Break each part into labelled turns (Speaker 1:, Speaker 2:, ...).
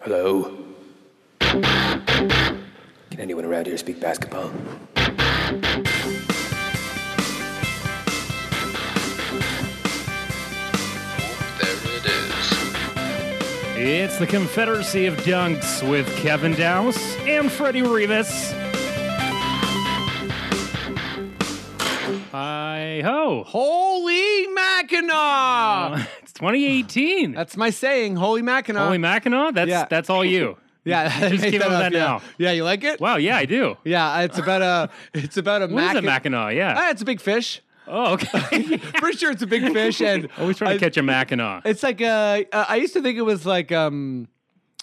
Speaker 1: Hello? Can anyone around here speak basketball?
Speaker 2: There it is.
Speaker 3: It's the Confederacy of Dunks with Kevin Dowse and Freddie Rivas. Hi ho.
Speaker 4: Holy Mackinac!
Speaker 3: It's 2018.
Speaker 4: That's my saying. Holy Mackinac.
Speaker 3: Holy Mackinac? That's
Speaker 4: Yeah.
Speaker 3: that's all you.
Speaker 4: yeah,
Speaker 3: Just
Speaker 4: made
Speaker 3: came up with
Speaker 4: up,
Speaker 3: that
Speaker 4: yeah.
Speaker 3: now.
Speaker 4: Yeah, you like it?
Speaker 3: Wow, yeah, I do.
Speaker 4: Yeah, it's about a it's about a
Speaker 3: What is a
Speaker 4: Mackin-
Speaker 3: Mackinac? Yeah.
Speaker 4: Ah, it's a big fish.
Speaker 3: Oh, okay.
Speaker 4: Pretty sure it's a big fish, and
Speaker 3: Always trying to
Speaker 4: I-
Speaker 3: catch a Mackinac.
Speaker 4: It's like uh, uh, I used to think it was like um.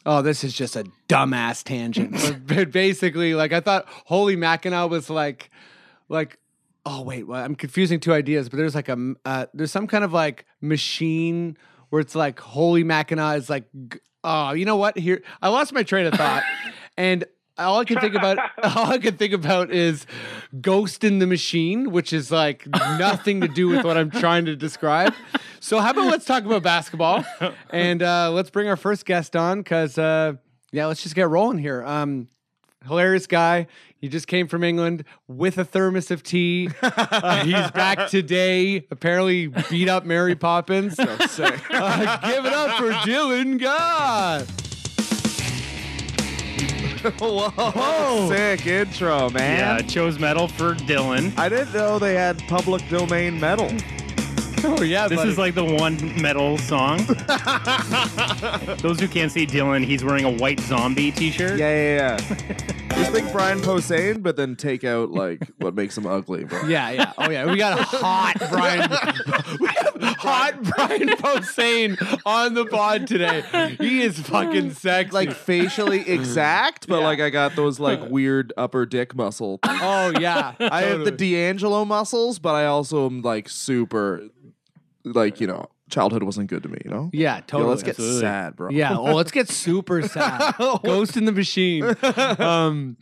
Speaker 4: Oh, this is just a dumbass tangent. but basically, like I thought, Holy Mackinac was like, like, oh wait, well, I'm confusing two ideas. But there's like a uh, there's some kind of like machine where it's like Holy Mackinac is like, oh, you know what? Here, I lost my train of thought, and all I can think about, all I can think about is Ghost in the Machine, which is like nothing to do with what I'm trying to describe. So how about let's talk about basketball, and uh, let's bring our first guest on because uh, yeah, let's just get rolling here. Um, hilarious guy. He just came from England with a thermos of tea. Uh, he's back today. Apparently beat up Mary Poppins. So sick. Uh, give it up for Dylan Gott.
Speaker 5: Whoa. Sick intro, man.
Speaker 3: yeah,
Speaker 5: man.
Speaker 3: chose metal for Dylan.
Speaker 5: I didn't know they had public domain metal.
Speaker 4: Oh yeah,
Speaker 3: This
Speaker 4: buddy.
Speaker 3: is like the one metal song. Those who can't see Dylan, he's wearing a white zombie t-shirt.
Speaker 5: Yeah, yeah, yeah. Just think Brian Posehn, but then take out like what makes him ugly, bro.
Speaker 4: Yeah, yeah. Oh, yeah. We got a hot Brian. we have hot Brian Posehn on the pod today. He is fucking sexy.
Speaker 5: Like facially exact, but
Speaker 4: Yeah.
Speaker 5: like I got those like weird upper dick muscle.
Speaker 4: oh yeah.
Speaker 5: I have the. D'Angelo muscles, but I also am like super, like you know, childhood wasn't good to me. You know.
Speaker 4: Yeah,
Speaker 5: Yo,
Speaker 4: totally.
Speaker 5: let's get
Speaker 3: Absolutely.
Speaker 5: sad, bro.
Speaker 4: Yeah. Oh, let's get super sad. Ghost in the Machine. Um,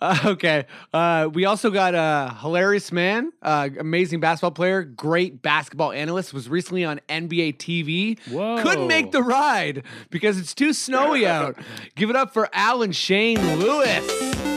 Speaker 4: uh, okay. Uh, we also got a hilarious man, uh, amazing basketball player, great basketball analyst. Was recently on NBA TV.
Speaker 3: Whoa.
Speaker 4: Couldn't make the ride because it's too snowy out. Give it up for Alan Shane Lewis.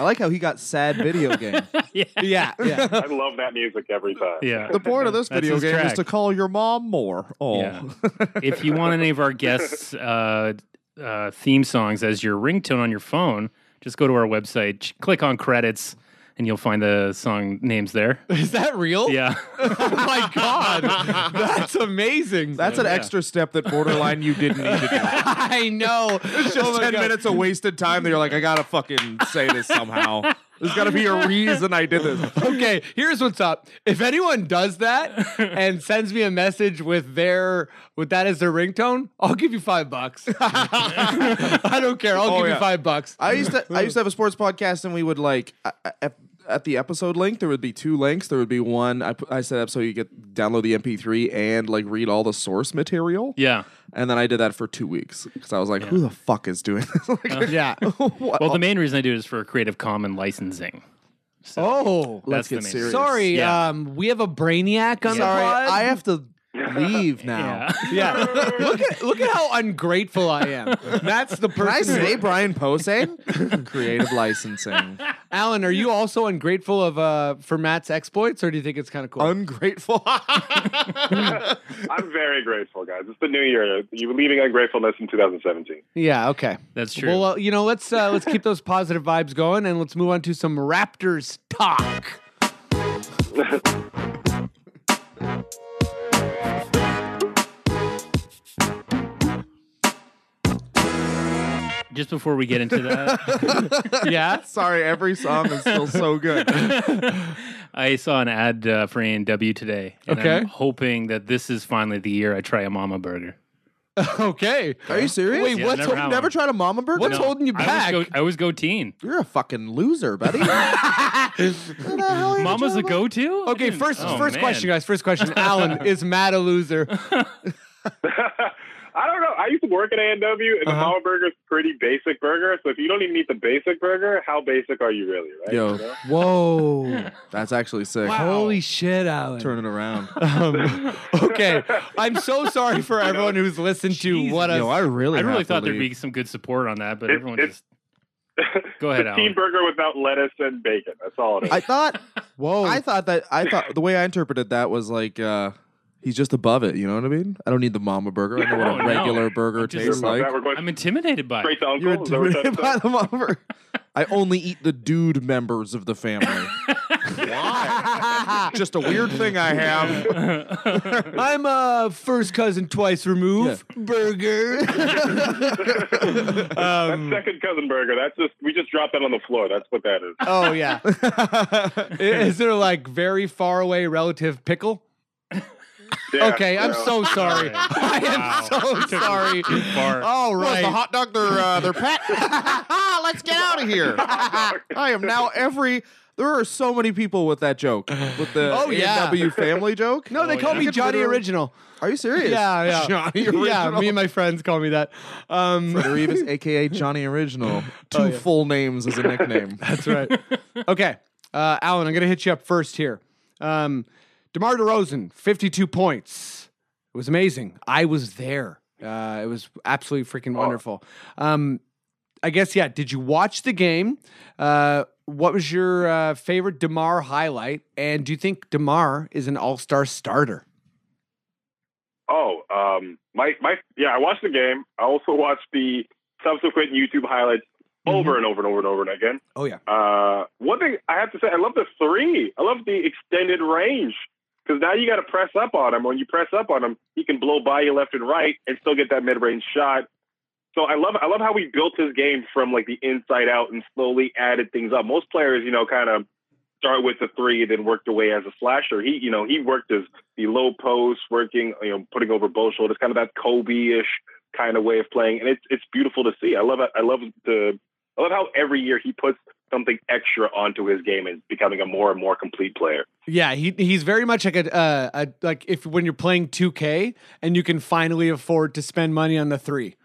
Speaker 5: I like how he got sad video game.
Speaker 3: yeah.
Speaker 4: Yeah, yeah.
Speaker 6: I love that music every time.
Speaker 3: Yeah.
Speaker 5: the point of this
Speaker 3: That's
Speaker 5: video
Speaker 3: his
Speaker 5: game is to call your mom more. Oh.
Speaker 3: Yeah. if you want any of our guests' uh, uh, theme songs as your ringtone on your phone, just go to our website, ch- click on credits, and you'll find the song names there.
Speaker 4: Is that real?
Speaker 3: Yeah.
Speaker 4: Oh my god, that's amazing.
Speaker 5: That's an extra step that borderline you didn't need to do.
Speaker 4: I know.
Speaker 5: It's just 10 minutes of wasted time that you're like, I gotta fucking say this somehow. There's gotta be a reason I did this.
Speaker 4: Okay, here's what's up. If anyone does that and sends me a message with their with that as their ringtone, I'll give you five bucks. I don't care. I'll
Speaker 5: Oh,
Speaker 4: give
Speaker 5: yeah.
Speaker 4: you five bucks.
Speaker 5: I used to I used to have a sports podcast and we would like a- a- at, at the episode link there would be two links. There would be one I put, I set up so you get download the MP3 and like read all the source material.
Speaker 3: Yeah.
Speaker 5: And then I did that for two weeks because I was like, who the fuck is doing this? Like,
Speaker 4: yeah.
Speaker 5: what?
Speaker 3: Well, the main reason I do it is for Creative Common licensing. So
Speaker 4: Oh,
Speaker 3: that's
Speaker 5: get
Speaker 3: main
Speaker 5: serious.
Speaker 4: sorry.
Speaker 3: Yeah.
Speaker 4: Um, we have a brainiac on
Speaker 5: Sorry,
Speaker 4: the pod.
Speaker 5: I have to leave now.
Speaker 3: Yeah.
Speaker 4: Yeah. look at look at how ungrateful I am. That's the
Speaker 5: Can I
Speaker 4: person.
Speaker 5: say Brian Posehn? Creative licensing.
Speaker 4: Alan, are you also ungrateful of uh for Matt's exploits, or do you think it's kind of cool?
Speaker 5: Ungrateful.
Speaker 6: I'm very grateful, guys. It's the new year. You're leaving ungratefulness in 2017.
Speaker 4: yeah. Okay.
Speaker 3: That's true.
Speaker 4: Well, uh, you know, let's uh, let's keep those positive vibes going, and let's move on to some Raptors talk.
Speaker 3: Just before we get into that,
Speaker 4: Yeah.
Speaker 5: Sorry, every song is still so good.
Speaker 3: I saw an ad uh, for A&W today. And
Speaker 4: Okay.
Speaker 3: I'm hoping that this is finally the year I try a Mama Burger.
Speaker 4: okay.
Speaker 5: Are you serious?
Speaker 4: Wait,
Speaker 3: Yeah,
Speaker 4: what's
Speaker 3: never
Speaker 4: ho-
Speaker 3: had
Speaker 5: Never
Speaker 3: one.
Speaker 5: tried a mama burger?
Speaker 4: What's holding you
Speaker 3: I
Speaker 4: back?
Speaker 3: always go, I always go teen.
Speaker 5: You're a fucking loser, buddy.
Speaker 3: Mama's a go-to? I
Speaker 4: okay,
Speaker 3: didn't-
Speaker 4: first
Speaker 3: oh,
Speaker 4: first
Speaker 3: man.
Speaker 4: question, guys. First question. Alan, is Matt a loser?
Speaker 6: I don't know. I used to work at A and W, and the
Speaker 4: Uh-huh.
Speaker 6: Mama Burger is pretty basic burger. So if you don't even eat the basic burger, how basic are you really? Right?
Speaker 5: Yo.
Speaker 6: You know?
Speaker 4: Whoa.
Speaker 5: That's actually sick.
Speaker 4: Holy shit, Alan.
Speaker 5: Turn it around.
Speaker 4: Um, okay. I'm so sorry for everyone who's listened to
Speaker 3: Jesus.
Speaker 4: what
Speaker 5: Yo,
Speaker 4: a.
Speaker 5: I really,
Speaker 3: I really
Speaker 5: have to
Speaker 3: thought there'd be some good support on that, but
Speaker 6: It-
Speaker 3: everyone just go ahead,
Speaker 6: It's team
Speaker 3: Alan.
Speaker 6: burger without lettuce and bacon. That's all it is.
Speaker 5: I thought.
Speaker 4: Whoa.
Speaker 5: I thought that. I thought the way I interpreted that was like uh he's just above it. You know what I mean? I don't need the Mama Burger. I know what
Speaker 3: Oh,
Speaker 5: a
Speaker 3: no.
Speaker 5: regular burger
Speaker 3: just-
Speaker 5: tastes like.
Speaker 6: we're going
Speaker 3: I'm intimidated by
Speaker 6: straight
Speaker 3: it.
Speaker 6: to Uncle.
Speaker 5: You're
Speaker 6: Is that what
Speaker 5: intimidated by
Speaker 6: to
Speaker 5: the Mama Burger. I only eat the dude members of the family. Why? just a weird thing I have.
Speaker 4: I'm a first cousin twice removed burger.
Speaker 6: That's um, second cousin burger. That's just we just dropped that on the floor. That's what that is.
Speaker 4: oh yeah. Is there like very far away relative pickle?
Speaker 6: Yeah,
Speaker 4: Okay, I'm so sorry. I am so sorry.
Speaker 3: Too far.
Speaker 4: All
Speaker 5: Well, the hot dog, their uh, their pet. Let's get out of here. I am now every. There are so many people with that joke, with the
Speaker 4: Oh, yeah.
Speaker 5: A&W family joke.
Speaker 4: no, they
Speaker 3: Oh,
Speaker 4: call
Speaker 3: yeah.
Speaker 4: me Johnny
Speaker 5: literally-
Speaker 4: Original.
Speaker 5: Are you serious?
Speaker 4: Yeah, yeah.
Speaker 5: Johnny Original.
Speaker 4: Yeah, me and my friends call me that. Um,
Speaker 5: Fred Rivas, aka Johnny Original. Two
Speaker 4: Oh, yeah.
Speaker 5: full names as a nickname.
Speaker 4: That's right. okay, uh, Alan, I'm going to hit you up first here. Um, DeMar DeRozan, 52 points. It was amazing. I was there. Uh, it was absolutely freaking wonderful. Um, I guess, yeah. Did you watch the game? Uh, what was your uh, favorite DeMar highlight? And do you think DeMar is an all star starter?
Speaker 6: Oh, um, my my yeah. I watched the game. I also watched the subsequent YouTube highlights over and over and over and over and again.
Speaker 4: Oh, yeah.
Speaker 6: Uh, one thing I have to say, I love the three. I love the extended range because now you got to press up on him. When you press up on him, he can blow by you left and right and still get that mid range shot. So I love I love how we built his game from like the inside out and slowly added things up. Most players, you know, kind of start with the three and then work their way as a slasher. He, you know, he worked as the low post, working, you know, putting over both shoulders, kind of that Kobe-ish kind of way of playing, and it's it's beautiful to see. I love it. I love the I love how every year he puts something extra onto his game and becoming a more and more complete player.
Speaker 4: Yeah, he he's very much like a, uh, a like if when you're playing 2K and you can finally afford to spend money on the three.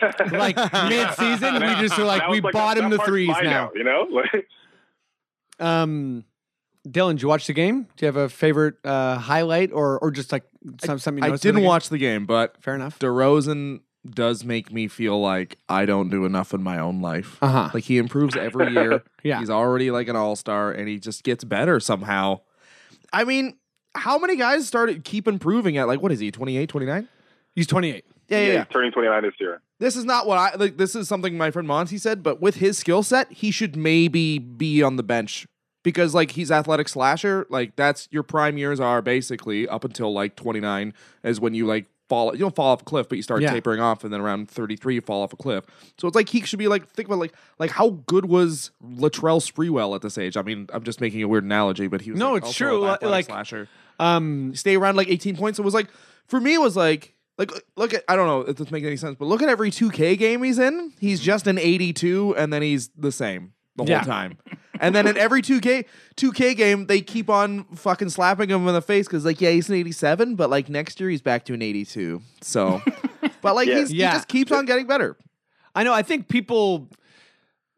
Speaker 4: like mid season, we just are like we
Speaker 6: was
Speaker 4: bought
Speaker 6: that
Speaker 4: him the threes
Speaker 6: mine
Speaker 4: now.
Speaker 6: You know,
Speaker 4: Um, Dylan, did you watch the game? Do you have a favorite uh, highlight or or just like some, something? You
Speaker 5: I
Speaker 4: noticed in the
Speaker 5: didn't
Speaker 4: game?
Speaker 5: watch the game, but
Speaker 4: Fair enough.
Speaker 5: DeRozan does make me feel like I don't do enough in my own life.
Speaker 4: Uh-huh.
Speaker 5: Like he improves every year.
Speaker 4: Yeah.
Speaker 5: He's already like an all star and he just gets better somehow. I mean, how many guys started keep improving at like what is he, 28, 29?
Speaker 4: He's 28.
Speaker 5: Yeah, yeah,
Speaker 6: yeah,
Speaker 5: yeah.
Speaker 6: he's turning 29 this year.
Speaker 5: This is not what I like. This is something my friend Monty said, but with his skill set, he should maybe be on the bench because like he's athletic slasher. Like that's your prime years are basically up until like 29 is when you like fall. You don't fall off a cliff, but you start
Speaker 4: Yeah.
Speaker 5: tapering off, and then around 33 you fall off a cliff. So it's like he should be like think about like like how good was Latrell Sprewell at this age? I mean, I'm just making a weird analogy, but he was
Speaker 4: No,
Speaker 5: like,
Speaker 4: it's
Speaker 5: also
Speaker 4: true,
Speaker 5: an athletic
Speaker 4: like-
Speaker 5: slasher
Speaker 4: Um,
Speaker 5: stay around like 18 points. It was like for me, it was like like look at I don't know if this makes any sense, but look at every 2K game he's in. He's just an 82, and then he's the same the whole
Speaker 4: Yeah.
Speaker 5: time. And then in every 2K 2K game, they keep on fucking slapping him in the face because like yeah, he's an 87, but like next year he's back to an 82. So, but like
Speaker 6: Yeah.
Speaker 5: he's,
Speaker 4: Yeah.
Speaker 5: he just keeps on getting better.
Speaker 4: I know. I think people.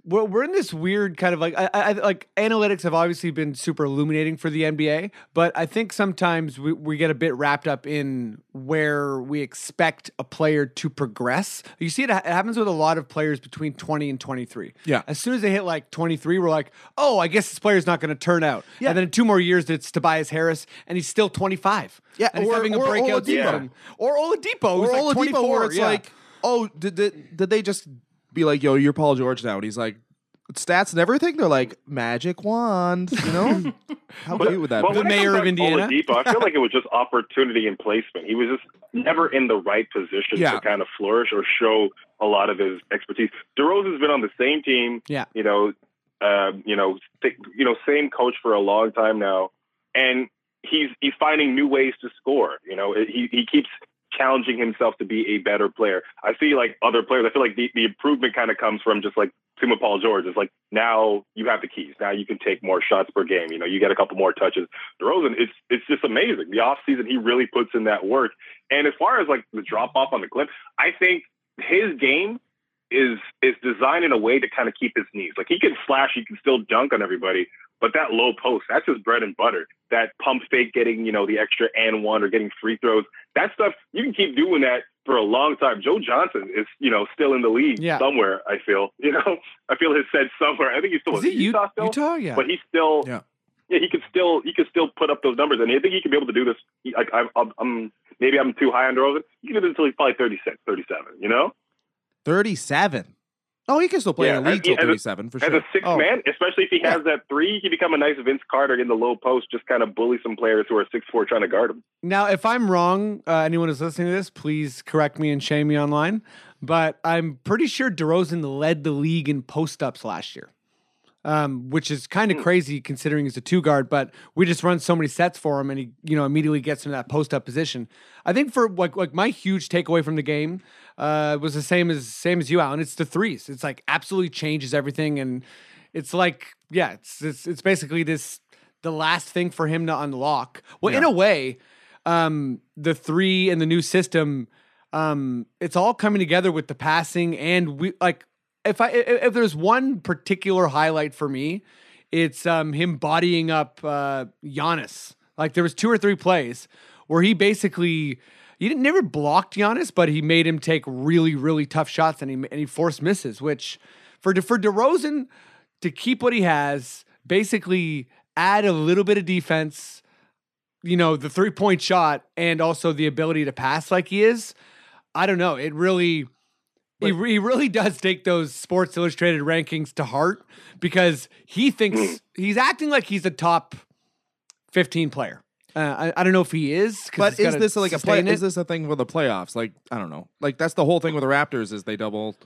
Speaker 4: We're, we're in this weird kind of like I, I like analytics have obviously been super illuminating for the NBA, but I think sometimes we, we get a bit wrapped up in where we expect a player to progress. You see, it, it happens with a lot of players between twenty and twenty three.
Speaker 5: Yeah.
Speaker 4: as soon as they hit like twenty three, we're like, oh, I guess this player's not going to turn out.
Speaker 5: Yeah.
Speaker 4: and then in two more years, it's Tobias Harris, and he's still twenty five.
Speaker 5: Yeah,
Speaker 4: and he's
Speaker 5: or-
Speaker 4: having a
Speaker 5: or
Speaker 4: breakout
Speaker 5: Oladipo.
Speaker 4: season. Or Oladipo, who's
Speaker 5: or
Speaker 4: like
Speaker 5: Oladipo,
Speaker 4: four.
Speaker 5: where it's like, oh, did, did did they just be like, yo, you're Paul George now? And he's like, stats and everything. They're like magic wand, you know? How cute would that
Speaker 6: But
Speaker 5: be?
Speaker 6: when it
Speaker 4: mayor of Indiana?
Speaker 6: Oladipo, I feel like it was just opportunity and placement. He was just never in the right position
Speaker 5: Yeah.
Speaker 6: to kind of flourish or show a lot of his expertise. DeRozan's been on the same team,
Speaker 4: Yeah.
Speaker 6: you know, um, you know, th- you know, same coach for a long time now, and he's he's finding new ways to score. You know, he he keeps challenging himself to be a better player. I see like other players. I feel like the, the improvement kind of comes from just like with Paul George. It's like now you have the keys. Now you can take more shots per game. You know, you get a couple more touches. DeRozan, it's it's just amazing. The offseason, he really puts in that work. And as far as like the drop off on the clip, I think his game is is designed in a way to kind of keep his knees. Like he can slash, he can still dunk on everybody, but that low post, that's his bread and butter. That pump fake, getting you know the extra and one or getting free throws, that stuff you can keep doing that for a long time. Joe Johnson is you know still in the league
Speaker 4: Yeah.
Speaker 6: somewhere. I feel you know I feel his said somewhere. I think he's still
Speaker 4: Is
Speaker 6: in
Speaker 4: U-
Speaker 6: Utah still,
Speaker 4: Utah? Yeah.
Speaker 6: but he's still
Speaker 5: Yeah.
Speaker 6: yeah he can still he can still put up those numbers, and I think he can be able to do this. He, like I'm, I'm, I'm maybe I'm too high on DeRozan. He can do this until he's probably 36, 37, You know.
Speaker 5: 37. Oh, he can still play
Speaker 6: Yeah,
Speaker 5: in the league till
Speaker 6: as a-
Speaker 5: 37 for
Speaker 6: As
Speaker 5: sure.
Speaker 6: a six
Speaker 5: Oh,
Speaker 6: man, especially if he has that three, he become a nice Vince Carter in the low post, just kind of bully some players who are six four trying to guard him.
Speaker 4: Now, if I'm wrong, uh, anyone who's listening to this, please correct me and shame me online. But I'm pretty sure DeRozan led the league in post ups last year, um, which is kind of crazy considering he's a two guard. But we just run so many sets for him, and he, you know, immediately gets into that post up position. I think for like like my huge takeaway from the game uh, was the same as same as you, Alan. It's the threes. It's like absolutely changes everything, and it's like yeah, it's it's it's basically this the last thing for him to unlock. Well, in a way, um, the three and the new system, um, it's all coming together with the passing and we like. If I if, there's one particular highlight for me, it's um him bodying up uh Giannis. Like there was two or three plays where he basically he didn't never blocked Giannis, but he made him take really really tough shots and he and he forced misses. Which for for DeRozan to keep what he has, basically add a little bit of defense, you know, the three point shot and also the ability to pass like he is. I don't know. It really. He, he really does take those Sports Illustrated rankings to heart because he thinks he's acting like he's a top 15 player. Uh, I, I don't know if he is.
Speaker 5: But is this like a play?
Speaker 4: it.
Speaker 5: Is this a thing for the playoffs? Like I don't know. Like that's the whole thing with the Raptors is they double.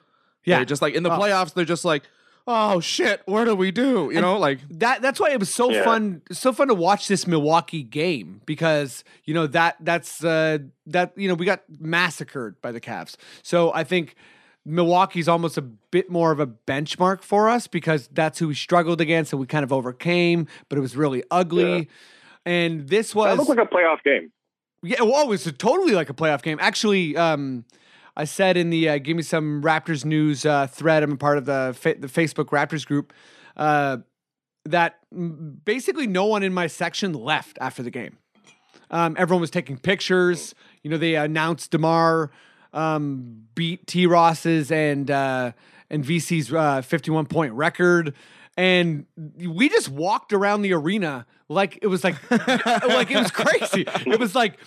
Speaker 4: Yeah.
Speaker 5: they're just like in the
Speaker 4: Oh.
Speaker 5: playoffs they're just like, oh shit, what do we do? You know, like
Speaker 4: that that's why it was so
Speaker 6: Yeah.
Speaker 4: fun so fun to watch this Milwaukee game because you know that that's uh that you know we got massacred by the Cavs. So I think Milwaukee's almost a bit more of a benchmark for us because that's who we struggled against and we kind of overcame, but it was really ugly. And this
Speaker 6: That
Speaker 4: was
Speaker 6: looked like a playoff game.
Speaker 4: yeah, well, it was totally like a playoff game. Actually, um, I said in the uh, "Give Me Some Raptors News" uh, thread, I'm a part of the fa- the Facebook Raptors group. Uh, that basically no one in my section left after the game. Um, everyone was taking pictures. You know, they announced Demar um, beat T Ross's and uh, and VC's uh, 51 point record, and we just walked around the arena like it was like like it was crazy. It was like.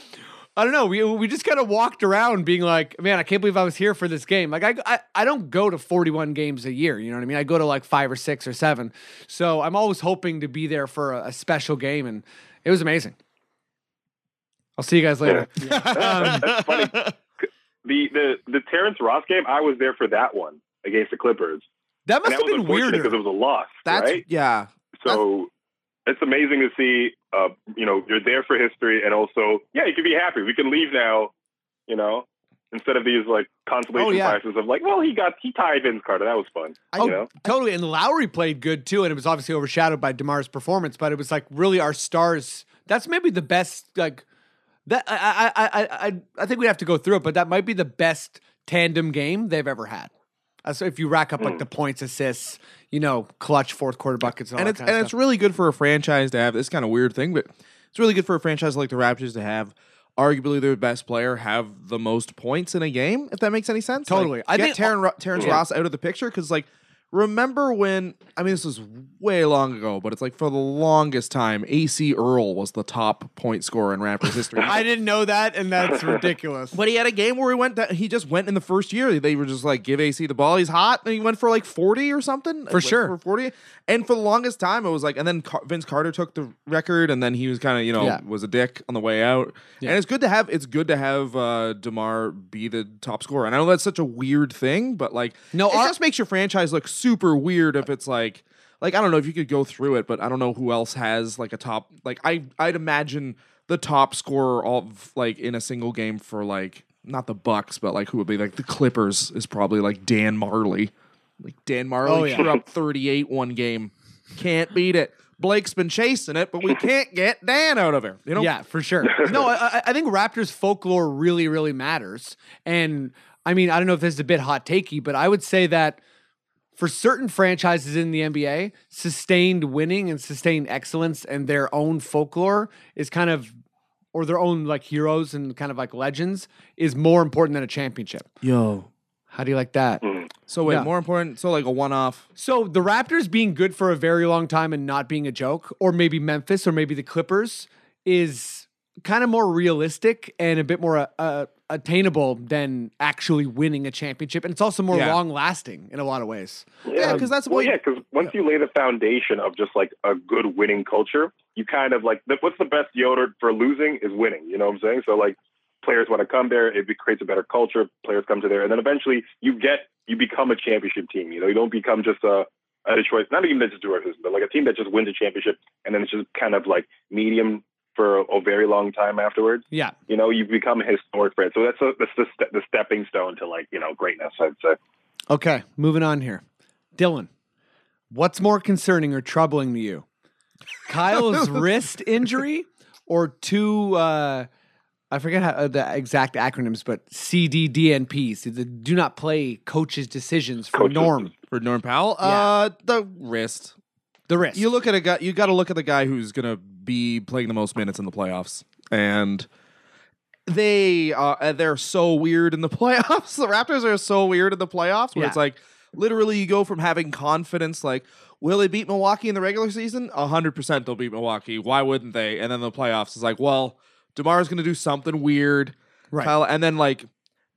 Speaker 4: I don't know. We we just kind of walked around being like, man, I can't believe I was here for this game. Like I, I I don't go to 41 games a year, you know what I mean? I go to like 5 or 6 or 7. So I'm always hoping to be there for a, a special game and it was amazing. I'll see you guys later. Um,
Speaker 6: That's funny. The the the Terrence Ross game, I was there for that one against the Clippers.
Speaker 4: that must
Speaker 6: that
Speaker 4: have been weirder.
Speaker 6: because it was a loss,
Speaker 5: that's
Speaker 6: right?
Speaker 5: yeah.
Speaker 6: So it's amazing to see. Uh, you know, you're there for history, and also, yeah, you can be happy. We can leave now. You know, instead of these like consolation
Speaker 4: Oh, yeah.
Speaker 6: prizes of like, well, he got he tied Vince Carter. That was fun.
Speaker 4: Oh,
Speaker 6: you know,
Speaker 4: totally. And Lowry played good too, and it was obviously overshadowed by Demar's performance. But it was like really our stars. That's maybe the best. Like that. I I I I I think we have to go through it, but that might be the best tandem game they've ever had. Uh, So if you rack up like the points, assists, you know, clutch fourth quarter buckets, and, all
Speaker 5: and
Speaker 4: that
Speaker 5: it's and
Speaker 4: of
Speaker 5: it's really good for a franchise to have this kind of weird thing, but it's really good for a franchise like the Raptors to have arguably their best player have the most points in a game. If that makes any sense,
Speaker 4: Totally.
Speaker 5: Like,
Speaker 4: I
Speaker 5: get
Speaker 4: think-
Speaker 5: Terren, Terrence
Speaker 6: Yeah.
Speaker 5: Ross out of the picture because like. Remember when? I mean, this was way long ago, but it's like for the longest time, Acie Earl was the top point scorer in Raptors history.
Speaker 4: I didn't know that, and that's ridiculous.
Speaker 5: But he had a game where he went. That he just went in the first year. They were just like, give AC the ball. He's hot, and he went for like forty or something.
Speaker 4: For sure.
Speaker 5: for forty. And for the longest time, it was like, and then Car- Vince Carter took the record, and then he was kind of, you know,
Speaker 4: Yeah.
Speaker 5: was a dick on the way out.
Speaker 4: Yeah.
Speaker 5: And it's good to have. It's good to have uh, Demar be the top scorer. And I know that's such a weird thing, but like,
Speaker 4: No,
Speaker 5: it
Speaker 4: our-
Speaker 5: just makes your franchise look super weird if it's like. Like I don't know if you could go through it, but I don't know who else has like a top. Like I, I'd imagine the top scorer of like in a single game for like not the Bucks, but like who would be like the Clippers is probably like Dan Marley. Like Dan Marley
Speaker 4: Oh, yeah.
Speaker 5: threw up 38 one game. Can't beat it. Blake's been chasing it, but we can't get Dan out of here. You know?
Speaker 4: Yeah, for sure. No, I, I- I think Raptors folklore really, really matters. And I mean, I don't know if this is a bit hot takey, but I would say that for certain franchises in the NBA, sustained winning and sustained excellence and their own folklore is kind of, or their own like heroes and kind of like legends is more important than a championship.
Speaker 5: Yo.
Speaker 4: How do you like that?
Speaker 5: So wait,
Speaker 4: Yeah.
Speaker 5: more important. So like a one-off.
Speaker 4: So the Raptors being good for a very long time and not being a joke, or maybe Memphis or maybe the Clippers, is kind of more realistic and a bit more uh, uh, attainable than actually winning a championship. And it's also more
Speaker 5: Yeah.
Speaker 4: long lasting in a lot of ways.
Speaker 5: Yeah, because that's
Speaker 6: Well,
Speaker 5: what.
Speaker 6: yeah, because once you lay the foundation of just like a good winning culture, you kind of like what's the best deodorant for losing is winning. You know what I'm saying? So like players want to come there, it creates a better culture. Players come to there, and then eventually you get you become a championship team. You know, you don't become just a, a Detroit, not even a Detroit, Pistons, but like a team that just wins a championship, and then it's just kind of like medium for a, a very long time afterwards.
Speaker 4: Yeah.
Speaker 6: You know, you've become a historic brand. So that's a, that's the, ste- the stepping stone to like you know greatness. I'd say.
Speaker 4: Okay. Moving on here. Dylan, what's more concerning or troubling to you? Kyle's wrist injury or two, uh, I forget how, uh, the exact acronyms, but CDDNPs, the do not play coaches' decisions for
Speaker 6: Coaches.
Speaker 4: Norm.
Speaker 5: for Norm Powell,
Speaker 4: Yeah.
Speaker 5: uh, the wrist.
Speaker 4: The wrist.
Speaker 5: You look at a guy. You got to look at the guy who's gonna be playing the most minutes in the playoffs, and they uh, they're so weird in the playoffs. the Raptors are so weird in the playoffs, where it's like literally you go from having confidence, like will they beat Milwaukee in the regular season? hundred percent they'll beat Milwaukee. Why wouldn't they? And then the playoffs is like, well, Demar's gonna do something weird,
Speaker 4: Right.
Speaker 5: Kyle- and then like.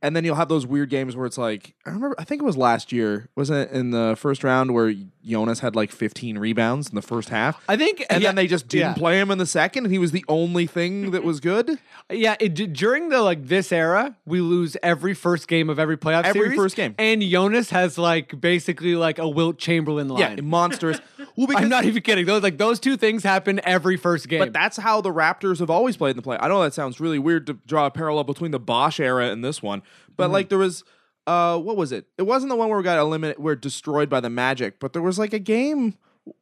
Speaker 5: And then you'll have those weird games where it's like I remember I think it was last year wasn't it in the first round where Jonas had like 15 rebounds in the first half
Speaker 4: I think,
Speaker 5: and
Speaker 4: yeah,
Speaker 5: then they just didn't
Speaker 4: yeah.
Speaker 5: play him in the second, and he was the only thing that was good.
Speaker 4: Yeah, it, during the like this era, we lose every first game of every playoff
Speaker 5: Every
Speaker 4: series.
Speaker 5: first game.
Speaker 4: and Jonas has like basically like a Wilt Chamberlain line.
Speaker 5: Yeah, monsters. Well,
Speaker 4: I'm not even kidding. Those like those two things happen every first game.
Speaker 5: but that's how the Raptors have always played in the play. I know that sounds really weird to draw a parallel between the Bosh era and this one, but like there was, uh, what was it? It wasn't the one where we got eliminated, we're destroyed by the Magic, but there was like a game.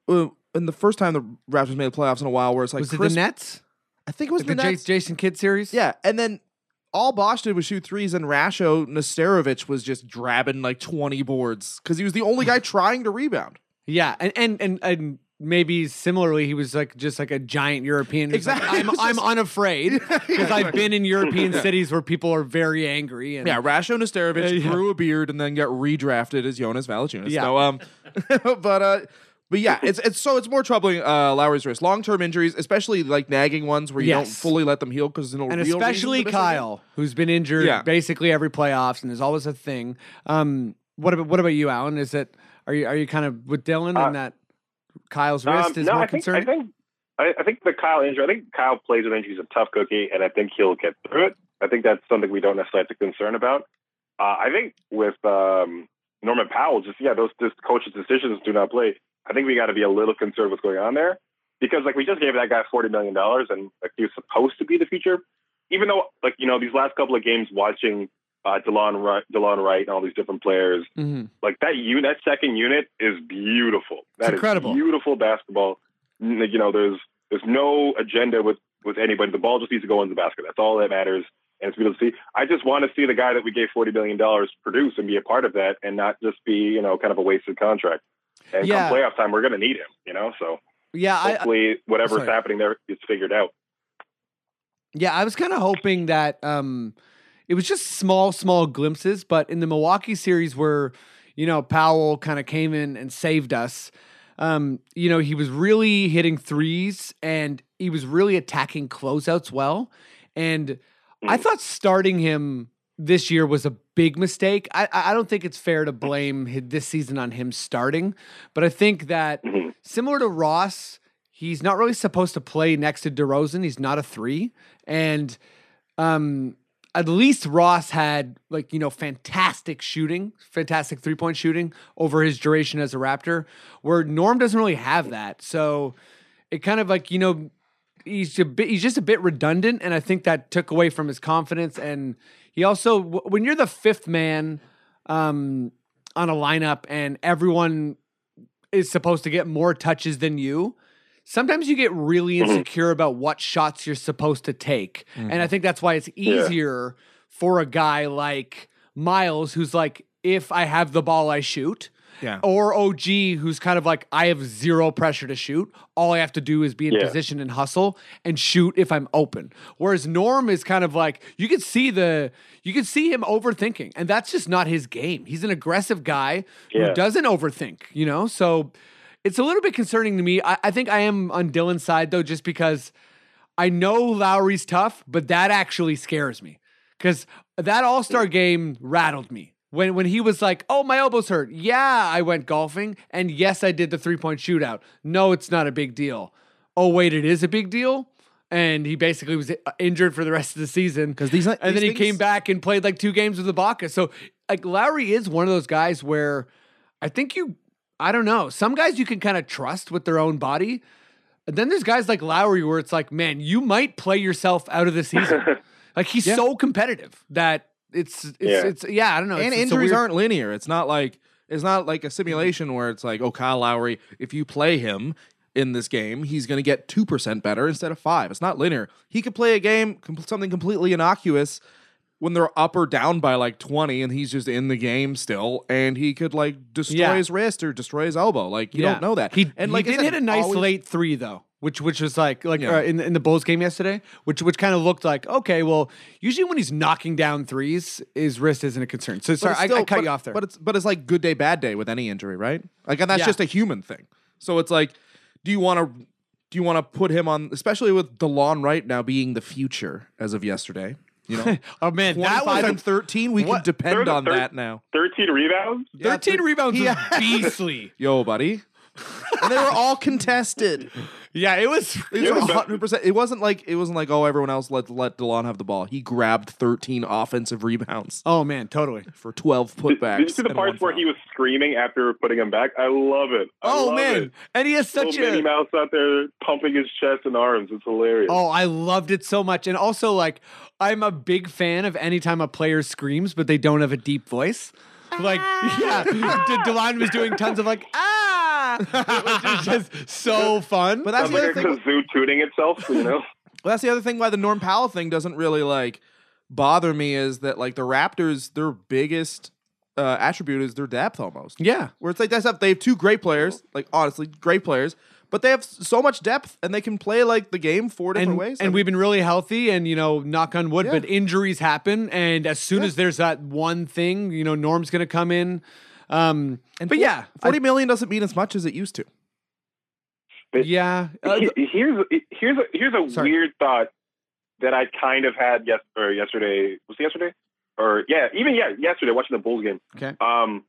Speaker 5: Uh, in the first time the Raptors made the playoffs in a while, where it's like
Speaker 4: was it the Nets?
Speaker 5: I think it was
Speaker 4: Like
Speaker 5: the,
Speaker 4: the,
Speaker 5: Nets.
Speaker 4: Jason Kidd series?
Speaker 5: Yeah, and then all Bosh did was shoot threes, and Rasho Nesterovic was just drabbing like twenty boards because he was the only guy trying to rebound.
Speaker 4: Yeah, and and and, and maybe similarly, he was like just like a giant European. who's like,
Speaker 5: Exactly.
Speaker 4: I'm
Speaker 5: It was
Speaker 4: I'm unafraid because I've been in European cities where people are very angry. And
Speaker 5: Yeah, Rasho Nesterovic
Speaker 4: Uh, yeah.
Speaker 5: grew a beard and then got redrafted as Jonas Valanciunas.
Speaker 4: Yeah.
Speaker 5: So, um, but uh, but yeah, it's it's so it's more troubling. Uh, Lowry's wrist, long term injuries, especially like nagging ones where you don't fully let them heal because there's no
Speaker 4: and
Speaker 5: real
Speaker 4: especially
Speaker 5: reason to miss a game.
Speaker 4: Kyle, who's been injured
Speaker 5: Yeah.
Speaker 4: basically every playoffs, and is always a thing. Um, what about what about you, Alan? Is it are you are you kind of with Dylan
Speaker 6: Uh,
Speaker 4: and that Kyle's
Speaker 6: Um,
Speaker 4: wrist is
Speaker 6: no,
Speaker 4: more
Speaker 6: I think,
Speaker 4: concerning?
Speaker 6: I think I, I think the Kyle injury. I think Kyle plays with injury. He's a tough cookie, and I think he'll get through it. I think that's something we don't necessarily have to concern about. Uh, I think with um, Norman Powell, just yeah, those just coaches' decisions do not play. I think we got to be a little concerned what's going on there because like we just gave that guy forty million dollars, and like he was supposed to be the future. Even though like you know these last couple of games, watching uh, Delon Wright, Delon Wright, and all these different players,
Speaker 4: Mhm.
Speaker 6: like that unit, that second unit is beautiful. That is
Speaker 4: incredible.
Speaker 6: beautiful basketball. You know, there's there's no agenda with with anybody. The ball just needs to go in the basket. That's all that matters. And it's beautiful to see. I just want to see the guy that we gave forty million dollars produce and be a part of that, and not just be you know kind of a wasted contract. And
Speaker 4: Yeah.
Speaker 6: come playoff time, we're going to need him. You know, so
Speaker 4: Yeah, I,
Speaker 6: hopefully whatever's
Speaker 4: sorry.
Speaker 6: happening there is figured out.
Speaker 4: Yeah, I was kind of hoping that um, it was just small, small glimpses, but in the Milwaukee series where, you know, Powell kind of came in and saved us, um, you know, he was really hitting threes and he was really attacking closeouts well. And I thought starting him this year was a big mistake. I, I don't think it's fair to blame hi- this season on him starting, but I think that
Speaker 6: Mhm.
Speaker 4: similar to Ross, he's not really supposed to play next to DeRozan. He's not a three, and um, at least Ross had like you know fantastic shooting, fantastic three point shooting over his duration as a Raptor, where Norm doesn't really have that. So it kind of like you know he's a bit he's just a bit redundant, and I think that took away from his confidence and. He also when you're the fifth man um, on a lineup and everyone is supposed to get more touches than you. Sometimes you get really
Speaker 6: Mhm.
Speaker 4: insecure about what shots you're supposed to take. And I think that's why it's easier for a guy like Miles, who's like, if I have the ball, I shoot.
Speaker 5: Yeah.
Speaker 4: Or OG, who's kind of like, I have zero pressure to shoot. All I have to do is be in
Speaker 6: Yeah.
Speaker 4: position and hustle and shoot if I'm open. Whereas Norm is kind of like, you can see the, you can see him overthinking, and that's just not his game. He's an aggressive guy
Speaker 6: Yeah.
Speaker 4: who doesn't overthink, you know? So it's a little bit concerning to me. I, I think I am on Dylan's side though, just because I know Lowry's tough, but that actually scares me because that All Star game rattled me. When, when he was like, oh, my elbow's hurt. Yeah, I went golfing. And yes, I did the three point shootout. No, it's not a big deal. Oh, wait, it is a big deal. And he basically was uh, injured for the rest of the season.
Speaker 5: Because these-
Speaker 4: and
Speaker 5: these
Speaker 4: then he
Speaker 5: things-
Speaker 4: came back and played like two games with Ibaka. So, like, Lowry is one of those guys where I think you, I don't know, some guys you can kind of trust with their own body. And then there's guys like Lowry where it's like, man, you might play yourself out of the season. like he's
Speaker 5: Yeah.
Speaker 4: so competitive that it's it's
Speaker 6: Yeah.
Speaker 4: it's yeah, I don't know.
Speaker 5: and
Speaker 4: it's, it's
Speaker 5: injuries
Speaker 4: weird-
Speaker 5: aren't linear. It's not like it's not like a simulation where it's like, oh, Kyle Lowry, if you play him in this game, he's going to get two percent better instead of five. It's not linear. He could play a game com- something completely innocuous when they're up or down by like twenty, and he's just in the game still, and he could like destroy
Speaker 4: Yeah.
Speaker 5: his wrist or destroy his elbow. Like you
Speaker 4: Yeah.
Speaker 5: don't know that.
Speaker 4: He
Speaker 5: and like he
Speaker 4: did
Speaker 5: said,
Speaker 4: hit a nice
Speaker 5: always-
Speaker 4: late three though, which which was like like
Speaker 5: Yeah.
Speaker 4: uh, in the, in the Bulls game yesterday, which which kind of looked like okay, well, usually when he's knocking down threes, his wrist isn't a concern. So sorry,
Speaker 5: it's
Speaker 4: I, I cut
Speaker 5: but-
Speaker 4: you off there.
Speaker 5: But it's but it's like good day, bad day with any injury, right? Like and that's just a human thing. So it's like, do you want to do you want to put him on, especially with Delon Wright now being the future as of yesterday? You know,
Speaker 4: oh man, that was
Speaker 5: and thirteen. We can depend on
Speaker 6: third-
Speaker 5: that now.
Speaker 6: 13 rebounds?
Speaker 5: Yeah,
Speaker 4: thirteen rebounds
Speaker 5: Yeah.
Speaker 4: was beastly.
Speaker 5: Yo, buddy. And they were all contested.
Speaker 4: Yeah, it was.
Speaker 5: It was hundred percent. It wasn't like it wasn't like oh everyone else let let Delon have the ball. He grabbed thirteen offensive rebounds
Speaker 4: Oh man, totally.
Speaker 5: for twelve putbacks.
Speaker 6: did you see the parts where he was screaming after putting him back? I love it. I
Speaker 4: Oh
Speaker 6: love
Speaker 4: man,
Speaker 6: It.
Speaker 4: and he has
Speaker 6: Little
Speaker 4: such
Speaker 6: Minnie. Mouse out there pumping his chest and arms. It's hilarious.
Speaker 4: Oh, I loved it so much, and also like I'm a big fan of anytime a player screams, but they don't have a deep voice. Like, yeah, Delon was doing tons of like ah, which is just so fun.
Speaker 5: But that's
Speaker 6: Sounds
Speaker 5: the
Speaker 6: like
Speaker 5: other
Speaker 6: a
Speaker 5: thing.
Speaker 6: kazoo tuning itself, you know?
Speaker 5: Well, that's the other thing why the Norm Powell thing doesn't really like bother me is that like the Raptors, their biggest uh, attribute is their depth almost.
Speaker 4: yeah,
Speaker 5: Where it's like that's up. They have two great players, like honestly, great players, but they have so much depth and they can play like the game four different
Speaker 4: and,
Speaker 5: ways. I
Speaker 4: and
Speaker 5: mean,
Speaker 4: we've been really healthy, and you know, knock on wood,
Speaker 5: Yeah.
Speaker 4: but injuries happen, and as soon
Speaker 5: Yeah.
Speaker 4: as there's that one thing, you know, Norm's gonna come in. Um,
Speaker 5: and
Speaker 4: but
Speaker 5: four-
Speaker 4: yeah, I-
Speaker 5: forty million doesn't mean as much as it used to.
Speaker 4: yeah, uh,
Speaker 6: He- here's here's a here's a
Speaker 4: Sorry.
Speaker 6: weird thought that I kind of had yes or yesterday was it yesterday or yeah even yeah yesterday watching the Bulls game.
Speaker 4: Okay.
Speaker 6: Um,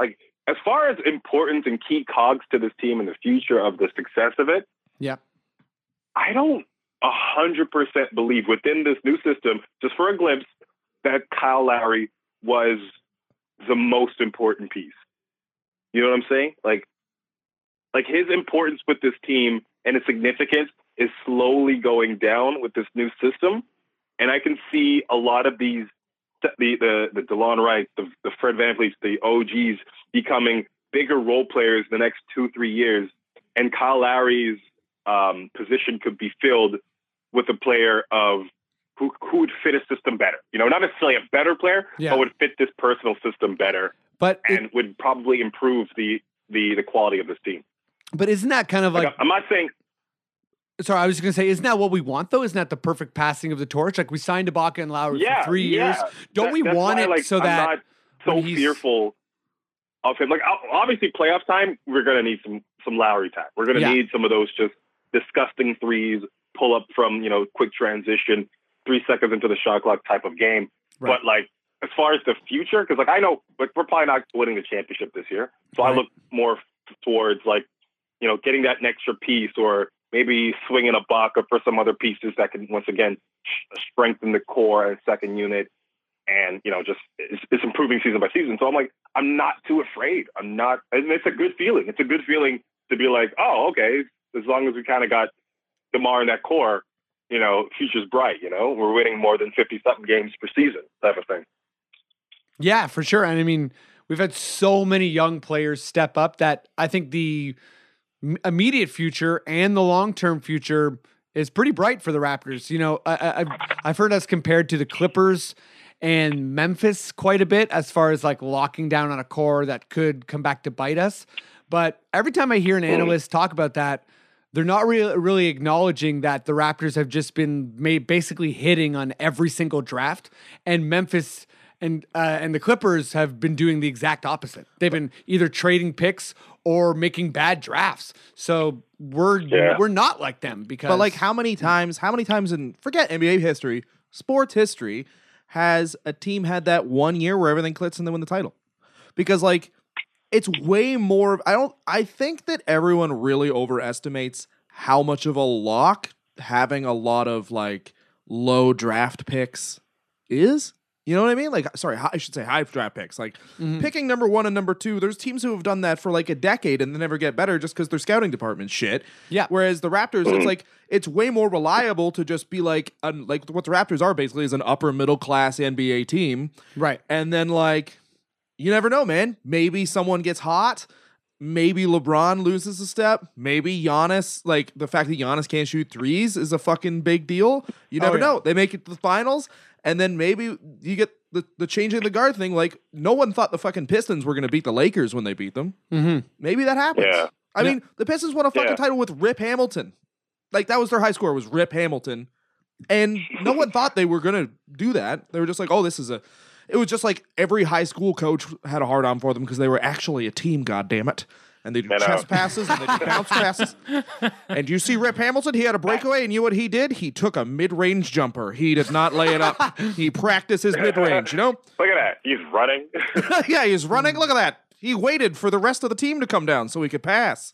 Speaker 6: like as far as importance and key cogs to this team and the future of the success of it,
Speaker 4: yeah,
Speaker 6: I don't a hundred percent believe within this new system, just for a glimpse, that Kyle Lowry was the most important piece. You know what I'm saying? Like, like his importance with this team and its significance is slowly going down with this new system, and I can see a lot of these the the the Delon Wright, the, the Fred VanVleet, the OGs becoming bigger role players the next two three years, and Kyle Lowry's um, position could be filled with a player of who who would fit a system better. You know, not necessarily a better player,
Speaker 4: Yeah.
Speaker 6: but would fit this personal system better
Speaker 4: but it-
Speaker 6: and would probably improve the the the quality of this team.
Speaker 4: but isn't that kind of
Speaker 6: Like,
Speaker 4: like
Speaker 6: I'm not saying
Speaker 4: Sorry, I was gonna say, isn't that what we want though? Isn't that the perfect passing of the torch? Like we signed Ibaka and Lowry
Speaker 6: yeah,
Speaker 4: for three
Speaker 6: yeah.
Speaker 4: years. Don't
Speaker 6: That-
Speaker 4: we want
Speaker 6: why,
Speaker 4: it
Speaker 6: like,
Speaker 4: so
Speaker 6: I'm
Speaker 4: that
Speaker 6: not so
Speaker 4: he's-
Speaker 6: fearful of him? Like obviously, playoff time, we're gonna need some some Lowry time. We're gonna
Speaker 4: Yeah.
Speaker 6: need some of those just disgusting threes, pull up from you know quick transition, three seconds into the shot clock type of game.
Speaker 4: Right.
Speaker 6: But like as far as the future, because like I know like we're probably not winning the championship this year, so I look more towards like you know getting that extra piece or maybe swinging a buck Baca for some other pieces that can once again strengthen the core and second unit and you know just it's, it's improving season by season. So i'm like i'm not too afraid. I'm not and it's a good feeling. It's a good feeling to be like oh okay as long as we kind of got demar in that core you know, future's bright. You know, we're winning more than fifty something games per season, type of thing.
Speaker 4: Yeah, for sure. And I mean, we've had so many young players step up that I think the immediate future and the long term future is pretty bright for the Raptors. You know, I, I, I've- I've heard us compared to the Clippers and Memphis quite a bit as far as like locking down on a core that could come back to bite us. But every time I hear an hmm. analyst talk about that, they're not really really acknowledging that the Raptors have just been made basically hitting on every single draft, and Memphis and uh, and the Clippers have been doing the exact opposite. They've been either trading picks or making bad drafts. So we're
Speaker 6: Yeah.
Speaker 4: we're not like them because
Speaker 5: But like, how many times? How many times in forget NBA history, sports history, has a team had that one year where everything clicks and they win the title? Because like, it's way more. I don't. I think that everyone really overestimates how much of a lock having a lot of like low draft picks is. You know what I mean? Like, sorry, I should say high draft picks. Like,
Speaker 4: Mhm.
Speaker 5: picking number one and number two. There's teams who have done that for like a decade and they never get better just because their scouting department shit.
Speaker 4: Yeah.
Speaker 5: Whereas the Raptors, it's like it's way more reliable to just be like, un, like what the Raptors are basically is an upper middle class NBA team,
Speaker 4: right.
Speaker 5: and then like, you never know, man. Maybe someone gets hot. Maybe LeBron loses a step. Maybe Giannis, like the fact that Giannis can't shoot threes is a fucking big deal. You
Speaker 4: Oh,
Speaker 5: never
Speaker 4: yeah.
Speaker 5: know. They make it to the finals, and then maybe you get the, the changing the guard thing. Like, no one thought the fucking Pistons were going to beat the Lakers when they beat them.
Speaker 4: Mm-hmm.
Speaker 5: Maybe that happens.
Speaker 6: Yeah.
Speaker 5: I
Speaker 4: Yeah.
Speaker 5: mean, the Pistons won a fucking
Speaker 6: Yeah.
Speaker 5: title with Rip Hamilton. Like that was their high score was Rip Hamilton. And no one thought they were gonna do that. They were just like, oh, this is a it was just like every high school coach had a hard on for them because they were actually a team, god damn it. And they do
Speaker 6: I know.
Speaker 5: chest passes and they do bounce passes. And you see Rip Hamilton, he had a breakaway, and you know what he did? He took a mid-range jumper. He did not lay it up. He practiced his mid-range, you know?
Speaker 6: Look at that. He's running.
Speaker 5: yeah, he's running. Look at that. He waited for the rest of the team to come down so he could pass.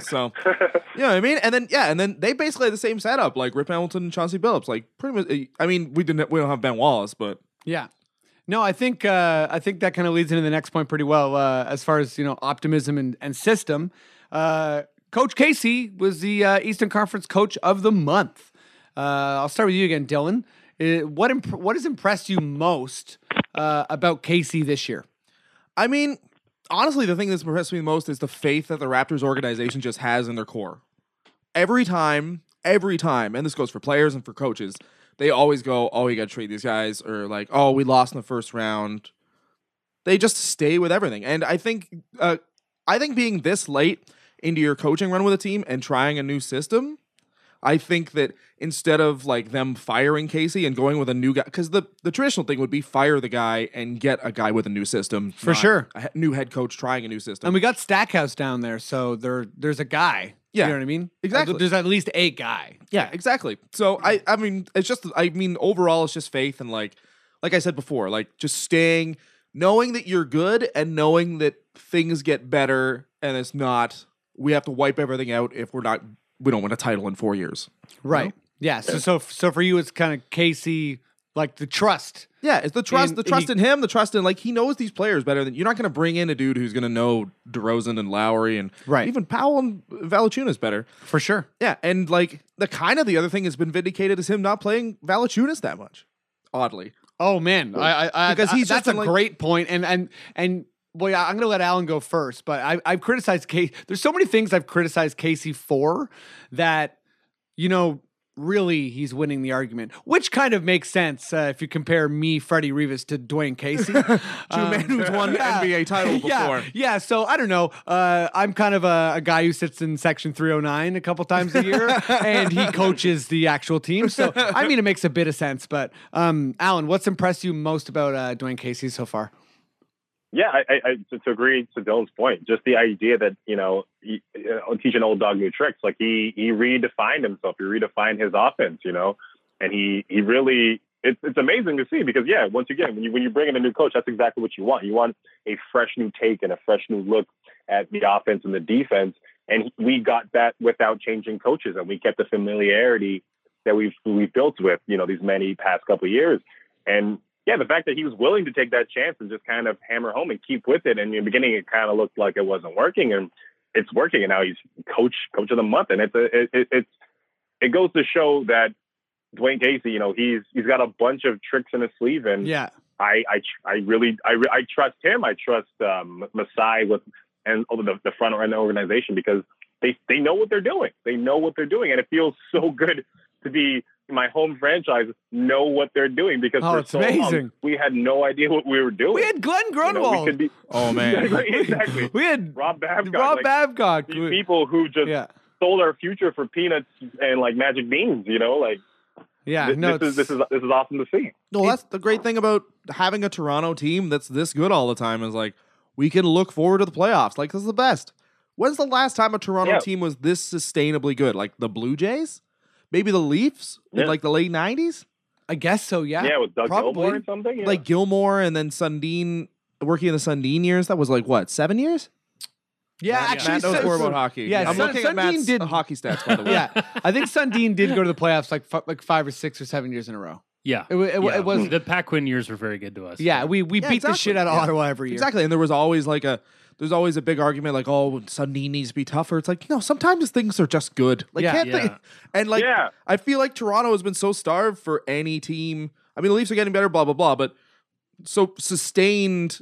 Speaker 5: So, you know what I mean? And then, yeah, and then they basically had the same setup, like Rip Hamilton and Chauncey Billups. Like, pretty much, I mean, we didn't, we don't have Ben Wallace, but
Speaker 4: Yeah. No, I think uh, I think that kind of leads into the next point pretty well uh, as far as you know optimism and, and system. Uh, Coach Casey was the uh, Eastern Conference Coach of the Month. Uh, I'll start with you again, Dylan. Uh, what imp- what has impressed you most about Casey this year?
Speaker 5: I mean, honestly, the thing that's impressed me most is the faith that the Raptors organization just has in their core. Every time, every time, and this goes for players and for coaches, they always go, "Oh, we got to trade these guys," or like, "Oh, we lost in the first round." They just stay with everything, and I think, uh, I think being this late into your coaching run with a team and trying a new system, I think that instead of like them firing Casey and going with a new guy, because the the traditional thing would be fire the guy and get a guy with a new system
Speaker 4: For sure.
Speaker 5: a new head coach trying a new system.
Speaker 4: And we got Stackhouse down there, so there there's a guy.
Speaker 5: Yeah,
Speaker 4: you know what I mean.
Speaker 5: exactly.
Speaker 4: There's at least a guy.
Speaker 5: yeah, exactly. So I I mean it's just I mean overall it's just faith and like like I said before, like just staying knowing that you're good and knowing that things get better and it's not we have to wipe everything out if we're not we don't win a title in 4 years.
Speaker 4: Right. Yeah. So so so for you, it's kind of Casey, like the trust.
Speaker 5: Yeah, it's the trust,
Speaker 4: And
Speaker 5: the trust
Speaker 4: he-
Speaker 5: in him, the trust in like he knows these players better than you're not going to bring in a dude who's going to know DeRozan and Lowry and
Speaker 4: Right.
Speaker 5: even Powell and Valanciunas better.
Speaker 4: For sure.
Speaker 5: Yeah, and like the kind of the other thing has been vindicated is him not playing Valanciunas that much. Oddly,
Speaker 4: Oh man, I, I, I
Speaker 5: Because
Speaker 4: I-
Speaker 5: he's just
Speaker 4: that's a
Speaker 5: like-
Speaker 4: great point, and and and well, yeah, I'm gonna let Alan go first, but I, I've criticized Casey. There's so many things I've criticized Casey for that, you know, really he's winning the argument, which kind of makes sense uh, if you compare me, Freddie Rivas, to Dwane Casey, two
Speaker 5: man who's won NBA title
Speaker 4: Yeah,
Speaker 5: before.
Speaker 4: yeah. So I don't know. Uh, I'm kind of a, a guy who sits in Section 309 a couple times a year, and he coaches the actual team. So I mean, it makes a bit of sense. But um, Alan, what's impressed you most about uh, Dwane Casey so far?
Speaker 6: Yeah, I, I, to, agree to Dylan's point, just the idea that you know, uh, teaching old dog new tricks. Like he he redefined himself. He redefined his offense. You know, and he he really it's it's amazing to see because yeah, once again, when you when you bring in a new coach, that's exactly what you want. You want a fresh new take and a fresh new look at the offense and the defense. And we got that without changing coaches, and we kept the familiarity that we've we've built with you know these many past couple of years. And yeah, the fact that he was willing to take that chance and just kind of hammer home and keep with it. And in the beginning, it kind of looked like it wasn't working, and it's working. And now he's coach coach of the month, and it's a it, it, it's it goes to show that Dwane Casey, you know, he's he's got a bunch of tricks in his sleeve, and
Speaker 4: Yeah.
Speaker 6: I I I really I I trust him. I trust um, Masai with and over the the front end organization because they they know what they're doing. They know what they're doing, and it feels so good to be my home franchise know what they're doing because
Speaker 4: Oh,
Speaker 6: for
Speaker 4: it's
Speaker 6: so long, we had no idea what we were doing.
Speaker 4: We had Glen
Speaker 6: You know, we
Speaker 4: Grunwald.
Speaker 6: could be,
Speaker 5: Oh man.
Speaker 6: exactly.
Speaker 4: We had
Speaker 6: Rob Babcock.
Speaker 4: Rob
Speaker 6: like,
Speaker 4: Babcock.
Speaker 6: these people who just
Speaker 4: Yeah.
Speaker 6: sold our future for peanuts and like magic beans. You know, like
Speaker 4: Yeah.
Speaker 6: th-
Speaker 4: No,
Speaker 6: this is this is this is awesome to see.
Speaker 5: No, that's the great thing about having a Toronto team that's this good all the time is like we can look forward to the playoffs. Like this is the best. When's the last time a Toronto
Speaker 6: Yeah.
Speaker 5: team was this sustainably good? Like the Blue Jays? Maybe the Leafs in like the late nineties?
Speaker 4: I guess so. Yeah.
Speaker 6: Yeah, with Doug
Speaker 4: probably.
Speaker 6: Gilmour or something. Yeah.
Speaker 5: Like Gilmour and then Sundin working in the Sundin years. That was like what, seven years?
Speaker 4: Yeah.
Speaker 5: Matt-
Speaker 4: Actually,
Speaker 5: Matt knows
Speaker 4: Sun-
Speaker 5: more about hockey.
Speaker 4: yeah,
Speaker 5: I'm
Speaker 4: Sun-
Speaker 5: looking at
Speaker 4: Sundin
Speaker 5: Matt's
Speaker 4: did- uh,
Speaker 5: hockey stats by the way.
Speaker 4: yeah. I think Sundin did go to the playoffs like fi- like five or six or seven years in a row.
Speaker 3: Yeah.
Speaker 4: It, it,
Speaker 3: Yeah.
Speaker 4: it was.
Speaker 3: the Pat Quinn years were very good to us.
Speaker 4: Yeah, we we
Speaker 5: Yeah,
Speaker 4: beat the shit out of
Speaker 5: Yeah.
Speaker 4: Ottawa every year.
Speaker 5: Exactly. And there was always like a there's always a big argument like, oh, Sundin needs to be tougher. It's like, no, sometimes things are just good. Like
Speaker 4: Yeah.
Speaker 5: can't they and like
Speaker 6: Yeah.
Speaker 5: I feel like Toronto has been so starved for any team. I mean the Leafs are getting better, blah, blah, blah, but so sustained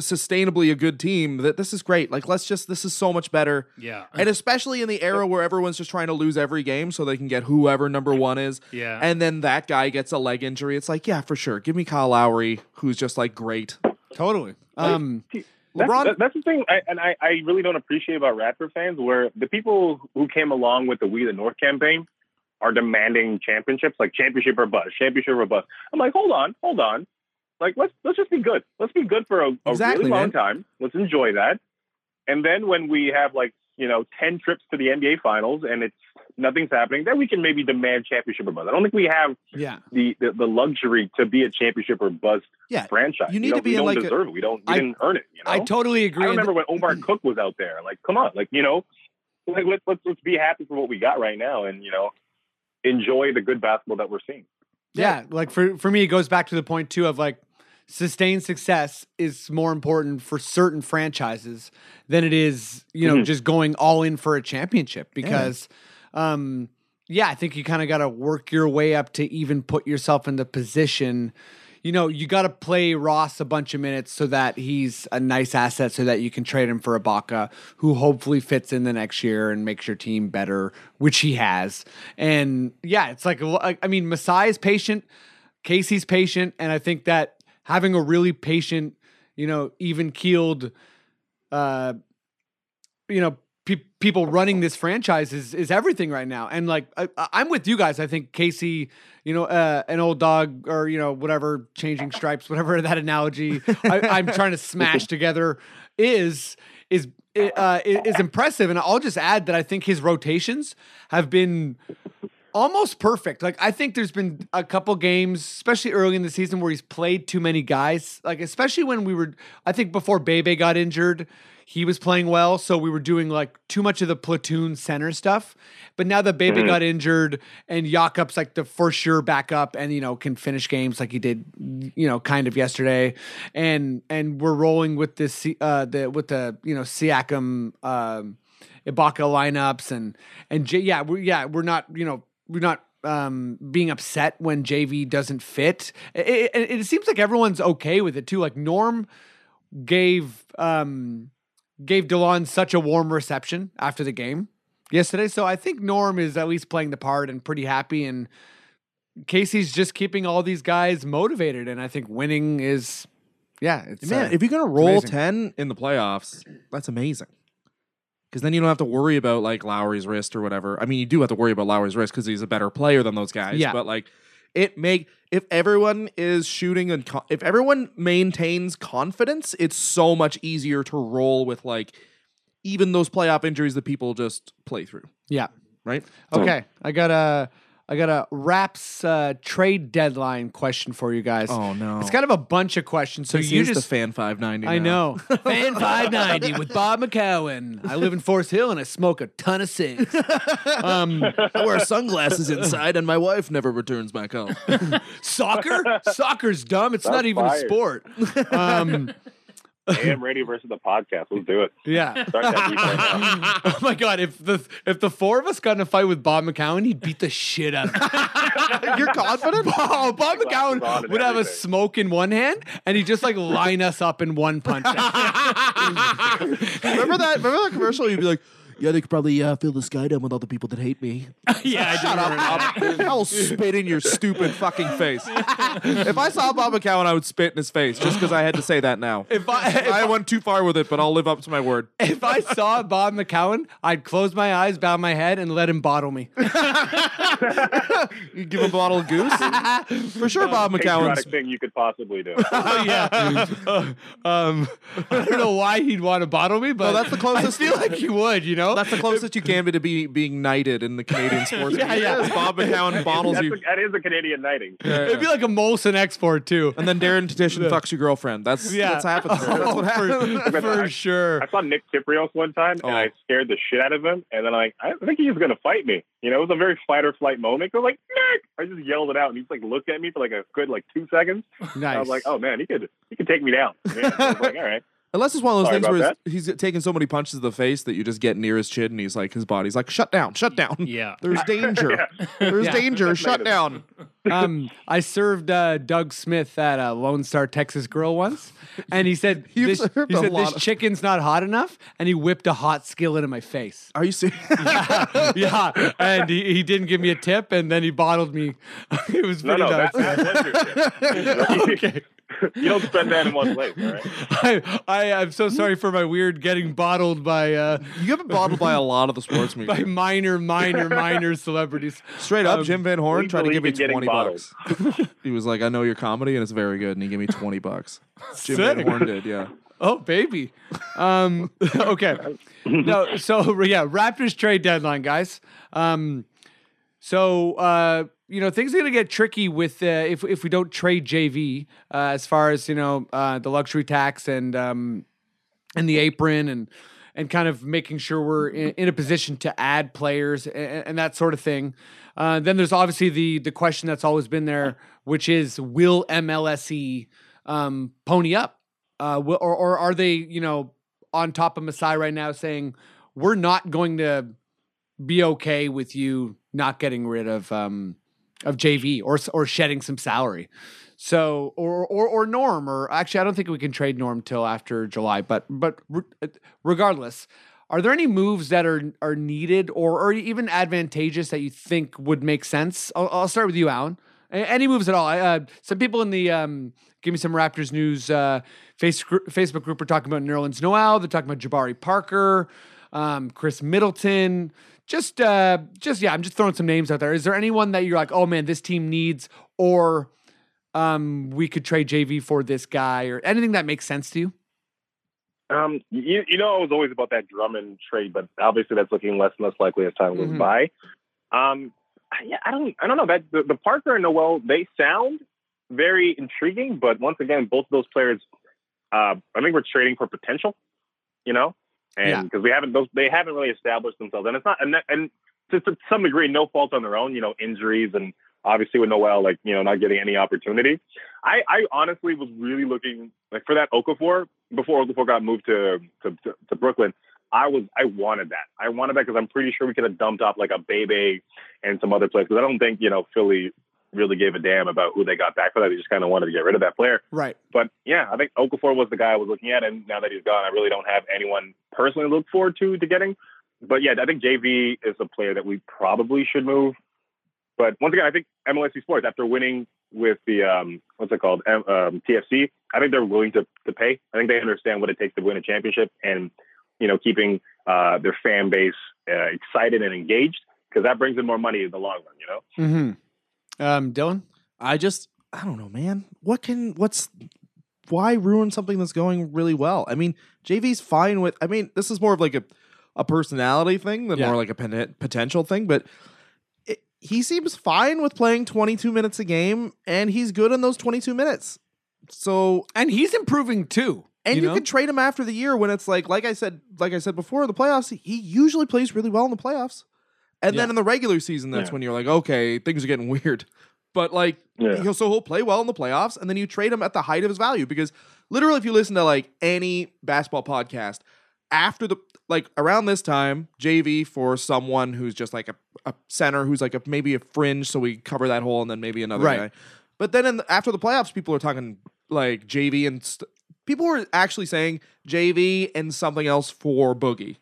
Speaker 5: sustainably a good team that this is great. Like let's just this is so much better.
Speaker 3: Yeah.
Speaker 5: And especially in the era where everyone's just trying to lose every game so they can get whoever number one is.
Speaker 3: Yeah.
Speaker 5: And then that guy gets a leg injury. It's like, yeah, for sure. Give me Kyle Lowry, who's just like great.
Speaker 4: Totally. Um,
Speaker 6: That's,
Speaker 5: LeBron-
Speaker 6: that- that's the thing, I, and I, I really don't appreciate about Raptor fans, where the people who came along with the We the North campaign are demanding championships, like championship or bust, championship or bust. I'm like, hold on, hold on, like let's let's just be good. Let's be good for a, a
Speaker 5: Exactly,
Speaker 6: really long
Speaker 5: man.
Speaker 6: time. Let's enjoy that, and then when we have like you know ten trips to the NBA Finals and it's nothing's happening, then we can maybe demand championship or bust. I don't think we have
Speaker 4: yeah.
Speaker 6: the the, the luxury to be a championship or bust
Speaker 5: Yeah.
Speaker 6: franchise.
Speaker 5: You need
Speaker 6: know,
Speaker 5: to be
Speaker 6: we
Speaker 5: in,
Speaker 6: don't
Speaker 5: like, a-
Speaker 6: deserve it. We don't. We
Speaker 4: I-
Speaker 6: didn't earn it. You know?
Speaker 4: I totally agree.
Speaker 6: I remember when Omar Cook was out there. Like, come on, like you know, like let's let's let's be happy for what we got right now, and you know, enjoy the good basketball that we're seeing.
Speaker 4: Yeah, like for for me, it goes back to the point too of like sustained success is more important for certain franchises than it is, you know,
Speaker 6: Mhm.
Speaker 4: just going all in for a championship because um yeah, I think you kind of got to work your way up to even put yourself in the position. You know, you got to play Ross a bunch of minutes so that he's a nice asset so that you can trade him for Ibaka, who hopefully fits in the next year and makes your team better, which he has. And yeah, it's like, I mean, Masai is patient, Casey's patient, and I think that having a really patient, you know, even keeled, uh, you know, pe- people running this franchise is is everything right now. And like, I, I'm with you guys. I think Casey, you know, uh, an old dog or you know whatever, changing stripes, whatever that analogy I, I'm trying to smash together is is uh, is impressive. And I'll just add that I think his rotations have been almost perfect. Like I think there's been a couple games, especially early in the season, where he's played too many guys. Like especially when we were, I think before Bebe got injured, he was playing well, so we were doing like too much of the platoon center stuff. But now that Bebe got injured and Jakob's like the for sure backup, and you know can finish games like he did, you know, kind of yesterday, and and we're rolling with this uh the with the you know Siakam um Ibaka lineups and and J- yeah we're yeah we're not you know we're not um being upset when JV doesn't fit. It, it, it seems like everyone's okay with it too. Like Norm gave um gave Delon such a warm reception after the game yesterday. So I think Norm is at least playing the part and pretty happy and Casey's just keeping all these guys motivated and I think winning is yeah, it's
Speaker 5: Man,
Speaker 4: uh,
Speaker 5: if you're gonna roll ten in the playoffs, that's amazing. Because then you don't have to worry about like Lowry's wrist or whatever. I mean, you do have to worry about Lowry's wrist because he's a better player than those guys.
Speaker 4: Yeah.
Speaker 5: But like, it make if everyone is shooting and co- if everyone maintains confidence, it's so much easier to roll with like even those playoff injuries that people just play through.
Speaker 4: yeah.
Speaker 5: Right?
Speaker 4: Okay, I got a I got a Raps uh, trade deadline question for you guys.
Speaker 5: Oh no,
Speaker 4: It's kind of a bunch of questions. So
Speaker 5: This
Speaker 4: you
Speaker 5: is
Speaker 4: just
Speaker 5: the fan five ninety.
Speaker 4: I know. Fan 590 with Bob McCown. I live in Forest Hill and I smoke a ton of cigs. Um,
Speaker 5: I wear sunglasses inside, and my wife never returns my call.
Speaker 4: soccer? Soccer's dumb. It's not
Speaker 6: That's
Speaker 4: even a sport. Um,
Speaker 6: AM radio versus the podcast. Let's do it.
Speaker 4: Yeah.
Speaker 6: Start that beef right
Speaker 4: oh my god! If the if the four of us got in a fight with Bob McCown, he'd beat the shit out of him.
Speaker 5: You're confident?
Speaker 4: Oh, Bob
Speaker 6: Glasses
Speaker 4: McCown would have a smoke in one hand, and he'd just like line us up in one punch.
Speaker 5: remember that? Remember that commercial? You'd be like, "Yeah, they could probably uh, fill the sky down with all the people that hate me."
Speaker 3: yeah, I do
Speaker 5: Shut
Speaker 3: remember
Speaker 5: up, Bob. I will spit in your stupid fucking face. if I saw Bob McCown, I would spit in his face just because I had to say that now.
Speaker 4: if I if
Speaker 5: I went too far with it, but I'll live up to my word.
Speaker 4: if I saw Bob McCown, I'd close my eyes, bow my head, and let him bottle me.
Speaker 5: You give him a bottle of goose? For sure, Bob McCown's.
Speaker 6: Patriotic thing you could possibly do.
Speaker 4: Oh yeah. um, I don't know why he'd want to bottle me, but
Speaker 5: No, that's the closest-
Speaker 4: I feel like he would. You know,
Speaker 5: That's the closest you can be to be being knighted in the Canadian sports.
Speaker 4: Yeah,
Speaker 5: league.
Speaker 4: yeah.
Speaker 5: Is Bob McCown bottles
Speaker 6: That's
Speaker 5: you.
Speaker 6: a, that is a Canadian knighting.
Speaker 4: It'd be like a Molson export too.
Speaker 5: And then Darren Petition fucks your girlfriend. That's
Speaker 4: Yeah,
Speaker 5: that's happens. Oh, that's
Speaker 4: Oh,
Speaker 5: what happens.
Speaker 4: for, for sure.
Speaker 6: I saw Nick Kypreos one time,
Speaker 5: Oh.
Speaker 6: and I scared the shit out of him. And then like, I think he was gonna fight me. You know, it was a very fight or flight moment. I was like, Nick! I just yelled it out, and he's like looked at me for like a good like two seconds.
Speaker 4: Nice.
Speaker 6: I was like, oh man, he could he could take me down. Yeah, I was like, all right.
Speaker 5: Unless it's one of those
Speaker 6: Sorry
Speaker 5: things where he's, he's taking so many punches to the face that you just get near his chin and he's like, his body's like, shut down, shut down.
Speaker 3: Yeah.
Speaker 5: There's danger. There's
Speaker 4: Yeah.
Speaker 5: danger. Shut down.
Speaker 4: um, I served uh, Doug Smith at a Lone Star Texas Grill once, and he said, this, he said this
Speaker 5: of-
Speaker 4: chicken's not hot enough, and he whipped a hot skillet in my face.
Speaker 5: Are you serious?
Speaker 4: yeah, and he, he didn't give me a tip, and then he bottled me. it was
Speaker 6: No,
Speaker 4: pretty
Speaker 6: no,
Speaker 4: nice.
Speaker 6: that, that your shit.
Speaker 4: okay.
Speaker 6: You don't spend that in one place, all right?
Speaker 4: I, I I'm so sorry for my weird getting bottled by uh
Speaker 5: you get bottled by a lot of the sports media.
Speaker 4: by minor minor minor celebrities.
Speaker 5: Straight up,
Speaker 4: Um,
Speaker 5: Jim Van Horne
Speaker 6: we
Speaker 5: tried to give me
Speaker 6: believe in getting
Speaker 5: twenty bucks. he was like, "I know your comedy and it's very good," and he gave me twenty bucks. Jim Van
Speaker 4: Sick.
Speaker 5: Horn did, yeah.
Speaker 4: Oh baby. Um okay. No, so yeah, Raptors trade deadline, guys. Um so uh you know things are gonna get tricky with uh, if if we don't trade JV uh, as far as you know uh, the luxury tax and um and the apron and and kind of making sure we're in, in a position to add players and, and that sort of thing. Uh, then there's obviously the the question that's always been there, which is will MLSE um, pony up, uh, will, or or are they you know on top of Masai right now saying we're not going to be okay with you not getting rid of um, of JV or or shedding some salary. So or or or Norm or actually I don't think we can trade Norm till after July. But but re- regardless, are there any moves that are are needed or or even advantageous that you think would make sense? I'll, I'll start with you, Alan. Any moves at all? Uh, some people in the um, give me some Raptors news uh, face, Facebook group are talking about Nerlens Noel. They're talking about Jabari Parker, um, Khris Middleton. Just, uh, just yeah, I'm just throwing some names out there. Is there anyone that you're like, oh man, this team needs, or um, we could trade JV for this guy, or anything that makes sense to you?
Speaker 6: Um, you, you know, it was always about that Drummond trade, but obviously that's looking less and less likely as time goes
Speaker 4: Mhm.
Speaker 6: by. Um, I- yeah, I don't, I don't know that the, the Parker and Noel they sound very intriguing, but once again, both of those players, uh, I think we're trading for potential, you know. And because we haven't those they haven't really established themselves, and it's not, and, that- and to, to some degree, no fault on their own, you know, injuries and obviously with Noel, like you know, not getting any opportunity. I, I honestly was really looking like for that Okafor before Okafor got moved to, to to to Brooklyn. I was I wanted that. I wanted that because I'm pretty sure we could have dumped off like a Bebe and some other players. Because I don't think you know Philly really gave a damn about who they got back for that. They just kind of wanted to get rid of that player.
Speaker 4: Right.
Speaker 6: But yeah, I think Okafor was the guy I was looking at, and now that he's gone, I really don't have anyone personally to look forward to to getting. But yeah, I think JV is a player that we probably should move. But once again, I think MLSE Sports after winning with the um, what's it called M- um, TFC, I think they're willing to to pay. I think they understand what it takes to win a championship, and you know, keeping uh, their fan base uh, excited and engaged because that brings in more money in the long run. You know.
Speaker 4: Mm-hmm. Um, Dylan.
Speaker 5: I just I don't know, man. What can what's why ruin something that's going really well? I mean, JV's fine with. I mean, this is more of like a a personality thing than
Speaker 4: Yeah.
Speaker 5: more like a pen- potential thing, but. It, he seems fine with playing 22 minutes a game, and he's good in those 22 minutes. So,
Speaker 4: And he's improving too.
Speaker 5: and you,
Speaker 4: know?
Speaker 5: can trade him after the year when it's like, like I said, like I said before, the playoffs, he usually plays really well in the playoffs. And then in the regular season, that's
Speaker 6: Yeah.
Speaker 5: when you're like, okay, things are getting weird. But like,
Speaker 6: Yeah.
Speaker 5: he'll so he'll play well in the playoffs, and then you trade him at the height of his value because, literally, if you listen to like any basketball podcast, after the like around this time, JV for someone who's just like a, a center who's like a maybe a fringe, so we cover that hole, and then maybe another
Speaker 4: Right.
Speaker 5: guy. But then in the, after the playoffs, people are talking like JV and st- people were actually saying JV and something else for Boogie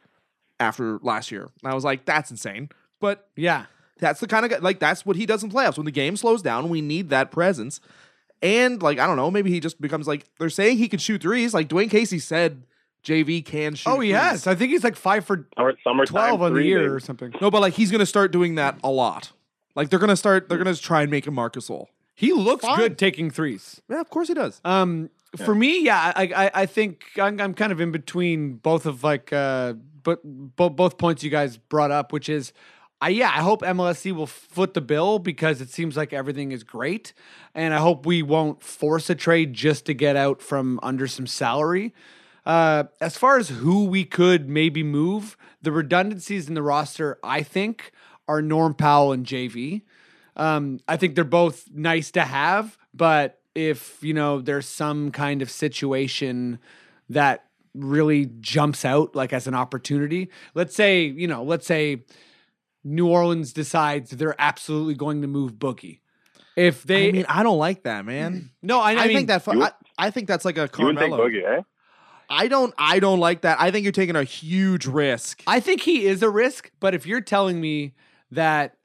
Speaker 5: after last year. And I was like, that's insane. But
Speaker 4: Yeah.
Speaker 5: that's the kind of guy, like that's what he does in playoffs. When the game slows down, we need that presence. And like I don't know, maybe he just becomes like they're saying he can shoot threes. Like Dwane Casey said, JV can shoot.
Speaker 4: Oh, he
Speaker 5: threes.
Speaker 4: has. I think he's like five for
Speaker 6: Summer, summertime
Speaker 4: 12 on the year
Speaker 6: baby.
Speaker 4: or something.
Speaker 5: No, but like he's gonna start doing that a lot. Like they're gonna start. They're gonna try and make him Marc Gasol.
Speaker 4: He looks
Speaker 5: Fine.
Speaker 4: good taking threes.
Speaker 5: Yeah, of course he does.
Speaker 4: Um, for me, yeah, I, I, I think I'm, I'm kind of in between both of like, uh, but bo- both points you guys brought up, which is, I yeah, I hope MLSE will foot the bill because it seems like everything is great, and I hope we won't force a trade just to get out from under some salary. Uh, as far as who we could maybe move, the redundancies in the roster, I think, are Norm Powell and JV. Um, I think they're both nice to have, but if you know there's some kind of situation that really jumps out like as an opportunity, let's say you know, let's say New Orleans decides they're absolutely going to move Boogie. If they
Speaker 5: I mean, I don't like that, man.
Speaker 4: no, I,
Speaker 5: I,
Speaker 4: I, mean,
Speaker 5: think that. fu-
Speaker 6: You-
Speaker 5: I, I think that's like a
Speaker 6: You would take
Speaker 5: Carmelo.
Speaker 6: Boogie, eh?
Speaker 5: I don't. I don't like that. I think you're taking a huge risk.
Speaker 4: I think he is a risk, but if you're telling me that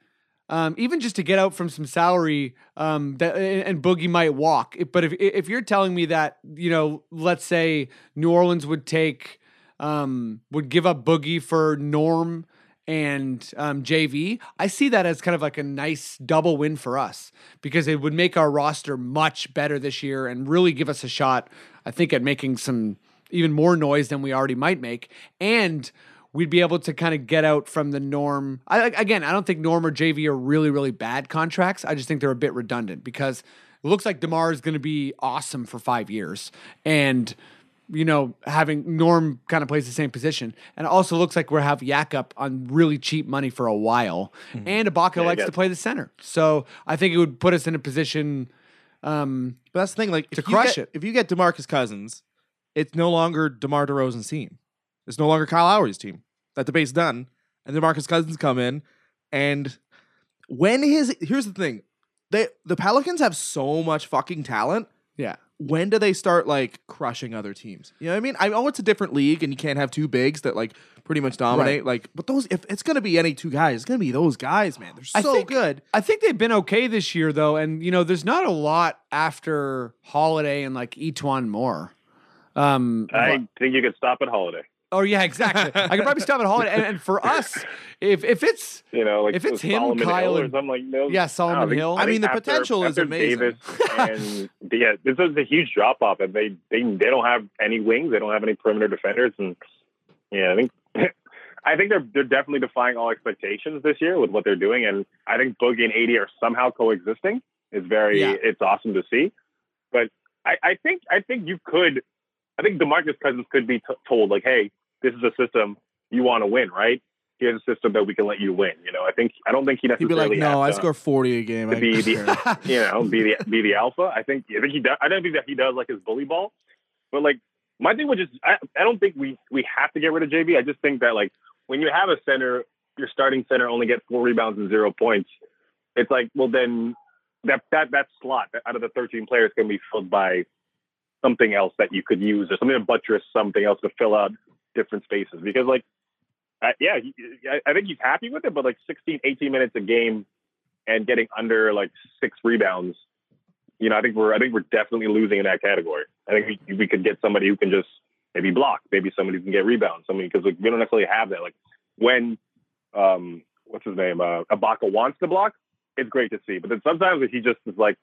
Speaker 4: um, even just to get out from some salary, um, that and and Boogie might walk, but if if you're telling me that you know, let's say New Orleans would take um, would give up Boogie for Norm and um, JV, I see that as kind of like a nice double win for us because it would make our roster much better this year and really give us a shot, I think, at making some even more noise than we already might make. And we'd be able to kind of get out from the norm. I, again, I don't think Norm or JV are really, really bad contracts. I just think they're a bit redundant because it looks like DeMar is going to be awesome for five years. And you know, having Norm kind of plays the same position. And it also looks like we'll have Jakob on really cheap money for a while. And Ibaka
Speaker 6: Yeah,
Speaker 4: likes to play the center. So I think it would put us in a position um,
Speaker 5: But that's the thing. Like
Speaker 4: To crush
Speaker 5: get-
Speaker 4: it.
Speaker 5: If you get Demarcus Cousins, it's no longer Demar Derozan's team. It's no longer Kyle Lowry's team. That debate's done, and Demarcus Cousins come in, and when his here's the thing, they the Pelicans have so much fucking talent.
Speaker 4: yeah.
Speaker 5: When do they start like crushing other teams? You know what I mean? I know it's a different league, and you can't have two bigs that like pretty much dominate. Like, but those if it's gonna be any two guys, it's gonna be those guys, man. They're
Speaker 4: I
Speaker 5: so
Speaker 4: think-
Speaker 5: good.
Speaker 4: I think they've been okay this year though, and you know, there's not a lot after Holiday and like E'Twaun Moore. Um,
Speaker 6: I think you could stop at Holiday.
Speaker 4: Oh yeah, exactly. I could probably stop at Holiday, and, and for us, if if it's
Speaker 6: You know, like
Speaker 4: If it's him,
Speaker 6: Solomon
Speaker 4: Kyle,
Speaker 6: Hill or something like no.
Speaker 4: yeah Solomon
Speaker 6: think-
Speaker 4: Hill.
Speaker 5: I mean, the
Speaker 6: after-
Speaker 5: potential is
Speaker 6: after
Speaker 5: amazing.
Speaker 6: Davis and yeah, this is a huge drop off, and they they they don't have any wings. They don't have any perimeter defenders, and yeah, I think I think they're they're definitely defying all expectations this year with what they're doing, and I think Boogie and AD are somehow coexisting. It's very
Speaker 4: Yeah.
Speaker 6: it's awesome to see, but I, I think I think you could. I think Demarcus Cousins could be t- told like, hey, this is a system you want to win, right? Here's a system that we can let you win. You know, I think I don't think he
Speaker 5: He'd be like, "No, I score forty a game."
Speaker 6: to
Speaker 5: I
Speaker 6: be the you know be the be the alpha. I think I think he does. I don't think that he does like his bully ball, but like my thing was just I, I don't think we we have to get rid of JV. I just think that like when you have a center, your starting center only gets four rebounds and zero points. It's like well then that that that slot out of the thirteen players can be filled by something else that you could use or something to buttress something else to fill out different spaces because like yeah he, I, I think he's happy with it but like 16 18 minutes a game and getting under like six rebounds you know i think we're i think we're definitely losing in that category. I think we, we could get somebody who can just maybe block maybe somebody who can get rebounds somebody because like, we don't necessarily have that. Like when um what's his name uh Ibaka wants to block it's great to see but then sometimes he just is like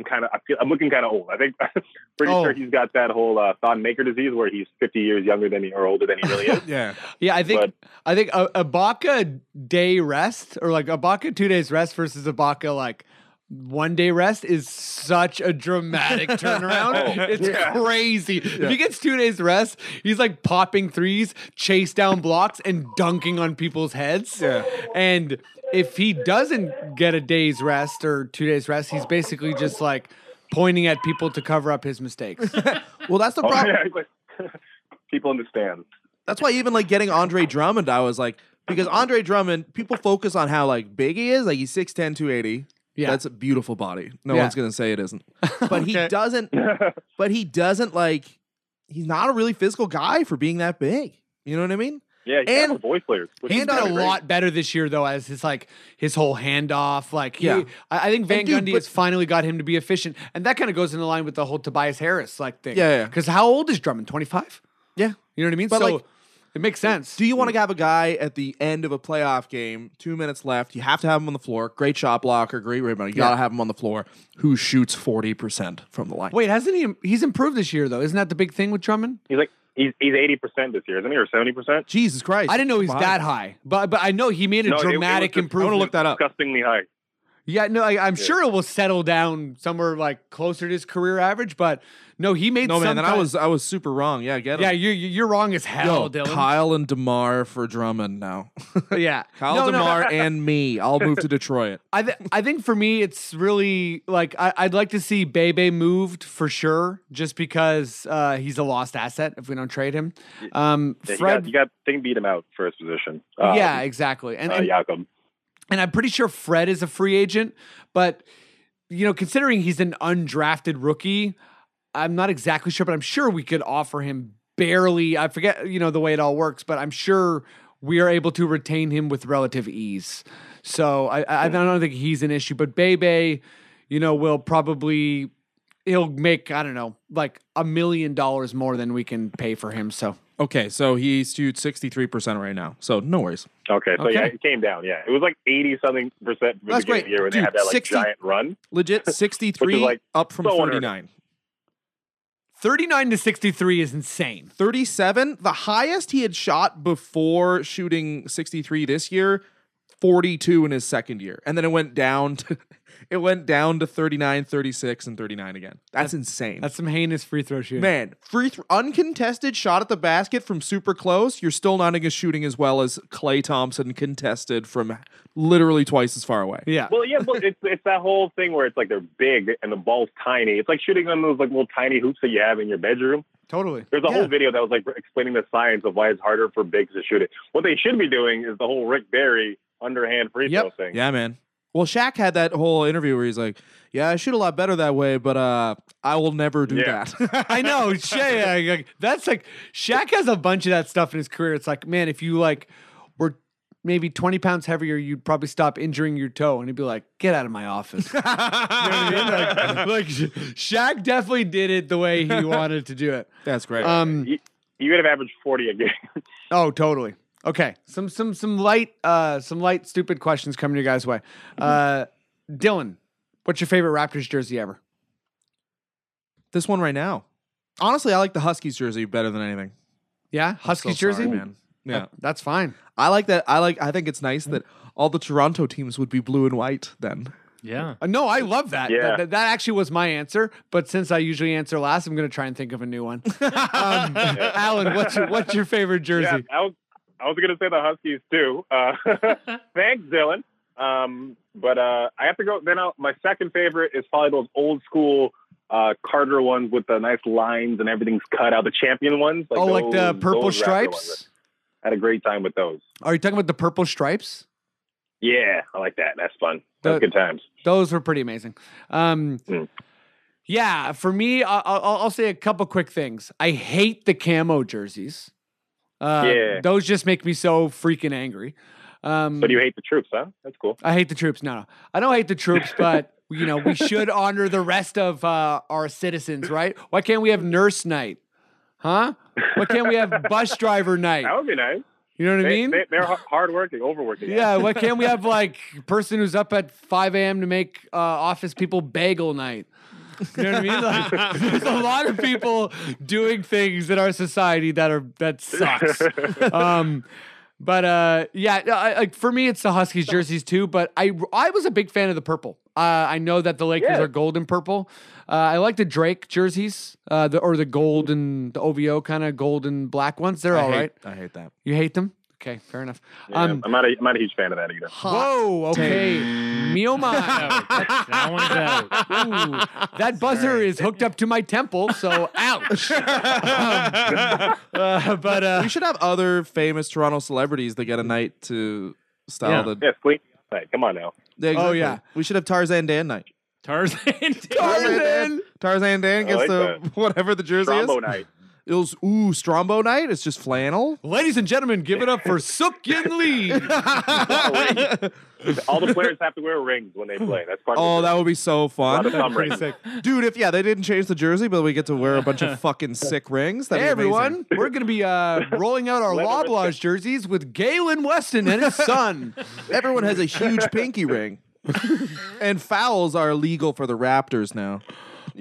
Speaker 6: I'm kind of I feel I'm looking kind of old. I think pretty
Speaker 4: Oh.
Speaker 6: sure he's got that whole uh, thought maker disease where he's 50 years younger than he or older than he really is.
Speaker 5: yeah.
Speaker 4: Yeah, I think
Speaker 6: But-
Speaker 4: I think a, a Baca day rest or like a Baca two days rest versus a Baca like one day rest is such a dramatic turnaround.
Speaker 6: Oh,
Speaker 4: it's
Speaker 6: yeah.
Speaker 4: crazy. If he gets two days rest, he's like popping threes, chase down blocks, and dunking on people's heads.
Speaker 5: Yeah.
Speaker 4: And if he doesn't get a day's rest or two days rest, he's basically just like pointing at people to cover up his mistakes.
Speaker 5: Well, that's the
Speaker 6: Oh,
Speaker 5: problem.
Speaker 6: yeah, like, people understand.
Speaker 5: That's why even like getting Andre Drummond, I was like, because Andre Drummond, people focus on how like big he is. Like he's 6'10, 280.
Speaker 4: Yeah.
Speaker 5: That's a beautiful body. No
Speaker 4: Yeah.
Speaker 5: one's gonna say it isn't. But he doesn't but he doesn't like he's not a really physical guy for being that big. You know what I mean?
Speaker 6: Yeah, he's
Speaker 5: And-
Speaker 6: and voice players. which
Speaker 4: He's
Speaker 6: is
Speaker 4: a
Speaker 6: great.
Speaker 4: lot better this year, though, as his like his whole handoff. Like, he,
Speaker 5: Yeah.
Speaker 4: I, I think Van
Speaker 5: dude,
Speaker 4: Gundy
Speaker 5: but-
Speaker 4: has finally got him to be efficient, and that kind of goes in the line with the whole Tobias Harris like thing.
Speaker 5: Yeah, yeah.
Speaker 4: Because how old is Drummond? Twenty five.
Speaker 5: Yeah.
Speaker 4: You know what I mean?
Speaker 5: But,
Speaker 4: so
Speaker 5: like,
Speaker 4: it makes sense.
Speaker 5: Do you want to have a guy at the end of a playoff game, two minutes left? You have to have him on the floor. Great shot blocker, great rebound. You
Speaker 4: Yeah.
Speaker 5: gotta have him on the floor. Who shoots forty percent from the line?
Speaker 4: Wait, hasn't he? He's improved this year, though. Isn't that the big thing with Drummond?
Speaker 6: He's like he's he's eighty percent this year, isn't he, or seventy percent?
Speaker 5: Jesus Christ!
Speaker 4: I didn't know he's
Speaker 5: Wow.
Speaker 4: that high, but but I know he made a dramatic improvement.
Speaker 5: I want
Speaker 4: improvement.
Speaker 5: to look that up.
Speaker 6: Disgustingly high.
Speaker 4: Yeah, no, I, I'm sure it will settle down somewhere like closer to his career average. But no, he made
Speaker 5: No
Speaker 4: some
Speaker 5: man, then I was I was super wrong. Yeah, get him.
Speaker 4: Yeah, you you're wrong as hell,
Speaker 5: Yo,
Speaker 4: Dylan.
Speaker 5: Kyle and Demar for Drummond now.
Speaker 4: yeah,
Speaker 5: Kyle
Speaker 4: No, no,
Speaker 5: Demar and me. I'll move to Detroit.
Speaker 4: I th- I think for me it's really like I- I'd like to see Bebe moved for sure, just because uh, he's a lost asset if we don't trade him. Um,
Speaker 6: Yeah, you
Speaker 4: Fred,
Speaker 6: got you got thing beat him out first position. Um,
Speaker 4: yeah, exactly, and,
Speaker 6: uh,
Speaker 4: and
Speaker 6: Jakob.
Speaker 4: And I'm pretty sure Fred is a free agent, but you know, considering he's an undrafted rookie, I'm not exactly sure, but I'm sure we could offer him barely. I forget, you know, the way it all works, but I'm sure we are able to retain him with relative ease. So I, I, I don't think he's an issue, but Bebe, you know, will probably he'll make I don't know like a million dollars more than we can pay for him. So
Speaker 5: Okay, so he's shoots sixty three percent right now. So no worries.
Speaker 6: Okay, so yeah,
Speaker 4: Okay.
Speaker 6: it came down. Yeah, it was like eighty something percent from the
Speaker 5: That's
Speaker 6: beginning
Speaker 5: great.
Speaker 6: of the year when
Speaker 5: Dude,
Speaker 6: they had that like
Speaker 5: 60
Speaker 6: giant run.
Speaker 5: Legit sixty three
Speaker 6: like
Speaker 5: up from
Speaker 6: so unheard
Speaker 5: thirty
Speaker 6: of.
Speaker 5: nine.
Speaker 4: 39 to 63 is insane.
Speaker 5: 37 the highest he had shot before shooting 63 this year 42 in his second year and then it went down to it went down to 39 36 and 39 again that's insane
Speaker 4: That's some heinous free throw shooting.
Speaker 5: man free th- uncontested shot at the basket from super close you're still not as shooting as well as Klay Thompson contested from literally twice as far away
Speaker 4: Yeah.
Speaker 6: Well, yeah, but it's it's that whole thing where it's like they're big and the ball's tiny. It's like shooting on those like little tiny hoops that you have in your bedroom.
Speaker 4: Totally.
Speaker 6: There's a
Speaker 5: Yeah.
Speaker 6: whole video that was like explaining the science of why it's harder for bigs to shoot it. What they should be doing is the whole Rick Barry underhand free throw thing.
Speaker 5: yeah man well Shaq had that whole interview where he's like yeah i shoot a lot better that way but uh i will never do
Speaker 6: Yeah.
Speaker 5: that
Speaker 4: I know. Shay, like, that's like Shaq has a bunch of that stuff in his career. It's like, man, if you like were maybe 20 pounds heavier, you'd probably stop injuring your toe. And he'd be like, get out of my office. you know what I mean? Like, like Shaq definitely did it the way he wanted to do it.
Speaker 5: that's great
Speaker 4: Um,
Speaker 6: You, you could have averaged forty a game.
Speaker 4: oh, totally. Okay. Some some some light uh some light stupid questions coming your guys' way. Uh Dylan, what's your favorite Raptors jersey ever?
Speaker 5: This one right now. Honestly, I like the Huskies jersey better than anything.
Speaker 4: Yeah,
Speaker 5: I'm
Speaker 4: Huskies
Speaker 5: so sorry,
Speaker 4: jersey?
Speaker 5: man. Yeah,
Speaker 4: That- that's fine.
Speaker 5: I like that. I like. I think it's nice that all the Toronto teams would be blue and white. Then
Speaker 3: Yeah.
Speaker 4: Uh, no, I love that.
Speaker 6: Yeah.
Speaker 4: That, that- that actually was my answer. But since I usually answer last, I'm going to try and think of a new one. um, Alan, what's your, what's your favorite jersey?
Speaker 6: Yeah, I was gonna say the Huskies too. Uh, thanks, Dylan. Um, but uh, I have to go. Then I'll, my second favorite is probably those old school uh, Carter ones with the nice lines and everything's cut out. The champion ones.
Speaker 4: oh, like the purple
Speaker 6: those
Speaker 4: stripes?
Speaker 6: I had a great time with those.
Speaker 4: Are you talking about the purple stripes?
Speaker 6: Yeah, I like that. That's fun.
Speaker 4: The-
Speaker 6: good times.
Speaker 4: Those were pretty amazing. Um,
Speaker 6: Mm.
Speaker 4: Yeah, for me, I'll, I'll I'll say a couple quick things. I hate the camo jerseys. Uh,
Speaker 6: Yeah.
Speaker 4: Those just make me so freaking angry. Um,
Speaker 6: But you hate the troops, huh? That's cool.
Speaker 4: I hate the troops. No, no, I don't hate the troops, but you know we should honor the rest of uh, our citizens, right? Why can't we have nurse night? Huh? Why can't we have bus driver night?
Speaker 6: That would be nice.
Speaker 4: You know what I mean?
Speaker 6: they, they're hardworking, overworking.
Speaker 4: yeah. Why can't we have like person who's up at five a.m. to make uh, office people bagel night? You know what I mean? Like, there's a lot of people doing things in our society that are that sucks. Um, but uh, yeah, I, like for me, it's the Huskies jerseys too. But I I was a big fan of the purple. Uh, I know that the Lakers
Speaker 6: Yeah.
Speaker 4: are gold and purple. Uh, I like the Drake jerseys, uh, the or the gold and the OVO kind of gold and black ones. They're
Speaker 5: I
Speaker 4: all
Speaker 5: hate,
Speaker 4: right.
Speaker 5: I hate that.
Speaker 4: You hate them? Okay, fair enough.
Speaker 6: Yeah,
Speaker 4: Um,
Speaker 6: I'm not a I'm not a huge fan of that either.
Speaker 4: whoa. Okay, me oh
Speaker 3: that one's out.
Speaker 4: Ooh, that buzzer is hooked up to my temple, so ouch. Um, uh, but uh,
Speaker 5: we should have other famous Toronto celebrities that get a night to style
Speaker 3: Yeah.
Speaker 5: the.
Speaker 6: Yeah, Spleen. Hey, come on now.
Speaker 5: Yeah,
Speaker 4: Oh, yeah.
Speaker 5: we should have Tarzan Dan night.
Speaker 3: Tarzan.
Speaker 4: Tarzan.
Speaker 5: Tarzan Dan gets
Speaker 6: like
Speaker 5: the
Speaker 6: that.
Speaker 5: whatever the jersey
Speaker 6: Strombo
Speaker 5: is.
Speaker 6: night.
Speaker 5: It was ooh Strombo night. It's just flannel.
Speaker 4: ladies and gentlemen, give it up for Sook-Yin Lee.
Speaker 6: All the players have to wear rings when they play. That's part
Speaker 5: Oh,
Speaker 6: of
Speaker 5: that would be so
Speaker 6: a lot of
Speaker 5: fun,
Speaker 6: thumb rings.
Speaker 5: dude. If yeah, they didn't change the jersey, but we get to wear a bunch of fucking sick rings. That'd
Speaker 4: Hey
Speaker 5: be
Speaker 4: everyone, we're going to be uh, rolling out our
Speaker 6: Leather
Speaker 4: Loblaws jerseys with Galen Weston and his son.
Speaker 5: Everyone has a huge pinky ring, and fouls are illegal for the Raptors now.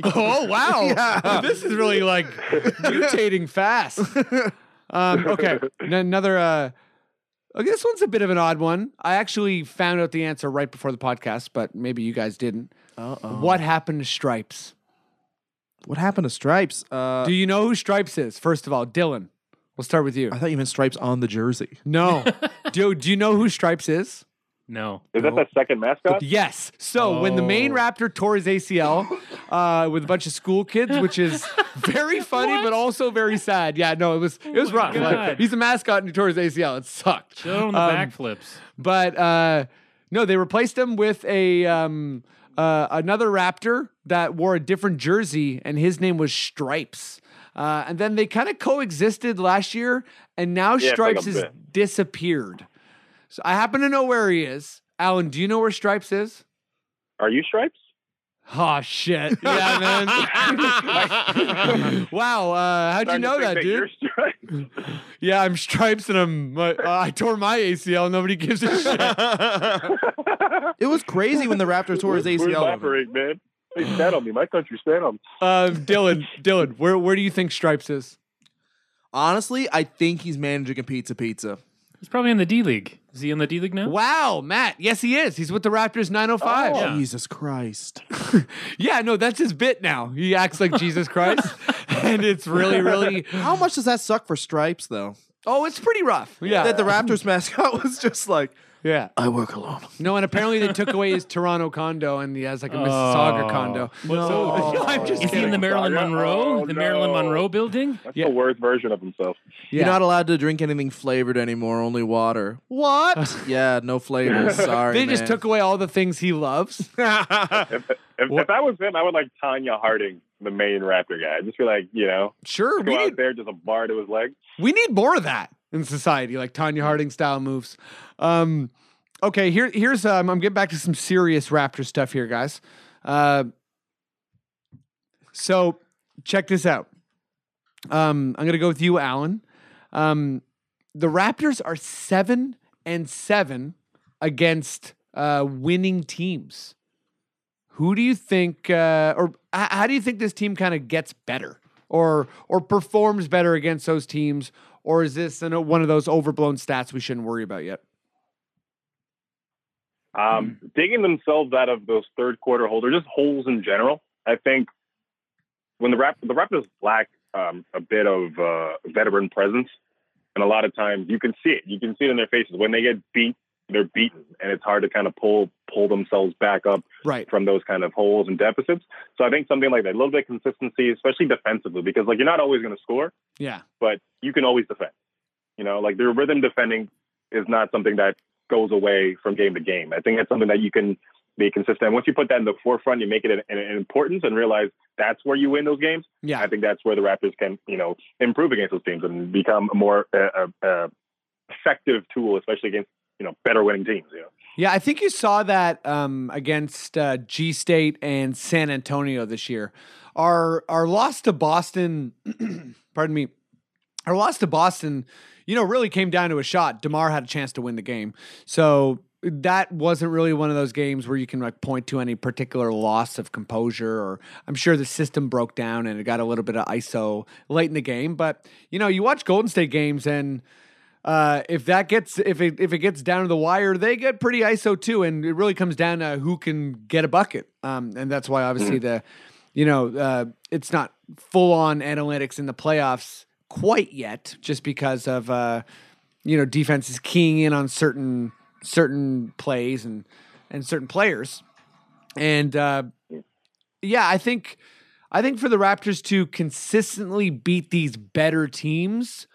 Speaker 4: oh wow, this is really like mutating fast. Um, okay, N- another. Uh, okay, this one's a bit of an odd one. I actually found out the answer right before the podcast, but maybe you guys didn't.
Speaker 5: Uh-oh.
Speaker 4: What happened to Stripes?
Speaker 5: What happened to Stripes? Uh,
Speaker 4: Do you know who Stripes is? First of all, Dylan. We'll start with you.
Speaker 5: I thought you meant Stripes on the jersey.
Speaker 4: No, do do you know who Stripes is?
Speaker 3: No.
Speaker 6: Is that the second mascot?
Speaker 4: Yes. So when the main
Speaker 5: Oh.
Speaker 4: raptor tore his ACL uh, with a bunch of school kids, which is very funny but also very sad. Yeah, no, it was it was
Speaker 3: Oh
Speaker 4: rough. Like, he's a mascot and he tore his ACL. It sucked.
Speaker 3: Show on the
Speaker 4: Um,
Speaker 3: backflips.
Speaker 4: But uh, no, they replaced him with a um, uh, another raptor that wore a different jersey, and his name was Stripes. Uh, and then they kind of coexisted last year, and now
Speaker 6: Yeah,
Speaker 4: Stripes has disappeared. So I happen to know where he is. Alan, do you know where Stripes is?
Speaker 6: Are you stripes?
Speaker 4: Oh shit! Yeah, man. wow, uh, how'd you know
Speaker 6: think
Speaker 4: that,
Speaker 6: You're
Speaker 4: dude?
Speaker 6: stripes.
Speaker 4: Yeah, I'm stripes and I'm. Uh, I tore my ACL. Nobody gives a shit.
Speaker 5: It was crazy when the Raptors tore his
Speaker 6: Where's
Speaker 5: ACL. over.
Speaker 6: Maverick, man? They stand on me. My country stand on me.
Speaker 4: Um, Dylan, Dylan, where where do you think Stripes is?
Speaker 5: Honestly, I think he's managing a pizza pizza.
Speaker 3: He's probably in the D League. Is he in the D League now?
Speaker 4: Wow, Matt. Yes, he is. He's with the Raptors 905.
Speaker 6: Oh.
Speaker 3: Yeah. Oh.
Speaker 5: Jesus Christ.
Speaker 4: Yeah, no, that's his bit now. He acts like Jesus Christ, and it's really, really.
Speaker 5: How much does that suck for Stripes, though?
Speaker 4: Oh, it's pretty rough. Yeah,
Speaker 5: That the Raptors mascot was just like,
Speaker 4: yeah.
Speaker 5: I work alone.
Speaker 4: No, and apparently they took away his Toronto condo, and he has like a oh. Mississauga
Speaker 3: Oh.
Speaker 4: condo.
Speaker 3: No.
Speaker 4: I'm just
Speaker 3: Is he in the. Marilyn
Speaker 6: Saga?
Speaker 3: Monroe?
Speaker 6: Oh,
Speaker 3: the Marilyn
Speaker 6: no.
Speaker 3: Monroe building?
Speaker 6: That's
Speaker 4: Yeah.
Speaker 6: the worst version of himself.
Speaker 5: You're not allowed to drink anything flavored anymore, only water. What? yeah, no flavors. Sorry.
Speaker 4: They just
Speaker 5: man.
Speaker 4: took away all the things he loves.
Speaker 6: If, if, if I was him, I would like Tonya Harding, the main Raptor guy. Just be like, you know,
Speaker 4: Sure,
Speaker 6: go
Speaker 4: we
Speaker 6: out
Speaker 4: need
Speaker 6: there, just a bar to his leg.
Speaker 4: we need more of that in society, like Tonya Harding style moves. Um, okay, here here's um, I'm getting back to some serious Raptor stuff here, guys. Uh, so check this out. Um, I'm gonna go with you, Alan. Um, the Raptors are seven and seven against uh, winning teams. Who do you think, uh, or h- how do you think this team kind of gets better, or or performs better against those teams, or is this an, one of those overblown stats we shouldn't worry about yet?
Speaker 6: Um, digging themselves out of those third quarter holes or just holes in general. I think when the Rap- the Raptors lack um, a bit of uh, veteran presence, and a lot of times you can see it. You can see it in their faces when they get beat. They're beaten, and it's hard to kind of pull pull themselves back up
Speaker 4: Right.
Speaker 6: from those kind of holes and deficits. So I think something like that, a little bit of consistency, especially defensively, because like you're not always going to score,
Speaker 4: Yeah.
Speaker 6: but you can always defend. You know, like their rhythm defending is not something that goes away from game to game. I think that's something that you can be consistent. Once you put that in the forefront, you make it an, an importance and realize that's where you win those games.
Speaker 4: Yeah.
Speaker 6: I think that's where the Raptors can, you know, improve against those teams and become a more uh, uh, uh, effective tool, especially against, you know, better winning teams. You know.
Speaker 4: Yeah, I think you saw that um, against uh, G State and San Antonio this year. Our our loss to Boston, pardon me, our loss to Boston, you know, really came down to a shot. Demar had a chance to win the game, so that wasn't really one of those games where you can like point to any particular loss of composure. Or I'm sure the system broke down and it got a little bit of ISO late in the game. But you know, you watch Golden State games and uh, if that gets if it if it gets down to the wire, they get pretty ISO too, and it really comes down to who can get a bucket. Um, and that's why obviously the, you know, uh, it's not full on analytics in the playoffs quite yet, just because of uh, you know defense is keying in on certain certain plays and and certain players, and uh, yeah, I think I think for the Raptors to consistently beat these better teams,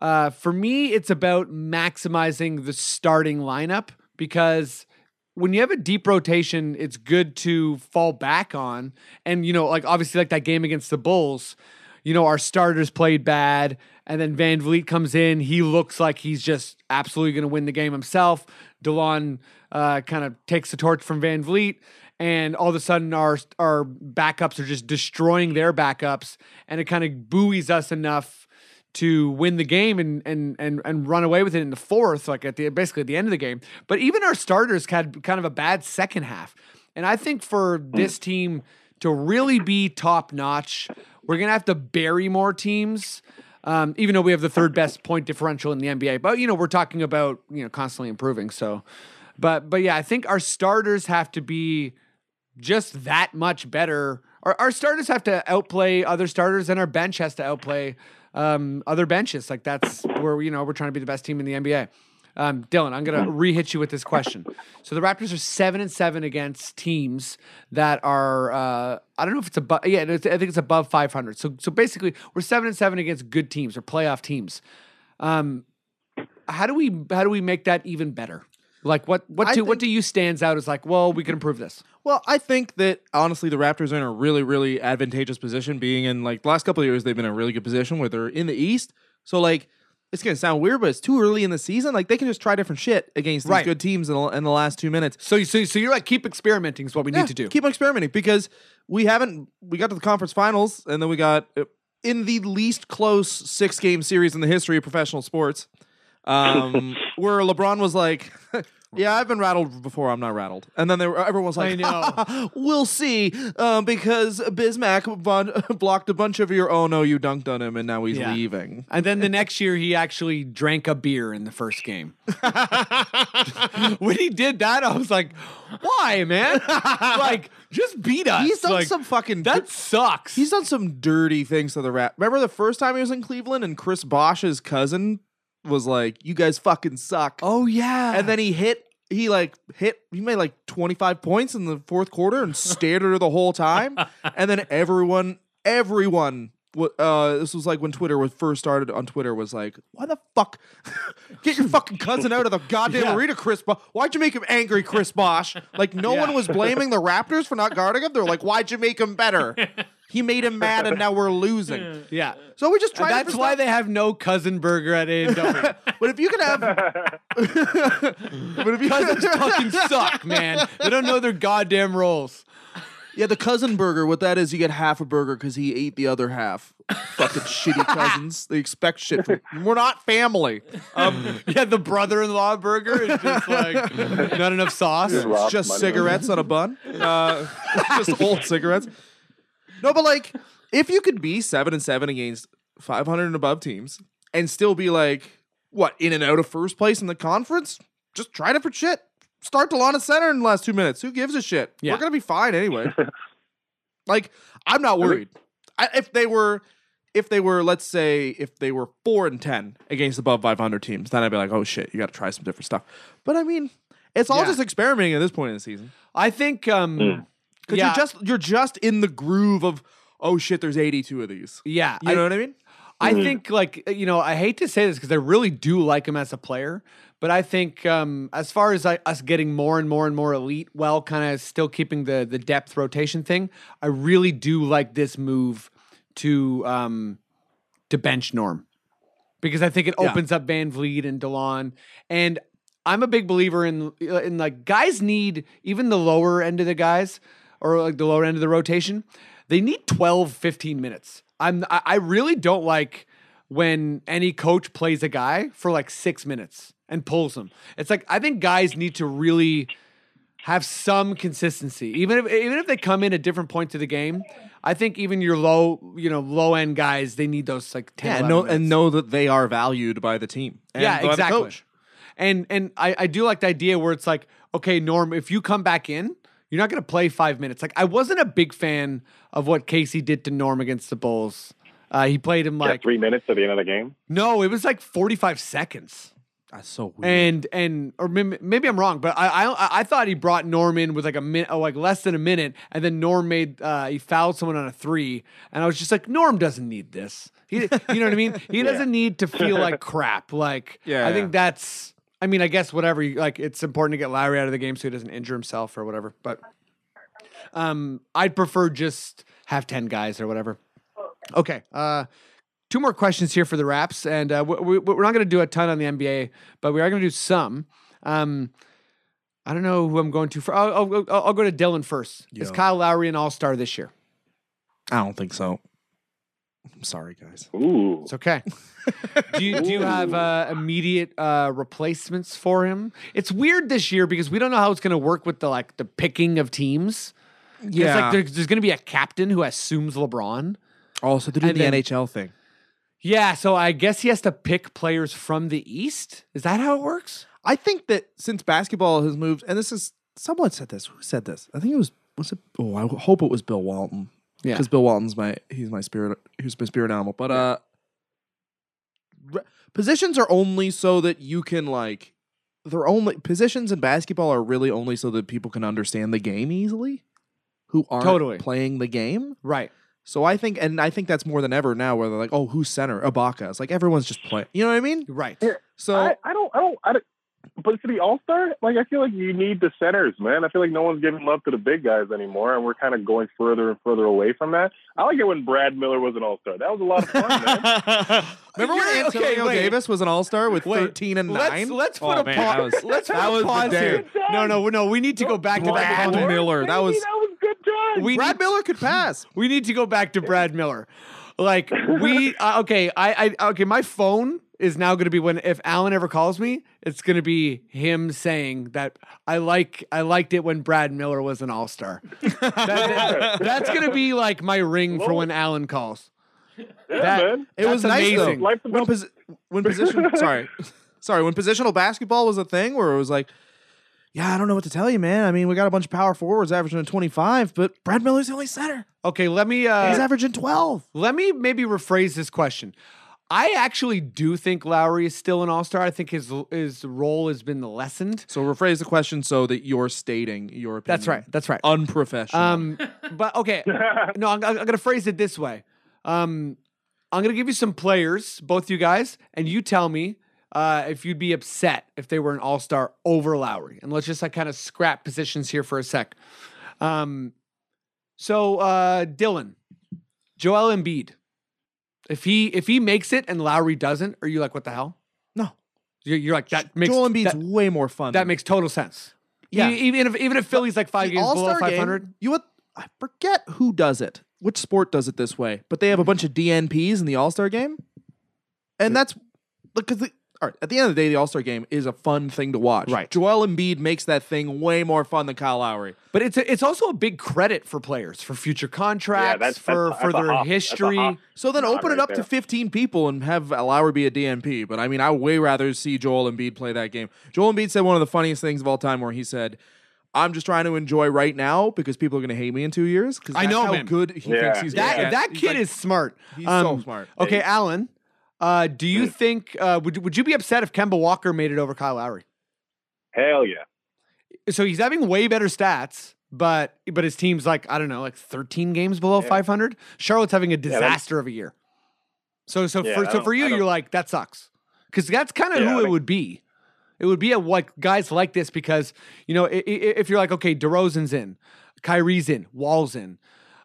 Speaker 4: uh, for me, it's about maximizing the starting lineup because when you have a deep rotation, it's good to fall back on. And, you know, like obviously, like that game against the Bulls, you know, our starters played bad. And then VanVleet comes in. He looks like he's just absolutely going to win the game himself. Delon uh, kind of takes the torch from VanVleet. And all of a sudden, our our backups are just destroying their backups, and it kind of buoys us enough to win the game and and and and run away with it in the fourth, like at the basically at the end of the game. But even our starters had kind of a bad second half. And I think for this team to really be top notch, we're gonna have to bury more teams. Um, even though we have the third best point differential in the NBA, but you know we're talking about you know constantly improving. So, but but yeah, I think our starters have to be just that much better. Our, our starters have to outplay other starters, and our bench has to outplay um, other benches. Like that's where you know we're trying to be the best team in the NBA. Um, Dylan, I'm gonna re-hit you with this question. So the Raptors are seven and seven against teams that are uh, I don't know if it's above. Yeah, it's, I think it's above 500. So so basically, we're seven and seven against good teams or playoff teams. Um, how do we how do we make that even better? Like what what do what do you stands out as like? Well, we can improve this.
Speaker 5: Well, I think that honestly, the Raptors are in a really, really advantageous position. Being in like the last couple of years, they've been in a really good position where they're in the East. So like, it's gonna sound weird, but it's too early in the season. Like they can just try different shit against these
Speaker 4: Right.
Speaker 5: good teams in the, in the last two minutes.
Speaker 4: So so so you're like keep experimenting is what we
Speaker 5: Yeah,
Speaker 4: need to do.
Speaker 5: Keep on experimenting because we haven't. We got to the conference finals, and then we got uh, in the least close six game series in the history of professional sports, um, where LeBron was like. Yeah, I've been rattled before. I'm not rattled. And then they were, everyone was like,
Speaker 4: I know.
Speaker 5: we'll see, um, because Bismack blocked a bunch of your. Oh no, you dunked on him, and now he's
Speaker 4: Yeah.
Speaker 5: leaving.
Speaker 4: And then the next year, he actually drank a beer in the first game. when he did that, I was like, "Why, man? like, just beat us."
Speaker 5: He's done
Speaker 4: Like,
Speaker 5: some fucking.
Speaker 4: That sucks.
Speaker 5: He's done some dirty things to the rap. Remember the first time he was in Cleveland and Chris Bosh's cousin was like, "You guys fucking suck."
Speaker 4: oh yeah.
Speaker 5: and then he hit. He like hit. He made like twenty five points in the fourth quarter and stared at her the whole time. And then everyone, everyone. Uh, this was like when Twitter was first started on Twitter was like, why the fuck get your fucking cousin out of the goddamn
Speaker 4: Yeah.
Speaker 5: arena, Chris Bosh? Why'd you make him angry, Chris Bosh? Like no
Speaker 4: Yeah.
Speaker 5: one was blaming the Raptors for not guarding him. They're like, why'd you make him better? He made him mad, and now we're losing.
Speaker 4: yeah.
Speaker 5: So we just
Speaker 4: And
Speaker 5: try.
Speaker 4: that's why they have no cousin burger at A and W.
Speaker 5: But if you can have, but if you
Speaker 4: Cousins fucking suck, man. They don't know their goddamn roles.
Speaker 5: Yeah, the cousin burger. What that is, you get half a burger because he ate the other half. Fucking shitty cousins. They expect shit from. We're not family. Um,
Speaker 4: Yeah, the brother-in-law burger is just like not enough sauce.
Speaker 6: Just
Speaker 5: it's just cigarettes on a bun. Uh, just old cigarettes. No, but like, if you could be seven and seven against five hundred and above teams and still be like, what in and out of first place in the conference, just try different shit. Start Delon at center in the last two minutes. Who gives a shit?
Speaker 4: Yeah.
Speaker 5: We're gonna be fine anyway. like, I'm not worried. I, if they were, if they were, let's say, if they were four and ten against above 500 teams, then I'd be like, oh shit, you got to try some different stuff. But I mean, it's all
Speaker 4: Yeah.
Speaker 5: just experimenting at this point in the season.
Speaker 4: I think um
Speaker 5: Because
Speaker 4: yeah,
Speaker 5: you're just you're just in the groove of oh shit, there's 82 of these.
Speaker 4: yeah,
Speaker 5: You
Speaker 4: I-
Speaker 5: know what I mean?
Speaker 4: I think like you know I hate to say this because I really do like him as a player, but I think um, as far as like, us getting more and more and more elite, while kind of still keeping the the depth rotation thing, I really do like this move to um, to bench Norm because I think it
Speaker 5: Yeah.
Speaker 4: opens up VanVleet and Delon and. I'm a big believer in in like guys need even the lower end of the guys or like the lower end of the rotation. They need 12, 15 minutes. I'm I, really don't like when any coach plays a guy for like six minutes and pulls him. It's like I think guys need to really have some consistency, even if even if they come in at different points of the game. I think even your low, you know, low end guys, they need those like 10,
Speaker 5: Yeah,
Speaker 4: 11
Speaker 5: know,
Speaker 4: minutes.
Speaker 5: and know that they are valued by the team. and
Speaker 4: Yeah, exactly.
Speaker 5: coach.
Speaker 4: And and I, I do like the idea where it's like, okay, Norm, if you come back in, you're not gonna play five minutes. Like I wasn't a big fan of what Casey did to Norm against the Bulls Uh, he played him
Speaker 6: Yeah,
Speaker 4: like
Speaker 6: three minutes at the end of the game.
Speaker 4: no, it was like 45 seconds.
Speaker 5: That's so weird.
Speaker 4: And and or maybe, maybe I'm wrong, but I, I I thought he brought Norm in with like a minute, oh, like less than a minute, and then Norm made uh, he fouled someone on a three, and I was just like, Norm doesn't need this. He, you know what I mean? He doesn't need to feel like crap. Like
Speaker 5: Yeah,
Speaker 4: I
Speaker 5: yeah.
Speaker 4: think that's. I mean, I guess whatever. you- Like it's important to get Lowry out of the game so he doesn't injure himself or whatever. But um, I'd prefer just have ten guys or whatever. Okay. Uh, two more questions here for the wraps, and uh, we, we're not going to do a ton on the NBA, but we are going to do some. Um, I don't know who I'm going to. For I'll, I'll, I'll- I'll go to Dylan first. Is Kyle Lowry an All Star this year?
Speaker 5: I don't think so. I'm sorry, guys.
Speaker 6: Ooh.
Speaker 4: It's okay. do you do you have uh, immediate uh, replacements for him? It's weird this year because we don't know how it's going to work with the like the picking of teams. Yeah, it's like there's, there's going to be a captain who assumes LeBron.
Speaker 5: also, they're doing
Speaker 4: and
Speaker 5: the
Speaker 4: then-
Speaker 5: NHL thing.
Speaker 4: Yeah, so I guess he has to pick players from the East. Is that how it works?
Speaker 5: I think that since basketball has moved, and this is someone said this. Who said this? I think it was was it? Oh, I hope it was Bill Walton.
Speaker 4: Yeah.
Speaker 5: because Bill Walton's my he's my spirit he's my spirit animal. But uh, re- positions are only so that you can like they're only positions in basketball are really only so that people can understand the game easily, who aren't
Speaker 4: Totally.
Speaker 5: playing the game.
Speaker 4: Right.
Speaker 5: So I think, and I think that's more than ever now, where they're like, "Oh, who's center? Ibaka." It's like everyone's just playing. You know what I mean?
Speaker 4: Right.
Speaker 5: So
Speaker 6: I, I don't, I don't, I don't. But to the All Star, like I feel like you need the centers, man. I feel like no one's giving love to the big guys anymore, and we're kind of going further and further away from that. I like it when Brad Miller was an All Star. That was a lot of fun, man.
Speaker 5: remember when
Speaker 4: You're- okay,
Speaker 5: Antonio
Speaker 4: wait.
Speaker 5: Davis was an All Star with
Speaker 4: Wait,
Speaker 5: thirteen and
Speaker 4: let's,
Speaker 5: nine?
Speaker 4: Let's put
Speaker 5: Oh,
Speaker 4: a pause.
Speaker 5: that was-
Speaker 4: let's put
Speaker 5: that
Speaker 4: a
Speaker 5: was the
Speaker 4: pause
Speaker 5: day.
Speaker 4: here. No, no, no. We need to go back to
Speaker 5: Brad
Speaker 4: that.
Speaker 5: Miller. That was-
Speaker 6: that was good time.
Speaker 4: We
Speaker 5: Brad
Speaker 4: need-
Speaker 5: Miller could pass.
Speaker 4: We need to go back to Brad Miller. Like we uh, okay, I, I okay, my phone is now going to be when if Alan ever calls me, it's going to be him saying that I like I liked it when Brad Miller was an all-star. That- that's going to be like my ring for when Alan calls.
Speaker 6: yeah,
Speaker 4: that-
Speaker 6: man.
Speaker 5: It was
Speaker 4: That's
Speaker 5: nice
Speaker 4: amazing.
Speaker 5: though. When, posi- when position, sorry, sorry, when positional basketball was a thing, where it was like, yeah, I don't know what to tell you, man. I mean, we got a bunch of power forwards averaging twenty five, but Brad Miller's the only center.
Speaker 4: Okay, let me uh
Speaker 5: He's averaging twelve.
Speaker 4: Let me maybe rephrase this question. I actually do think Lowry is still an all-star. I think his his role has been lessened.
Speaker 5: So rephrase the question so that you're stating your opinion.
Speaker 4: That's right. That's right.
Speaker 5: Unprofessional.
Speaker 4: Um, but okay, no, I'm, I'm gonna phrase it this way. Um, I'm gonna give you some players, both you guys, and you tell me uh, if you'd be upset if they were an All Star over Lowry. And let's just like kind of scrap positions here for a sec. Um, so uh, Dylan, Joel Embiid, if he if he makes it and Lowry doesn't, are you like what the hell?
Speaker 5: no,
Speaker 4: You're, you're like that makes
Speaker 5: Joel Embiid's
Speaker 4: that,
Speaker 5: way more fun.
Speaker 4: that makes total sense.
Speaker 5: Yeah.
Speaker 4: Even if even if Philly's like five
Speaker 5: The
Speaker 4: games below
Speaker 5: All-Star
Speaker 4: five
Speaker 5: game,
Speaker 4: hundred.
Speaker 5: You what? I forget who does it. Which sport does it this way? But they have a bunch of DNPs in the All Star game, and that's because the. All right, at the end of the day, the All Star game is a fun thing to watch.
Speaker 4: Right.
Speaker 5: Joel Embiid makes that thing way more fun than Kyle Lowry.
Speaker 4: But it's a, it's also a big credit for players for future contracts,
Speaker 6: that's-
Speaker 4: for
Speaker 6: that's-
Speaker 4: for
Speaker 6: that's
Speaker 4: their
Speaker 6: hop-
Speaker 4: history.
Speaker 5: So then
Speaker 6: Not
Speaker 5: open it
Speaker 6: right
Speaker 5: up to 15 people and have Lowry be a DNP. But I mean, I would way rather see Joel Embiid play that game. Joel Embiid said one of the funniest things of all time where he said, I'm just trying to enjoy right now because people are going to hate me in two years. Because
Speaker 4: I know,
Speaker 5: how
Speaker 4: man.
Speaker 5: good he
Speaker 6: Yeah.
Speaker 5: thinks he's
Speaker 4: That
Speaker 5: gonna get.
Speaker 4: that kid
Speaker 5: like-
Speaker 4: is smart.
Speaker 5: He's so
Speaker 4: Um,
Speaker 5: smart.
Speaker 4: Okay, Alan, uh, do you think uh, would would you be upset if Kemba Walker made it over Kyle Lowry?
Speaker 6: Hell yeah.
Speaker 4: So he's having way better stats, but but his team's like I don't know, like 13 games below
Speaker 6: Yeah.
Speaker 4: 500. Charlotte's having a disaster of a year. So so
Speaker 6: Yeah,
Speaker 4: for so for you, you're like that sucks because that's kind of
Speaker 6: Yeah,
Speaker 4: who
Speaker 6: I
Speaker 4: it would be. It would be a like guys like this because you know if you're like okay, DeRozan's in, Kyrie's in, Wall's in,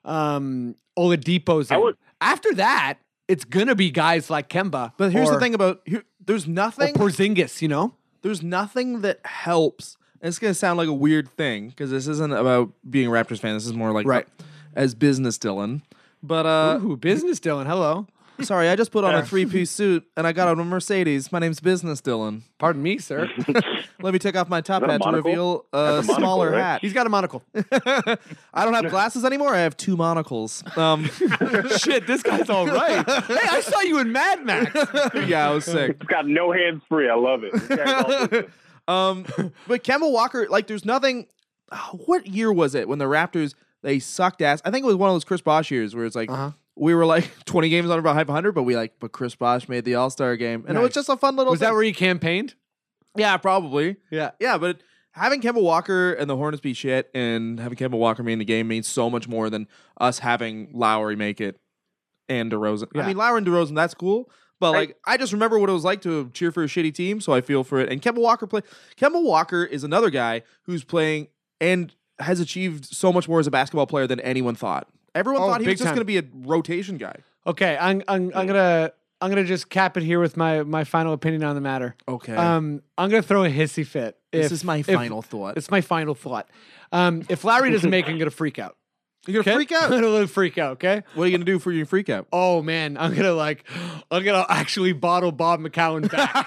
Speaker 4: um, Oladipo's in.
Speaker 6: would-
Speaker 4: After that, it's gonna be guys like Kemba.
Speaker 5: But here's the thing about here, there's
Speaker 4: or
Speaker 5: nothing
Speaker 4: Porzingis, you know.
Speaker 5: there's nothing that helps. And it's going to sound like a weird thing because this isn't about being a Raptors fan. This is more like
Speaker 4: Right.
Speaker 5: as business Dylan. But uh
Speaker 4: Ooh, business, Dylan. Hello.
Speaker 5: Sorry, I just put on a three-piece suit and I got on a Mercedes. My name's Business Dylan.
Speaker 4: Pardon me, sir.
Speaker 5: Let me take off my top
Speaker 6: that a
Speaker 5: hat to
Speaker 6: monocle?
Speaker 5: reveal a,
Speaker 6: That's a monocle,
Speaker 5: smaller
Speaker 6: right?
Speaker 5: hat.
Speaker 4: He's got a monocle.
Speaker 5: I don't have glasses anymore. I have two monocles. Um,
Speaker 4: Shit, this guy's all right. Hey, I saw you in Mad Max.
Speaker 5: yeah, I was sick.
Speaker 6: It's got no hands free. I love it. This guy's all business.
Speaker 5: Um, but Kemba Walker, like, there's nothing. oh, what year was it when the Raptors they sucked ass? I think it was one of those Chris Bosh years where it's like
Speaker 4: Uh-huh.
Speaker 5: We were like 20 games under behind 500, but we like, but Chris Bosh made the All Star game, and it was
Speaker 4: Nice.
Speaker 5: just a fun little.
Speaker 4: Was that
Speaker 5: thing.
Speaker 4: where you campaigned?
Speaker 5: Yeah, probably.
Speaker 4: Yeah.
Speaker 5: Yeah, but having Kemba Walker and the Hornets be shit, and having Kemba Walker be in the game means so much more than us having Lowry make it and DeRozan.
Speaker 4: Yeah.
Speaker 5: I mean, Lowry and DeRozan, that's cool. But
Speaker 6: Right.
Speaker 5: like, I just remember what it was like to cheer for a shitty team, so I feel for it. And Kemba Walker play. Kemba Walker is another guy who's playing and has achieved so much more as a basketball player than anyone thought. Everyone
Speaker 4: Oh,
Speaker 5: thought he was just
Speaker 4: time.
Speaker 5: to be a rotation guy.
Speaker 4: Okay, I'm I'm, I'm gonna I'm gonna just cap it here with my my final opinion on the matter.
Speaker 5: Okay,
Speaker 4: Um, I'm gonna throw a hissy fit.
Speaker 5: this is my
Speaker 4: if-
Speaker 5: final thought.
Speaker 4: It's my final thought. Um, if Lowry doesn't make, it, I'm gonna freak out.
Speaker 5: You're gonna freak
Speaker 4: I'm
Speaker 5: out.
Speaker 4: gonna freak out. Okay.
Speaker 5: what are you gonna do for your freak out?
Speaker 4: Oh man, I'm gonna like, I'm gonna actually bottle Bob McCown back.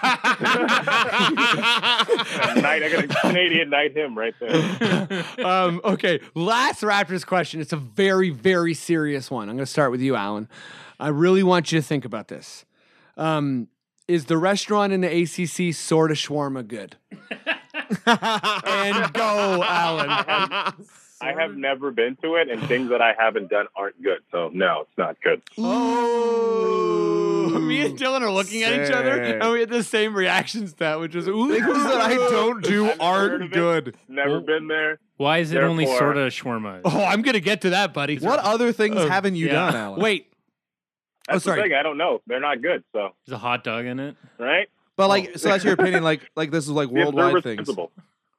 Speaker 6: night, I got a Canadian night him right there.
Speaker 4: um, okay, last Raptors question. It's a very, very serious one. I'm going to start with you, Alan. I really want you to think about this. Um, is the restaurant in the ACC sort of shawarma good? and go, Alan.
Speaker 6: I have never been to it, and things that I haven't done aren't good. So no, it's not good.
Speaker 4: Oh, me and Dylan are looking at each other, and we had the same reactions to that, which was ooh.
Speaker 5: Things that I don't do
Speaker 6: I've
Speaker 5: aren't good.
Speaker 6: Never been there.
Speaker 3: Why is it only sort of shawarma?
Speaker 4: Oh, I'm gonna get to that, buddy.
Speaker 5: What other things
Speaker 4: Oh,
Speaker 5: haven't you
Speaker 3: yeah.
Speaker 5: done, Alan?
Speaker 4: Wait,
Speaker 6: That's
Speaker 4: Oh, sorry.
Speaker 6: the thing. I don't know. They're not good. So
Speaker 3: There's a hot dog in it.
Speaker 6: right.
Speaker 5: but like, oh. so that's your opinion. Like, like this is like
Speaker 6: The
Speaker 5: worldwide things.
Speaker 6: principle.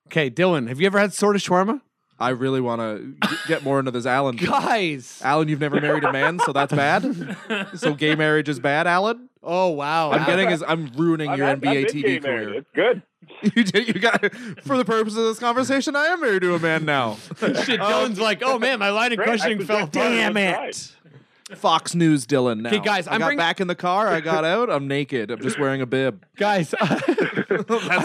Speaker 4: okay, Dylan, have you ever had sort of shawarma?
Speaker 5: I really want to get more into this, Alan.
Speaker 4: Guys.
Speaker 5: Alan, you've never married a man, so that's bad. so gay marriage is bad, Alan.
Speaker 4: Oh wow.
Speaker 5: I'm
Speaker 4: Alan.
Speaker 5: getting is I'm ruining
Speaker 6: I've
Speaker 5: your
Speaker 6: I've
Speaker 5: NBA
Speaker 6: been gay
Speaker 5: TV
Speaker 6: married.
Speaker 5: career.
Speaker 6: It's good.
Speaker 5: You did. You got for the purpose of this conversation. I am married to a man now.
Speaker 4: Shit, Dylan's um, like, oh man, my line of
Speaker 6: Great. I
Speaker 4: questioning fell
Speaker 6: suggest
Speaker 4: apart.
Speaker 6: Damn
Speaker 5: Damn
Speaker 6: it.
Speaker 5: Fox News, Dylan. Now,
Speaker 4: Okay, guys,
Speaker 5: I
Speaker 4: I'm
Speaker 5: got
Speaker 4: bring-
Speaker 5: back in the car. I got out. I'm naked. I'm just wearing a bib.
Speaker 4: Guys,
Speaker 5: That's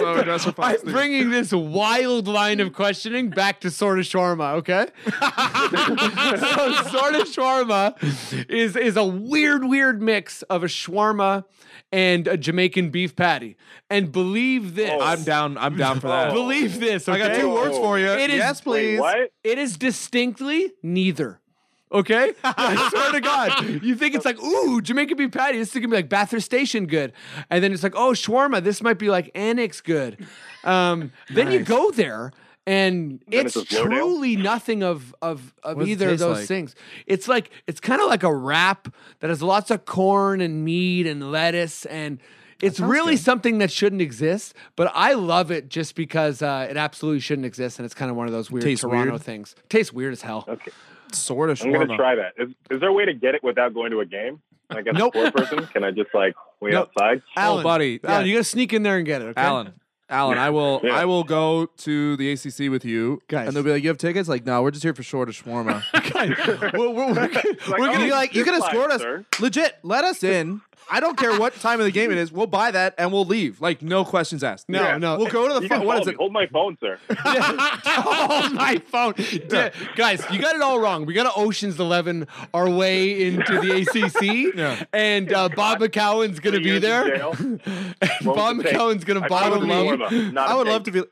Speaker 5: how I dress for Fox I'm News.
Speaker 4: bringing this wild line of questioning back to sort of shawarma, okay? so sort of shawarma is is a weird, weird mix of a shawarma and a Jamaican beef patty. And believe this,
Speaker 6: Oh.
Speaker 5: I'm down. I'm down for that.
Speaker 4: Believe this,
Speaker 5: I got two words for you.
Speaker 4: It is-
Speaker 5: yes,
Speaker 6: Wait,
Speaker 5: please.
Speaker 6: what?
Speaker 4: It is distinctly neither. Okay? I swear to God. You think it's like, ooh, Jamaican beef patty. This is gonna be like Bathurst Station good. And then it's like, oh, shawarma. This might be like Annex good. Um, then you go there and
Speaker 6: Then
Speaker 4: it's
Speaker 6: it's
Speaker 4: truly nothing of of, of
Speaker 5: What does it
Speaker 4: either of those
Speaker 5: like?
Speaker 4: things. It's like it's kind of like a wrap that has lots of corn and meat and lettuce and it's really something that shouldn't exist, but I love it just because uh, it absolutely shouldn't exist, and it's kind of one of those weird
Speaker 5: Tastes
Speaker 4: Toronto
Speaker 5: weird.
Speaker 4: things. Tastes weird as hell.
Speaker 6: Okay,
Speaker 5: Sort of
Speaker 6: I'm gonna try that. Is, is there a way to get it without going to a game? Like as
Speaker 4: Nope.
Speaker 6: a sport person, can I just like wait
Speaker 4: Nope.
Speaker 6: outside?
Speaker 4: Oh, Alan,
Speaker 5: Oh, buddy,
Speaker 4: Alan, you gotta sneak in there and get it. Okay?
Speaker 5: Alan. Alan, I will.
Speaker 6: Yeah.
Speaker 5: I will go to the ACC with you,
Speaker 4: Guys.
Speaker 5: and they'll be like, "You have tickets?" Like, no, we're just here for short of shawarma.
Speaker 4: we're, we're, we're,
Speaker 6: Like,
Speaker 5: We're
Speaker 6: oh,
Speaker 5: gonna be like, you could
Speaker 6: fine,
Speaker 5: escort us.
Speaker 6: sir.
Speaker 5: Legit, let us in. I don't care what time of the game it is. We'll buy that and we'll leave. Like no questions asked.
Speaker 4: No,
Speaker 6: Yeah.
Speaker 4: no.
Speaker 5: We'll go to the
Speaker 6: You
Speaker 5: phone.
Speaker 6: can
Speaker 5: What
Speaker 6: call
Speaker 5: is
Speaker 6: me.
Speaker 5: it?
Speaker 6: Hold my phone, sir.
Speaker 4: Hold my phone, D- guys! You got it all wrong. We got to Ocean's Eleven our way into the ACC,
Speaker 5: Yeah.
Speaker 4: and uh, Bob McCown's gonna be there.
Speaker 6: jail.
Speaker 4: And
Speaker 6: What
Speaker 4: Bob
Speaker 6: was the?
Speaker 4: McCown's gonna
Speaker 6: I
Speaker 4: bottle
Speaker 6: chose
Speaker 4: me.
Speaker 6: shawarma, not
Speaker 5: I
Speaker 6: a
Speaker 5: would love to be.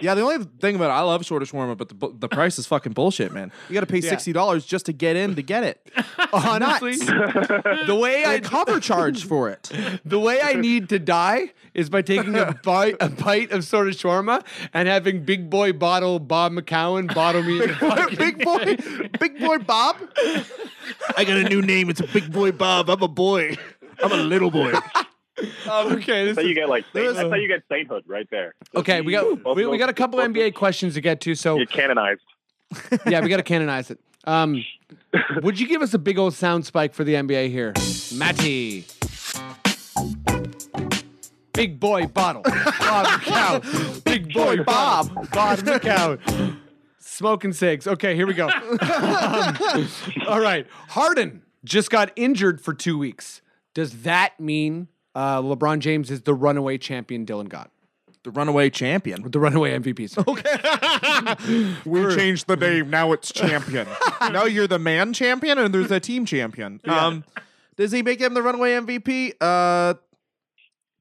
Speaker 5: Yeah, the only thing about it, I love short of shawarma, but the the price is fucking bullshit, man. You got to pay sixty dollars just to get in to get it.
Speaker 4: Honestly, the way I
Speaker 5: cover charge for it.
Speaker 4: The way I need to die is by taking a bite, a bite of sort of shawarma and having big boy bottle Bob McCown bottle me. in the fucking-
Speaker 5: big boy, big boy Bob. I got a new name. It's a big boy Bob. I'm a boy. I'm a little boy.
Speaker 4: okay, this
Speaker 6: That's how you
Speaker 4: is,
Speaker 6: get like
Speaker 5: There
Speaker 6: saint,
Speaker 5: is-
Speaker 6: that's how you get sainthood right there.
Speaker 4: okay. We got
Speaker 6: Both
Speaker 4: we,
Speaker 6: of
Speaker 4: we got a couple
Speaker 6: both of
Speaker 4: NBA questions to get to, so
Speaker 6: You're canonized.
Speaker 4: yeah, we got to canonize it. Um, would you give us a big old sound spike for the NBA here, Matty? Big boy bottle, Bob McCown. Big boy Bob, Bob McCown. Smoking cigs. Okay, here we go. Um, all right, Harden just got injured for two weeks. Does that mean uh, LeBron James is the runaway champion? Dylan got
Speaker 5: The runaway champion.
Speaker 4: With the runaway MVP. Okay.
Speaker 5: We changed the name. Now it's champion. now you're the man champion, and there's a team champion. Um, does he make him the runaway MVP? Uh,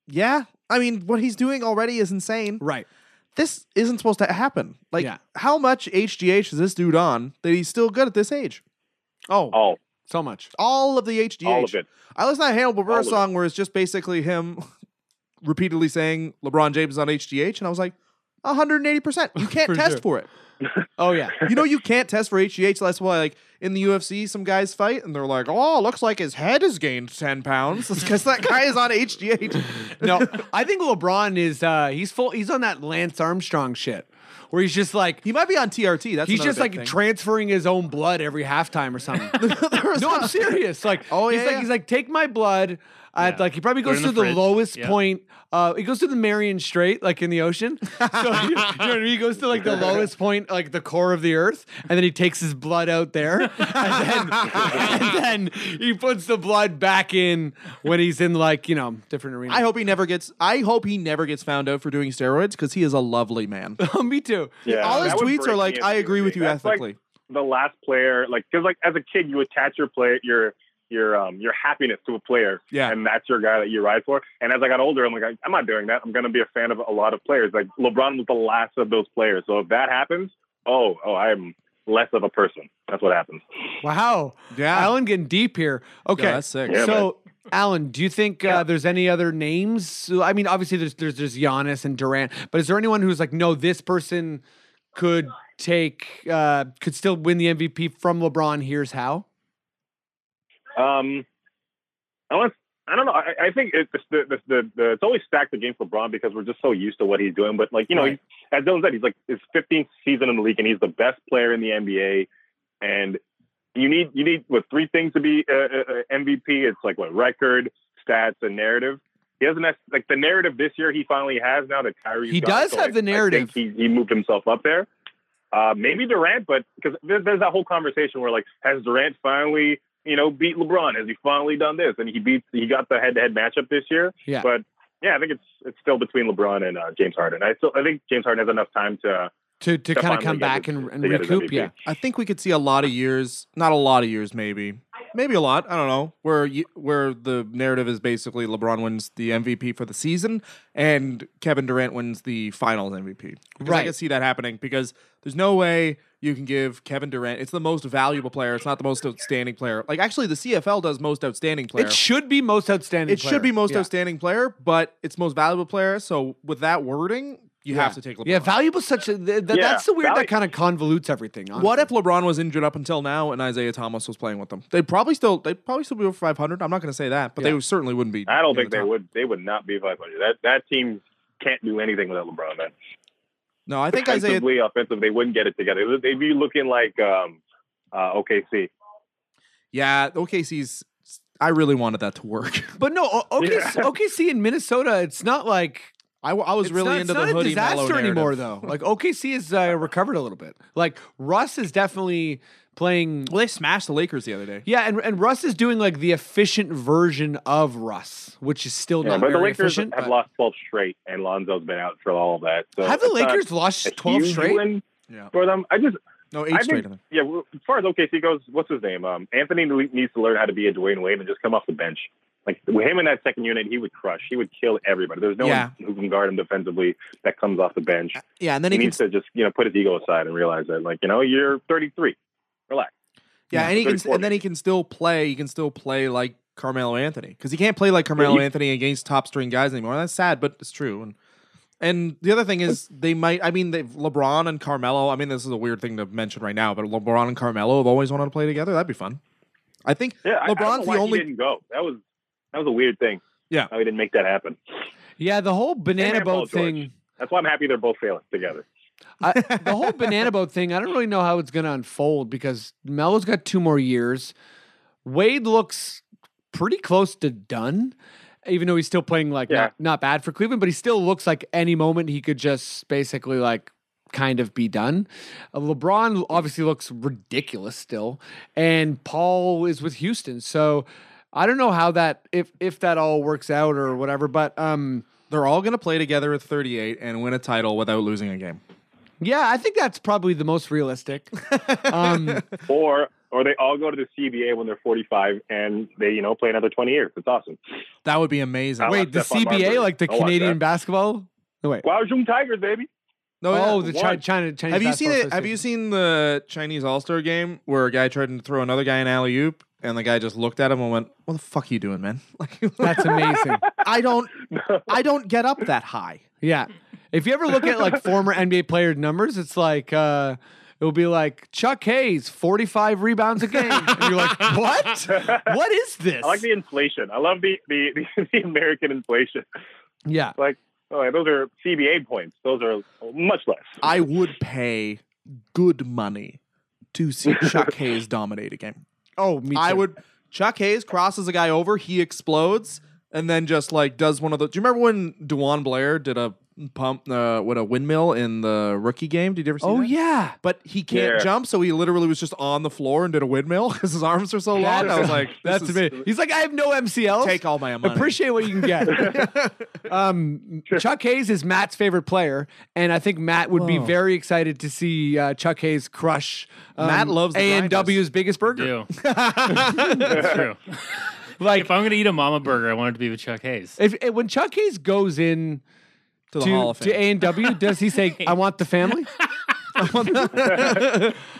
Speaker 5: yeah. I mean, what he's doing already is insane.
Speaker 4: right.
Speaker 5: This isn't supposed to happen. Like,
Speaker 4: Yeah.
Speaker 5: how much HGH is this dude on that he's still good at this age?
Speaker 4: Oh,
Speaker 6: Oh,
Speaker 4: So much.
Speaker 5: All of the HGH.
Speaker 6: All of it.
Speaker 5: I listened to that Hannibal
Speaker 6: All
Speaker 5: Buress
Speaker 6: of it.
Speaker 5: song where it's just basically him repeatedly saying LeBron James is on HGH, and I was like, 180%. You can't
Speaker 4: For
Speaker 5: test
Speaker 4: sure.
Speaker 5: for it.
Speaker 4: Oh yeah.
Speaker 5: You know, you can't test for HGH. That's why, like, in the UFC, some guys fight and they're like, oh, looks like his head has gained 10 pounds. It's because that guy is on HGH.
Speaker 4: no, I think LeBron is uh he's full he's on that Lance Armstrong shit. Where he's just like
Speaker 5: He might be on TRT. That's
Speaker 4: he's just like
Speaker 5: thing.
Speaker 4: transferring his own blood every halftime or something. no, I'm serious. Like
Speaker 5: Oh,
Speaker 4: he's
Speaker 5: yeah,
Speaker 4: like
Speaker 5: yeah.
Speaker 4: he's like take my blood. At,
Speaker 3: Yeah.
Speaker 4: like he probably goes to
Speaker 3: the
Speaker 4: the lowest
Speaker 3: Yeah.
Speaker 4: point. Uh, he goes to the Marion Strait, like in the ocean. So you, you know what I mean? He goes to like the lowest point, like the core of the earth, and then he takes his blood out there, and then, and then he puts the blood back in when he's in like you know different arenas.
Speaker 5: I hope he never gets. I hope he never gets found out for doing steroids because he is a lovely man.
Speaker 4: Oh, me too.
Speaker 6: Yeah,
Speaker 5: All his tweets are like, "I agree with you
Speaker 6: That's like
Speaker 5: ethically."
Speaker 6: the last player, like because like as a kid, you attach your play your your um your happiness to a player,
Speaker 5: Yeah.
Speaker 6: and that's your guy that you ride for. And as I got older, I'm like, I- I'm not doing that. I'm going to be a fan of a lot of players. Like LeBron was the last of those players. So if that happens, oh, oh, I'm less of a person. That's what happens.
Speaker 4: Wow.
Speaker 5: Yeah.
Speaker 4: Alan getting deep here. Okay.
Speaker 5: Yeah, that's sick.
Speaker 6: Yeah,
Speaker 4: so, Alan, do you think uh, there's any other names? I mean, obviously there's there's there's Giannis and Durant, but is there anyone who's like, no, this person could take uh could still win the MVP from LeBron? Here's how.
Speaker 6: Um, unless I don't know. I, I think it's the, the, the, the it's always stacked against LeBron because we're just so used to what he's doing. But like you know,
Speaker 4: Right.
Speaker 6: as Dylan said, he's like his 15th season in the league, and he's the best player in the NBA. And you need you need what three things to be uh, uh, MVP? It's like what record, stats, and narrative. He doesn't have like the narrative this year. He finally has now that Kyrie.
Speaker 4: He does have the narrative.
Speaker 6: he, he moved himself up there. Uh, maybe Durant, but because there, there's that whole conversation where like, has Durant finally, you know, beat LeBron? Has he finally done this? And he beats, he got the head-to-head matchup this year.
Speaker 4: Yeah.
Speaker 6: But yeah, I think it's it's still between LeBron and uh, James Harden. I still I think James Harden has enough time to.
Speaker 4: To to
Speaker 6: To
Speaker 4: kind of come back and, and
Speaker 6: to get his
Speaker 4: recoup, yeah.
Speaker 5: I think we could see a lot of years, not a lot of years, maybe, maybe a lot. I don't know where you, where the narrative is basically LeBron wins the MVP for the season and Kevin Durant wins the Finals MVP. Because I
Speaker 4: Right.
Speaker 5: can see that happening because there's no way you can give Kevin Durant. It's the most valuable player. It's not the most outstanding player. Like actually, the CFL does most outstanding player.
Speaker 4: It should be most outstanding.
Speaker 5: It should be most
Speaker 4: yeah.
Speaker 5: outstanding player, but it's most valuable player. So with that wording, you
Speaker 4: Yeah.
Speaker 5: have to take LeBron.
Speaker 4: Yeah, valuable such a th- th-
Speaker 6: Yeah,
Speaker 4: that's the weird
Speaker 6: value-
Speaker 4: that kind of convolutes everything.
Speaker 5: What if. LeBron was injured up until now and Isaiah Thomas was playing with them? They'd probably still they'd probably still be over 500. I'm not going to say that, but
Speaker 4: Yeah.
Speaker 5: they certainly wouldn't be.
Speaker 6: I don't think
Speaker 5: the
Speaker 6: they
Speaker 5: top.
Speaker 6: would. They would not be 500. That that team can't do anything without LeBron. Man.
Speaker 5: No, I think Isaiah.
Speaker 6: Defensively, offensively, they wouldn't get it together. They'd be looking like um, uh, OKC.
Speaker 5: Yeah, OKC's. I really wanted that to work.
Speaker 4: But no, O- OKC,
Speaker 6: Yeah.
Speaker 4: OKC in Minnesota, it's not like
Speaker 5: I, w- I was
Speaker 4: it's
Speaker 5: really
Speaker 4: not,
Speaker 5: into
Speaker 4: it's
Speaker 5: the
Speaker 4: not
Speaker 5: hoodie
Speaker 4: a
Speaker 5: Melo
Speaker 4: disaster anymore, though. Like OKC has uh, recovered a little bit. Like Russ is definitely playing.
Speaker 5: Well, they smashed the Lakers the other day.
Speaker 4: Yeah, and, and Russ is doing like the efficient version of Russ, which is still
Speaker 6: Yeah,
Speaker 4: not
Speaker 6: but the
Speaker 4: very
Speaker 6: Lakers
Speaker 4: efficient.
Speaker 6: have
Speaker 4: but-
Speaker 6: lost 12 straight, and Lonzo's been out for all of that. So
Speaker 4: have the Lakers lost twelve straight?
Speaker 6: win
Speaker 5: Yeah.
Speaker 6: for them? I just
Speaker 5: No, eight
Speaker 6: I
Speaker 5: straight.
Speaker 6: think, yeah. As far as OKC goes, what's his name? Um, Anthony needs to learn how to be a Dwyane Wade and just come off the bench. Like him in that second unit, he would crush. He would kill everybody. There's no
Speaker 5: Yeah.
Speaker 6: one who can guard him defensively that comes off the bench.
Speaker 5: Uh, yeah, and then
Speaker 6: He
Speaker 5: he can.
Speaker 6: needs to just you know put his ego aside and realize that like you know you're 33. Relax.
Speaker 5: Yeah, and he can. And then he can still play. He can still play like Carmelo Anthony because he can't play like Carmelo
Speaker 6: he-
Speaker 5: Anthony against top string guys anymore. That's sad, but it's true. And and the other thing is they might. I mean, they've LeBron and Carmelo. I mean, this is a weird thing to mention right now, but LeBron and Carmelo have always wanted to play together. That'd be fun. I think
Speaker 6: Yeah, I- I
Speaker 5: LeBron's
Speaker 6: why
Speaker 5: the
Speaker 6: he
Speaker 5: only.
Speaker 6: didn't go. That was that was a weird thing.
Speaker 5: Yeah.
Speaker 6: how he didn't make that happen.
Speaker 4: Yeah, the whole banana boat thing.
Speaker 6: George. That's why I'm happy they're both failing together.
Speaker 4: I, the whole banana boat thing, I don't really know how it's going to unfold because Melo's got two more years. Wade looks pretty close to done, even though he's still playing like
Speaker 6: Yeah.
Speaker 4: not, not bad for Cleveland, but he still looks like any moment he could just basically like kind of be done. Uh, LeBron obviously looks ridiculous still, and Paul is with Houston. So I don't know how that if if that all works out or whatever, but um
Speaker 5: They're all going to play together at 38 and win a title without losing a game.
Speaker 4: yeah, I think that's probably the most realistic. um
Speaker 6: Or or they all go to the CBA when they're 45 and they you know play another 20 years. It's awesome.
Speaker 5: That would be amazing.
Speaker 6: I
Speaker 4: Wait, the
Speaker 6: Stephon
Speaker 4: CBA,
Speaker 6: Marbury.
Speaker 4: like the
Speaker 6: I'll watch
Speaker 4: Canadian
Speaker 6: that.
Speaker 4: basketball? No, wait.
Speaker 6: Guangzhou Tigers, baby.
Speaker 5: No,
Speaker 4: oh,
Speaker 5: yeah.
Speaker 4: the China. China, Chinese
Speaker 5: have you seen it? Have you seen the Chinese All Star game where a guy tried to throw another guy an alley oop and the guy just looked at him and went, "What the fuck are you doing, man?" Like,
Speaker 4: That's amazing.
Speaker 5: I don't, I don't get up that high.
Speaker 4: Yeah. If you ever look at like former NBA player numbers, it's like uh it'll be like Chuck Hayes, 45 rebounds a game. And you're like, what? What is this?
Speaker 6: I like the inflation. I love the the, the, the American inflation.
Speaker 4: yeah.
Speaker 6: Like, oh, yeah, those are CBA points. Those are much less.
Speaker 5: I would pay good money to see Chuck Hayes dominate a game.
Speaker 4: Oh, me too.
Speaker 5: I would. Chuck Hayes crosses a guy over, he explodes, and then just like does one of the. Do you remember when DeJuan Blair did a pump uh, with a windmill in the rookie game? Did you ever see that?
Speaker 4: Oh
Speaker 5: that?
Speaker 4: yeah.
Speaker 5: But he can't
Speaker 6: Yeah.
Speaker 5: jump, so he literally was just on the floor and did a windmill because his arms are so long. I was like,
Speaker 4: That's
Speaker 5: this is-
Speaker 4: amazing. He's like, I have no MCLs.
Speaker 5: Take all my money.
Speaker 4: Appreciate what you can get. um, Chuck Hayes is Matt's favorite player, and I think Matt would be
Speaker 5: Oh.
Speaker 4: very excited to see uh, Chuck Hayes crush um,
Speaker 5: Matt loves the
Speaker 4: A and W's biggest burger.
Speaker 3: That's true.
Speaker 4: Like
Speaker 3: If I'm going to eat a mama burger, I want it to be with Chuck Hayes.
Speaker 4: if, if- when Chuck Hayes goes in
Speaker 5: to the
Speaker 4: to,
Speaker 5: Hall of
Speaker 4: to A and W, does he say, "I want the family"?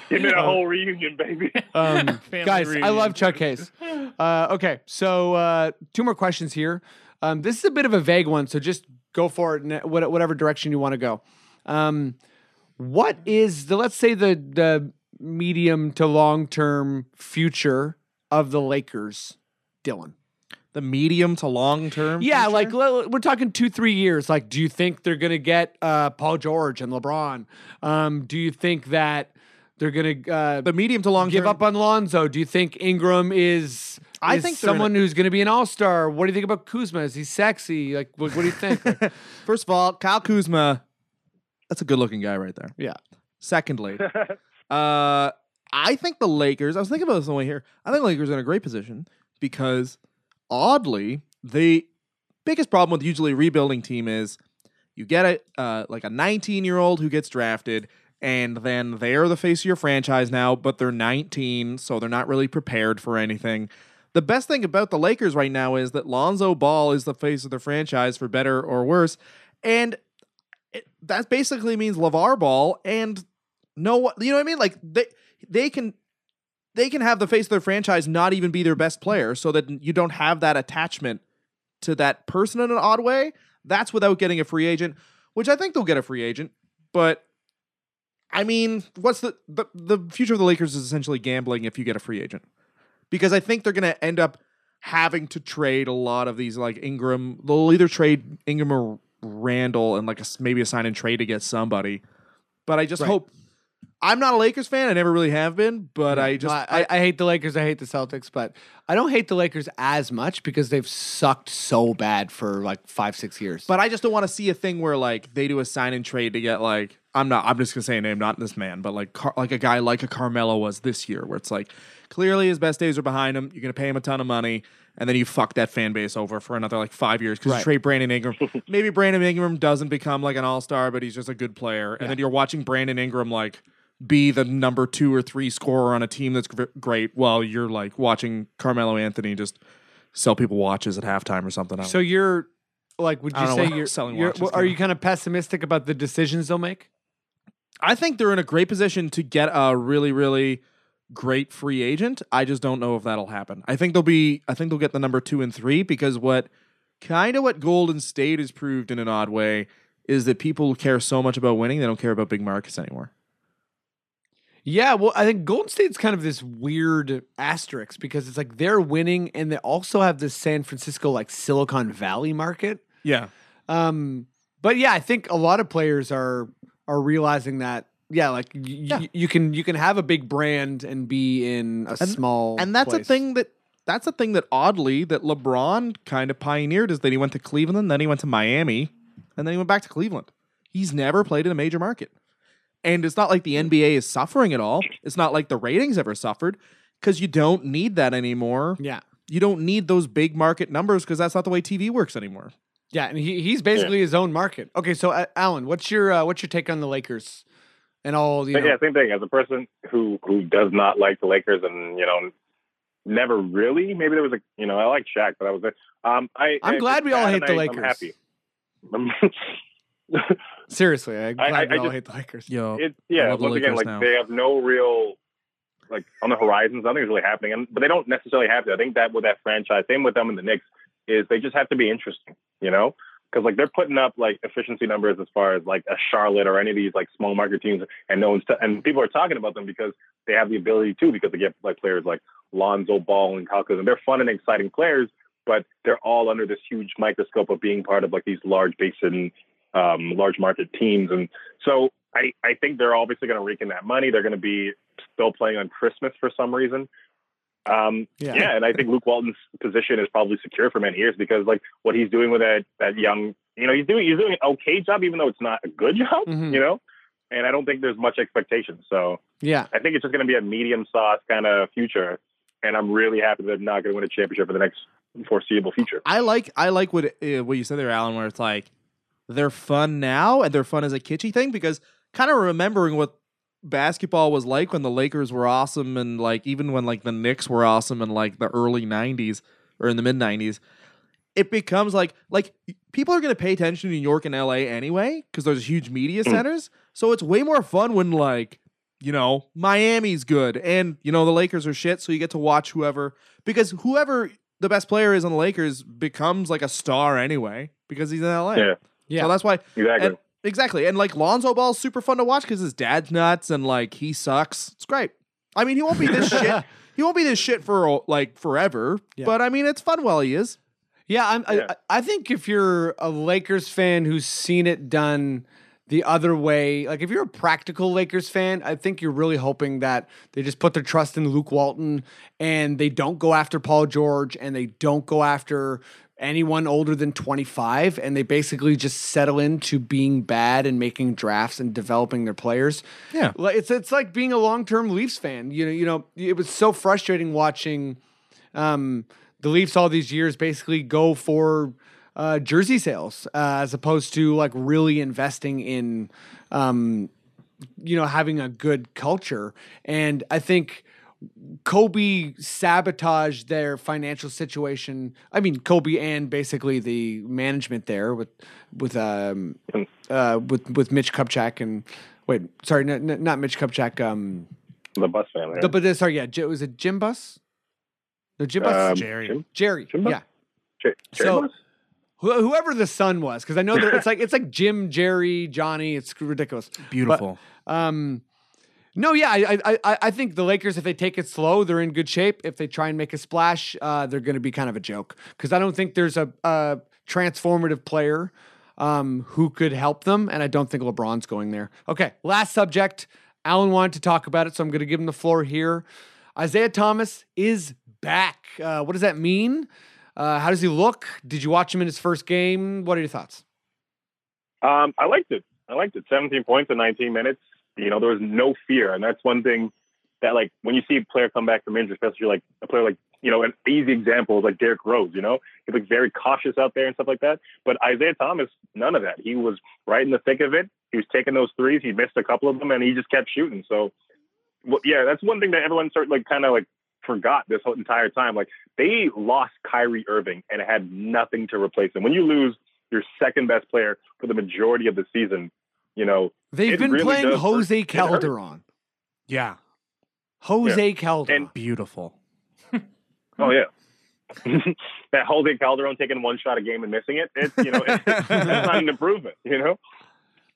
Speaker 6: Give me a whole reunion, baby.
Speaker 4: Um,
Speaker 3: Family
Speaker 4: guys, I
Speaker 3: reunion.
Speaker 4: love Chuck Hayes. Uh, okay, so uh, two more questions here. Um, this is a bit of a vague one, so just go for it in what- whatever direction you want to go. Um, what is the let's say the the medium to long term future of the Lakers, Dylan?
Speaker 5: The medium to long term.
Speaker 4: Yeah,
Speaker 5: future?
Speaker 4: like we're talking two, three years. Like, do you think they're gonna get uh, Paul George and LeBron? Um, do you think that they're gonna uh,
Speaker 5: the medium to long
Speaker 4: give
Speaker 5: term.
Speaker 4: up on Lonzo? Do you think Ingram is?
Speaker 5: I
Speaker 4: is
Speaker 5: think they're in
Speaker 4: someone who's going to be an all star. What do you think about Kuzma? Is he sexy? Like, what, what do you think? Like,
Speaker 5: First of all, Kyle Kuzma, that's a good looking guy right there.
Speaker 4: yeah,
Speaker 5: Secondly, uh, I think the Lakers. I was thinking about this on the way here. I think the Lakers are in a great position because, oddly, the biggest problem with usually a rebuilding team is you get a uh, like a 19 year old who gets drafted, and then they're the face of your franchise now, but they're 19, so they're not really prepared for anything. The best thing about the Lakers right now is that Lonzo Ball is the face of the franchise for better or worse, and it, that basically means LeVar Ball and no, you know what I mean? Like they they can they can have the face of their franchise not even be their best player, so that you don't have that attachment to that person in an odd way. That's without getting a free agent, which I think they'll get a free agent. But I mean, what's the the, the future of the Lakers is essentially gambling if you get a free agent, because I think they're going to end up having to trade a lot of these like Ingram. They'll either trade Ingram or Randle and like a, maybe a sign and trade to get somebody. But I just
Speaker 4: Right.
Speaker 5: hope. I'm not a Lakers fan. I never really have been, but I just
Speaker 4: I, I, I hate the Lakers. I hate the Celtics, but I don't hate the Lakers as much because they've sucked so bad for like five, six years.
Speaker 5: But I just don't want to see a thing where like they do a sign and trade to get like I'm not I'm just gonna say a name, not this man, but like Car- like a guy like a Carmelo was this year, where it's like clearly his best days are behind him. You're gonna pay him a ton of money, and then you fuck that fan base over for another like five years because
Speaker 4: Right.
Speaker 5: you trade Brandon Ingram. Maybe Brandon Ingram doesn't become like an all star, but he's just a good player, and then you're watching Brandon Ingram like be the number two or three scorer on a team that's great, while you're like watching Carmelo Anthony just sell people watches at halftime or something.
Speaker 4: So you're like, would you say you're,
Speaker 5: selling
Speaker 4: you're
Speaker 5: watches
Speaker 4: well, are you kind of pessimistic about the decisions they'll make?
Speaker 5: I think they're in a great position to get a really, really great free agent. I just don't know if that'll happen. I think they'll be I think they'll get the number two and three because what kind of what Golden State has proved in an odd way is that people care so much about winning, they don't care about big markets anymore.
Speaker 4: Yeah, well, I think Golden State's kind of this weird asterisk because it's like they're winning and they also have this San Francisco like Silicon Valley market.
Speaker 5: Yeah.
Speaker 4: Um, but yeah, I think a lot of players are are realizing that. Yeah, like y-
Speaker 5: Yeah.
Speaker 4: y- you can you can have a big brand and be in a
Speaker 5: And-
Speaker 4: small
Speaker 5: And that's
Speaker 4: place.
Speaker 5: a thing that that's a thing that oddly that LeBron kind of pioneered is that he went to Cleveland, then he went to Miami, and then he went back to Cleveland. He's never played in a major market. And it's not like the NBA is suffering at all. It's not like the ratings ever suffered because you don't need that anymore.
Speaker 4: Yeah,
Speaker 5: You don't need those big market numbers because that's not the way TV works anymore.
Speaker 4: yeah, and he he's basically his own market. Okay, so uh, Alan, what's your uh, what's your take on the Lakers and all you know?
Speaker 6: yeah, same thing. As a person who who does not like the Lakers and you know never really, maybe there was a you know I like Shaq, but I was um I
Speaker 4: I'm
Speaker 6: I-
Speaker 4: glad we all hate
Speaker 6: and
Speaker 4: the Lakers.
Speaker 6: I'm happy.
Speaker 4: Seriously, I'm
Speaker 6: I-
Speaker 4: glad
Speaker 6: I-
Speaker 4: we
Speaker 6: I
Speaker 4: all
Speaker 6: just-
Speaker 4: hate the Lakers.
Speaker 5: Yo,
Speaker 6: it yeah
Speaker 5: love the
Speaker 6: once again like
Speaker 5: now.
Speaker 6: they have no real like on the horizons. Nothing's really happening, and, but they don't necessarily have to. I think that with that franchise, same with them and the Knicks, is they just have to be interesting, you know. Because like they're putting up like efficiency numbers as far as like a Charlotte or any of these like small market teams, and no one's t- and people are talking about them because they have the ability to because they get like players like Lonzo Ball and Kyle and they're fun and exciting players, but they're all under this huge microscope of being part of like these large basin, um, large market teams, and so I I think they're obviously going to rake in that money. They're going to be still playing on Christmas for some reason. Um,
Speaker 4: Yeah.
Speaker 6: yeah. and I think Luke Walton's position is probably secure for many years because like what he's doing with that that young, you know, he's doing he's doing an okay job, even though it's not a good job,
Speaker 4: Mhm.
Speaker 6: you know. And I don't think there's much expectation. So
Speaker 4: Yeah.
Speaker 6: I think it's just going to be a medium sauce kind of future. And I'm really happy that they're not going to win a championship for the next foreseeable future.
Speaker 5: I like I like what uh, what you said there, Alan, where it's like they're fun now and they're fun as a kitschy thing because kind of remembering what basketball was like when the Lakers were awesome and like even when like the Knicks were awesome in like the early '90s or in the mid '90s, it becomes like like people are going to pay attention to New York and LA anyway because there's huge media
Speaker 6: Mm.
Speaker 5: centers. So it's way more fun when like you know Miami's good and you know the Lakers are shit. So you get to watch whoever because whoever the best player is on the Lakers becomes like a star anyway because he's in LA.
Speaker 6: Yeah.
Speaker 4: Yeah.
Speaker 5: So that's why
Speaker 6: Exactly.
Speaker 5: and- exactly. And like Lonzo Ball's super fun to watch because his dad's nuts and like he sucks. It's great. I mean, he won't be this shit. He won't be this shit for like forever.
Speaker 4: Yeah.
Speaker 5: But I mean, it's fun while he is.
Speaker 4: Yeah, I'm,
Speaker 6: Yeah.
Speaker 4: I, I think if you're a Lakers fan who's seen it done the other way, like if you're a practical Lakers fan, I think you're really hoping that they just put their trust in Luke Walton and they don't go after Paul George and they don't go after anyone older than 25 and they basically just settle into being bad and making drafts and developing their players.
Speaker 5: Yeah.
Speaker 4: It's it's like being a long-term Leafs fan. You know, you know, it was so frustrating watching um, the Leafs all these years basically go for uh, jersey sales uh, as opposed to like really investing in, um, you know, having a good culture. And I think Kobe sabotaged their financial situation. I mean, Kobe and basically the management there with with um uh with with Mitch Kupchak and wait, sorry, n- n- not Mitch Kupchak. Um,
Speaker 6: the Buss family.
Speaker 4: the, but sorry, yeah, J- was it Jim Buss? No, Jim Buss.
Speaker 6: Um,
Speaker 5: Jerry.
Speaker 6: Jim?
Speaker 4: Jerry.
Speaker 6: Jim Buss?
Speaker 4: Yeah.
Speaker 6: J- Jerry
Speaker 4: So-
Speaker 6: Buss?
Speaker 4: Wh- whoever the son was, because I know that it's like it's like Jim, Jerry, Johnny. It's ridiculous.
Speaker 5: Beautiful.
Speaker 4: Um, no, yeah, I, I, I, think the Lakers, if they take it slow, they're in good shape. If they try and make a splash, uh, they're going to be kind of a joke because I don't think there's a, a transformative player um, who could help them, and I don't think LeBron's going there. Okay, last subject. Alan wanted to talk about it, so I'm going to give him the floor here. Isaiah Thomas is back. Uh, what does that mean? Uh, how does he look? Did you watch him in his first game? What are your thoughts?
Speaker 6: Um, I liked it. I liked it. 17 points in 19 minutes. You know, there was no fear, and that's one thing that, like, when you see a player come back from injury, especially like a player like, you know, an easy example is like Derrick Rose. You know, he's like very cautious out there and stuff like that. But Isaiah Thomas, none of that. He was right in the thick of it. He was taking those threes. He missed a couple of them, and he just kept shooting. So, well, yeah, that's one thing that everyone sort of like kind of like forgot this whole entire time. Like they lost Kyrie Irving and had nothing to replace him. When you lose your second best player for the majority of the season, you know,
Speaker 4: They've been
Speaker 6: really
Speaker 4: playing. Jose
Speaker 6: hurt.
Speaker 4: Calderon.
Speaker 5: Yeah.
Speaker 4: Jose Calderon.
Speaker 6: And-
Speaker 5: Beautiful.
Speaker 6: oh yeah. that Jose Calderon taking one shot a game and missing it, it's you know, it's, that's not an improvement, you know.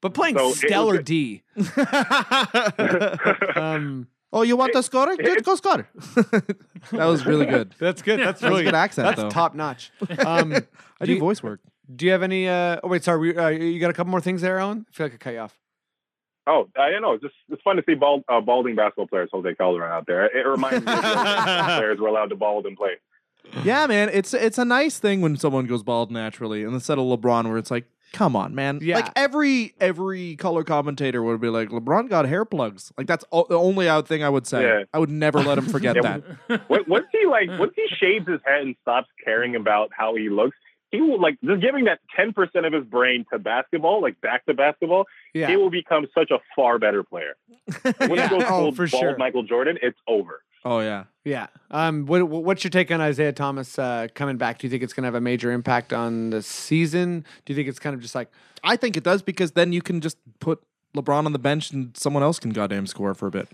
Speaker 4: but playing
Speaker 6: so
Speaker 4: stellar. D. Um,
Speaker 5: oh, you want to score?
Speaker 6: it-
Speaker 5: Good, go score. that was really good.
Speaker 4: that's good. That's really
Speaker 5: a good accent,
Speaker 4: That's
Speaker 5: though.
Speaker 4: top notch. Um,
Speaker 5: I
Speaker 4: do
Speaker 5: do
Speaker 4: you-
Speaker 5: voice work.
Speaker 4: Do you have any? Uh, oh wait, sorry. we- Uh, you got a couple more things there, Alan? I feel like I cut you off.
Speaker 6: Oh, I don't know. It's just it's fun to see bald, uh, balding basketball players, Jose Calderon, out there. It reminds me of players were allowed to bald and play.
Speaker 5: Yeah, man, it's it's a nice thing when someone goes bald naturally, and instead of LeBron, where it's like, come on, man.
Speaker 4: Yeah.
Speaker 5: Like every every color commentator would be like, LeBron got hair plugs. Like that's o- the only out thing I would say.
Speaker 6: Yeah.
Speaker 5: I would never let him forget
Speaker 6: Yeah,
Speaker 5: that.
Speaker 6: Once he like once he shaves his head and stops caring about how he looks, he will like just giving that ten percent of his brain to basketball, like back to basketball.
Speaker 4: Yeah.
Speaker 6: He will become such a far better player. When
Speaker 4: Yeah.
Speaker 6: he goes
Speaker 4: Oh,
Speaker 6: full
Speaker 4: for
Speaker 6: bald
Speaker 4: sure.
Speaker 6: Michael Jordan, it's over.
Speaker 5: Oh yeah.
Speaker 4: Yeah. Um, what, what's your take on Isaiah Thomas uh, coming back? Do you think it's going to have a major impact on the season? Do you think it's kind of just like,
Speaker 5: I think it does because then you can just put LeBron on the bench and someone else can goddamn score for a bit.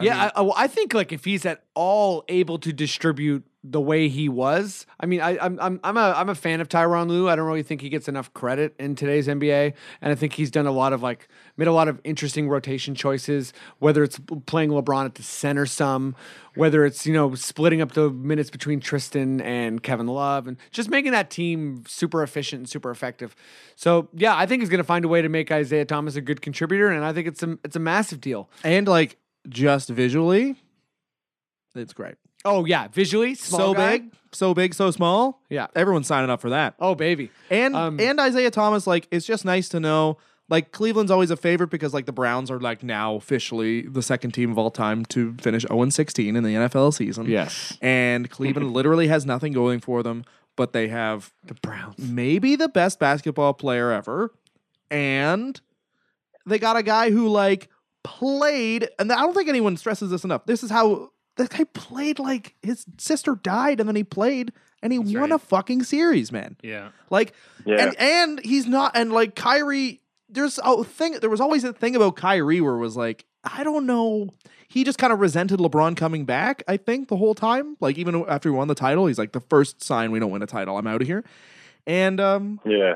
Speaker 4: yeah,
Speaker 5: mean-
Speaker 4: I, well, I think like if he's at all able to distribute the way he was, I mean, I, I'm I'm I'm a I'm a fan of Tyronn Lue. I don't really think he gets enough credit in today's NBA, and I think he's done a lot of like made a lot of interesting rotation choices. Whether it's playing LeBron at the center some, whether it's you know splitting up the minutes between Tristan and Kevin Love, and just making that team super efficient and super effective. So yeah, I think he's going to find a way to make Isaiah Thomas a good contributor, and I think it's a it's a massive deal.
Speaker 5: and like just visually, it's great.
Speaker 4: Oh yeah, visually small
Speaker 5: so
Speaker 4: guy.
Speaker 5: big, so big, so small.
Speaker 4: Yeah.
Speaker 5: Everyone's signing up for that.
Speaker 4: Oh baby.
Speaker 5: And
Speaker 4: Um,
Speaker 5: and Isaiah Thomas, like, it's just nice to know. Like Cleveland's always a favorite because like the Browns are like now officially the second team of all time to finish 0 16 in the NFL season.
Speaker 4: Yes.
Speaker 5: And Cleveland literally has nothing going for them, but they have
Speaker 4: The Browns.
Speaker 5: maybe the best basketball player ever. And they got a guy who like played, and I don't think anyone stresses this enough. This is how this guy played like his sister died and then he played and he won
Speaker 3: right.
Speaker 5: a fucking series, man.
Speaker 3: Yeah.
Speaker 5: Like
Speaker 6: Yeah.
Speaker 5: and and he's not and like Kyrie there's a thing there was always a thing about Kyrie where it was like I don't know he just kind of resented LeBron coming back I think the whole time like even after he won the title he's like the first sign we don't win a title I'm out of here and um
Speaker 6: yeah.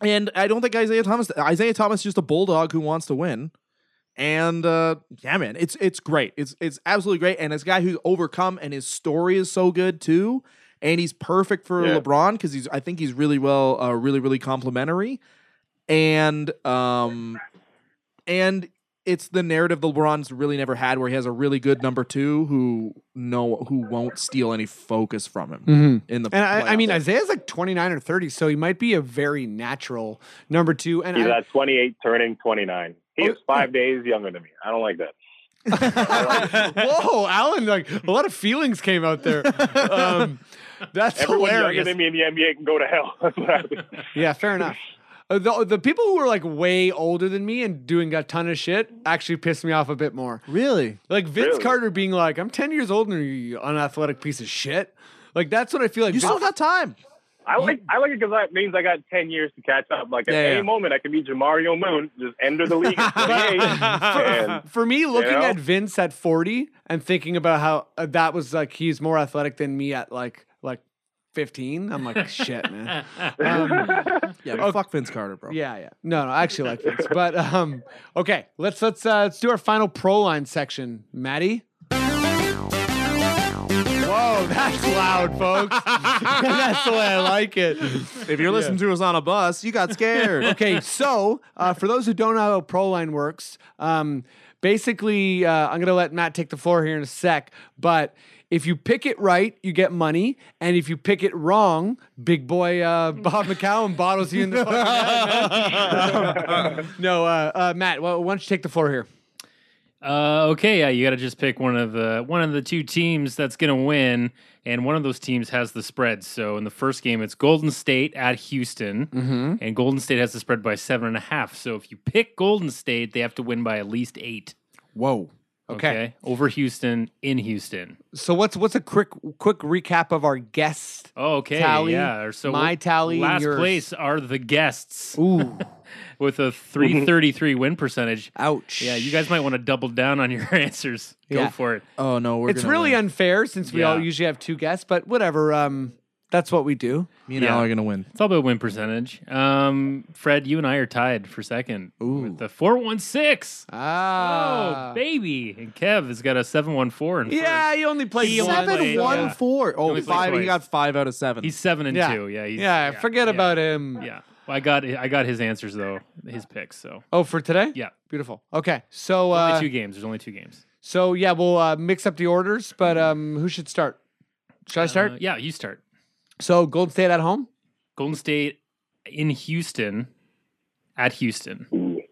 Speaker 5: and I don't think Isaiah Thomas Isaiah Thomas is just a bulldog who wants to win and uh yeah man it's it's great it's it's absolutely great and this guy who's overcome and his story is so good too and he's perfect for
Speaker 6: Yeah.
Speaker 5: LeBron because he's I think he's really well uh, really really complimentary and um and it's the narrative that LeBron's really never had where he has a really good number two who no who won't steal any focus from him
Speaker 4: Mm-hmm.
Speaker 5: in the
Speaker 4: And I, I mean. Isaiah's like 29 or 30, so he might be a very natural number two. And
Speaker 6: He's
Speaker 4: I,
Speaker 6: at 28, turning 29. He is five days younger than me. I don't like that.
Speaker 4: whoa, Alan, like a lot of feelings came out there. Um, that's
Speaker 6: Everyone younger than me in the NBA can go to hell. That's what happens.
Speaker 4: Yeah, fair enough. Uh, The, the people who are like way older than me and doing a ton of shit actually piss me off a bit more.
Speaker 5: really
Speaker 4: Like Vince
Speaker 6: Really?
Speaker 4: Carter being like, "I'm 10 years older than you, you unathletic piece of shit." Like that's what I feel like.
Speaker 5: you
Speaker 4: Vince-
Speaker 5: still got time
Speaker 6: I like I like it because that means I got 10 years to catch up. Like at
Speaker 5: Yeah,
Speaker 6: any
Speaker 5: yeah.
Speaker 6: moment, I can be Jamario Moon, just enter the league at 28. and
Speaker 4: for me, looking
Speaker 6: know?
Speaker 4: at Vince at 40 and thinking about how uh, that was like he's more athletic than me at like like 15, I'm like shit, man. Um,
Speaker 5: yeah but fuck Vince Carter bro
Speaker 4: yeah, yeah. No, no, I actually like Vince. But um, okay, let's let's uh, let's do our final pro line section, Maddie. Whoa, that's loud, folks. that's the way I like it.
Speaker 5: If you're listening to us on a bus, you got scared.
Speaker 4: okay, so uh, for those who don't know how ProLine works, um, basically, uh, I'm going to let Matt take the floor here in a sec. But if you pick it right, you get money, and if you pick it wrong, big boy uh, Bob McCown bottles you in the fucking head, man. No, uh, uh, Matt, well, why don't you take the floor here?
Speaker 3: Uh, okay, yeah, you got to just pick one of the one of the two teams that's going to win, and one of those teams has the spread. So in the first game, it's Golden State at Houston, and Golden State has the spread by seven and a half. So if you pick Golden State, they have to win by at least eight.
Speaker 4: Whoa.
Speaker 3: Okay,
Speaker 4: Okay.
Speaker 3: over Houston in Houston.
Speaker 4: So what's what's a quick quick recap of our guest?
Speaker 3: Oh, okay,
Speaker 4: Tally,
Speaker 3: yeah. So
Speaker 4: my tally,
Speaker 3: last place are the guests
Speaker 4: Ooh,
Speaker 3: with a three thirty three win percentage.
Speaker 4: ouch.
Speaker 3: Yeah, you guys might want to double down on your answers. Go
Speaker 4: Yeah.
Speaker 3: for it.
Speaker 5: Oh no, we're
Speaker 4: It's
Speaker 5: gonna
Speaker 4: really
Speaker 5: win.
Speaker 4: unfair since we all usually have two guests, but whatever. Um, that's what we do.
Speaker 5: me and
Speaker 3: Yeah.
Speaker 5: Al are gonna win.
Speaker 3: It's all about win percentage. Um, Fred, you and I are tied for second with the four one six.
Speaker 4: Ah,
Speaker 3: Oh, baby! And Kev has got a seven one four. And
Speaker 4: yeah, he only played
Speaker 3: He only
Speaker 4: once,
Speaker 3: played-
Speaker 4: so-
Speaker 5: one
Speaker 3: yeah.
Speaker 5: four. Oh,
Speaker 3: only played
Speaker 5: five. He
Speaker 3: twice.
Speaker 5: got five out of seven.
Speaker 3: he's seven and
Speaker 4: Yeah.
Speaker 3: two. Yeah, he's,
Speaker 4: Yeah, forget
Speaker 3: yeah.
Speaker 4: about him.
Speaker 3: Yeah, well, I got I got his answers though, his picks. So
Speaker 4: Oh, for today?
Speaker 3: yeah,
Speaker 4: Beautiful. Okay, so
Speaker 3: only
Speaker 4: uh,
Speaker 3: two games. There's only two games.
Speaker 4: so yeah, we'll uh, mix up the orders, but um, who should start? Should I start?
Speaker 3: Uh, yeah, you start.
Speaker 4: so Golden State at home.
Speaker 3: Golden State in Houston, at Houston.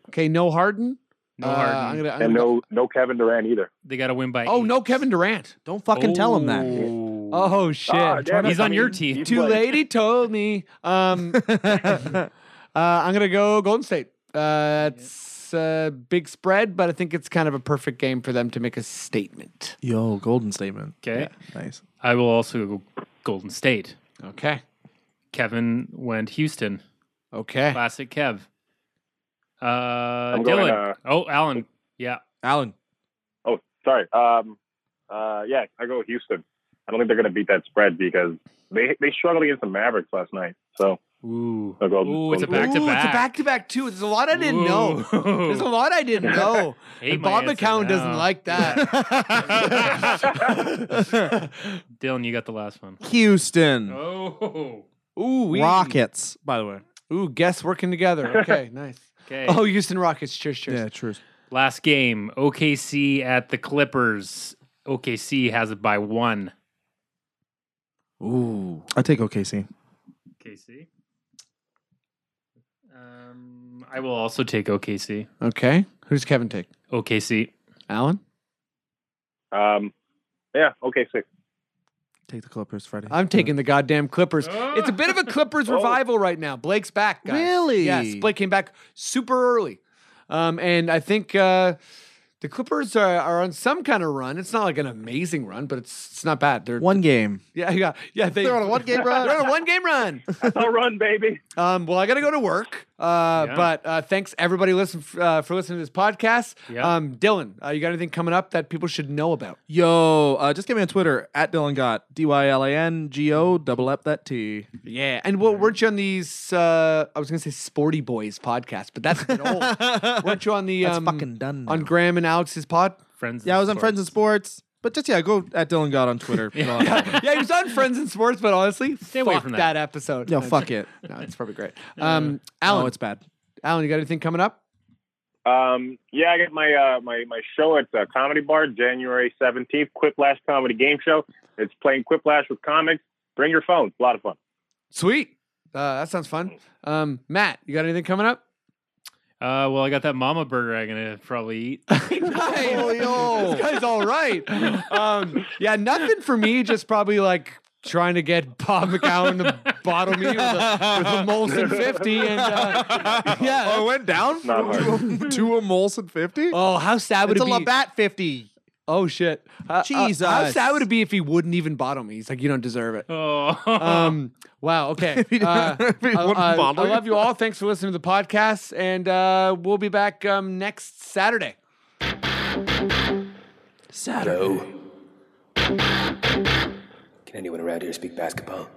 Speaker 4: Okay, no Harden.
Speaker 3: No
Speaker 4: Uh,
Speaker 3: Harden.
Speaker 4: I'm gonna, I'm
Speaker 6: and
Speaker 4: gonna
Speaker 6: no no Kevin Durant either.
Speaker 3: They got to win by.
Speaker 4: Oh,
Speaker 3: eight.
Speaker 4: no Kevin Durant.
Speaker 5: Don't fucking tell him that.
Speaker 3: Oh.
Speaker 4: Oh shit.
Speaker 6: Ah, damn it.
Speaker 3: He's on
Speaker 6: I
Speaker 3: your
Speaker 6: mean,
Speaker 3: team.
Speaker 6: he
Speaker 4: Too
Speaker 6: played.
Speaker 4: late. He told me. Um, uh, I'm gonna go Golden State. Uh, it's a big spread, but I think it's kind of a perfect game for them to make a statement.
Speaker 5: Yo, golden statement.
Speaker 3: Okay.
Speaker 5: Nice.
Speaker 3: I will also go Golden State.
Speaker 4: Okay.
Speaker 3: Kevin went Houston.
Speaker 4: Okay.
Speaker 3: Classic Kev. Uh,
Speaker 6: going,
Speaker 3: Dylan.
Speaker 6: uh,
Speaker 3: oh, Alan. Yeah.
Speaker 5: Alan.
Speaker 6: Oh, sorry. Um, uh, yeah, I go Houston. I don't think they're going to beat that spread because they they struggled against the Mavericks last night. So
Speaker 3: Ooh.
Speaker 6: Go.
Speaker 3: Ooh, it's a back to
Speaker 4: back. it's a
Speaker 3: back.
Speaker 4: back to back too. There's a lot I didn't know. There's a lot I didn't know. And Bob
Speaker 3: answer
Speaker 4: McCown doesn't like that.
Speaker 3: Dylan, you got the last one.
Speaker 5: Houston
Speaker 3: Oh.
Speaker 4: Ooh, we,
Speaker 5: Rockets, by the way.
Speaker 4: Ooh, guests working together. Okay, nice.
Speaker 3: Okay.
Speaker 4: Oh, Houston Rockets. Cheers, cheers.
Speaker 5: Yeah, true.
Speaker 3: Last game, OKC at the Clippers. OKC has it by one.
Speaker 5: Ooh, I take OKC.
Speaker 3: OKC. Um, I will also take OKC.
Speaker 4: Okay. Who's Kevin take?
Speaker 3: OKC.
Speaker 4: Alan?
Speaker 6: Um, yeah. Okay. Six.
Speaker 5: Take the Clippers, Freddie.
Speaker 4: I'm taking the goddamn Clippers. It's a bit of a Clippers
Speaker 6: Oh.
Speaker 4: revival right now. Blake's back, guys.
Speaker 5: Really?
Speaker 4: Yes, Blake came back super early. Um, and I think uh, the Clippers are, are on some kind of run. It's not like an amazing run, but it's it's not bad. They're
Speaker 5: one game.
Speaker 4: yeah, yeah, yeah. They,
Speaker 5: They're on a one-game run?
Speaker 4: They're on a one game run.
Speaker 6: I'll run, baby.
Speaker 4: Um, well, I got to go to work. Uh,
Speaker 3: Yeah.
Speaker 4: But uh, thanks everybody listen f- uh, for listening to this podcast.
Speaker 3: Yeah.
Speaker 4: Um, Dylan, uh, you got anything coming up that people should know about?
Speaker 5: Yo, uh, just get me on Twitter at Dylan Gott. D Y L A N G O double up that T.
Speaker 4: Yeah, and well, weren't you on these? Uh, I was gonna say Sporty Boys podcast, but that's a bit old. weren't you on the
Speaker 5: That's
Speaker 4: um,
Speaker 5: fucking done.
Speaker 4: on. Graham and Alex's pod?
Speaker 3: Friends.
Speaker 5: yeah, I was on Friends and
Speaker 3: Sports.
Speaker 5: Sports. But just yeah, go at Dylan Gott on Twitter.
Speaker 4: yeah, yeah, he was on Friends and Sports, but honestly,
Speaker 3: Stay away
Speaker 4: fuck
Speaker 3: from
Speaker 4: that.
Speaker 3: that.
Speaker 4: episode. No,
Speaker 5: fuck it.
Speaker 4: No, it's probably great. Um, Alan,
Speaker 5: Oh, it's bad.
Speaker 4: Alan, you got anything coming up?
Speaker 6: Um, yeah, I got my uh, my my show at the Comedy Bar January seventeenth. Quiplash Comedy Game Show. It's playing Quiplash with comics. Bring your phone. A lot of fun.
Speaker 4: Sweet. Uh, that sounds fun. Um, Matt, you got anything coming up?
Speaker 3: Uh, well, I got that Mama Burger I'm gonna probably eat.
Speaker 4: nice.
Speaker 5: Oh, yo.
Speaker 4: This guy's all right. Um, yeah, nothing for me. Just probably like trying to get Bob McCown to bottle me with a, with a Molson 50. And uh, yeah.
Speaker 5: Oh, it went down
Speaker 6: Not
Speaker 5: to, a, to a Molson 50?
Speaker 4: Oh, how sad would
Speaker 5: it's a
Speaker 4: it be?
Speaker 5: Labatt 50.
Speaker 4: Oh, shit. Uh, uh, how sad would it be if he wouldn't even bottle me? He's like, you don't deserve it.
Speaker 3: Oh.
Speaker 4: Um, wow. Okay. Uh, I,
Speaker 5: wouldn't
Speaker 4: I- I love you all. Thanks for listening to the podcast. And uh, we'll be back um, next Saturday.
Speaker 1: Hello. Can anyone around here speak basketball?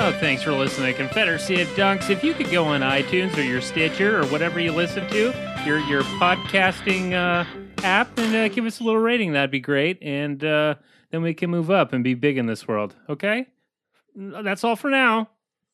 Speaker 3: Oh, thanks for listening to Confederacy of Dunks. If you could go on iTunes or your Stitcher or whatever you listen to, your your podcasting uh, app, and uh, give us a little rating, that'd be great. And uh, then we can move up and be big in this world. Okay, that's all for now.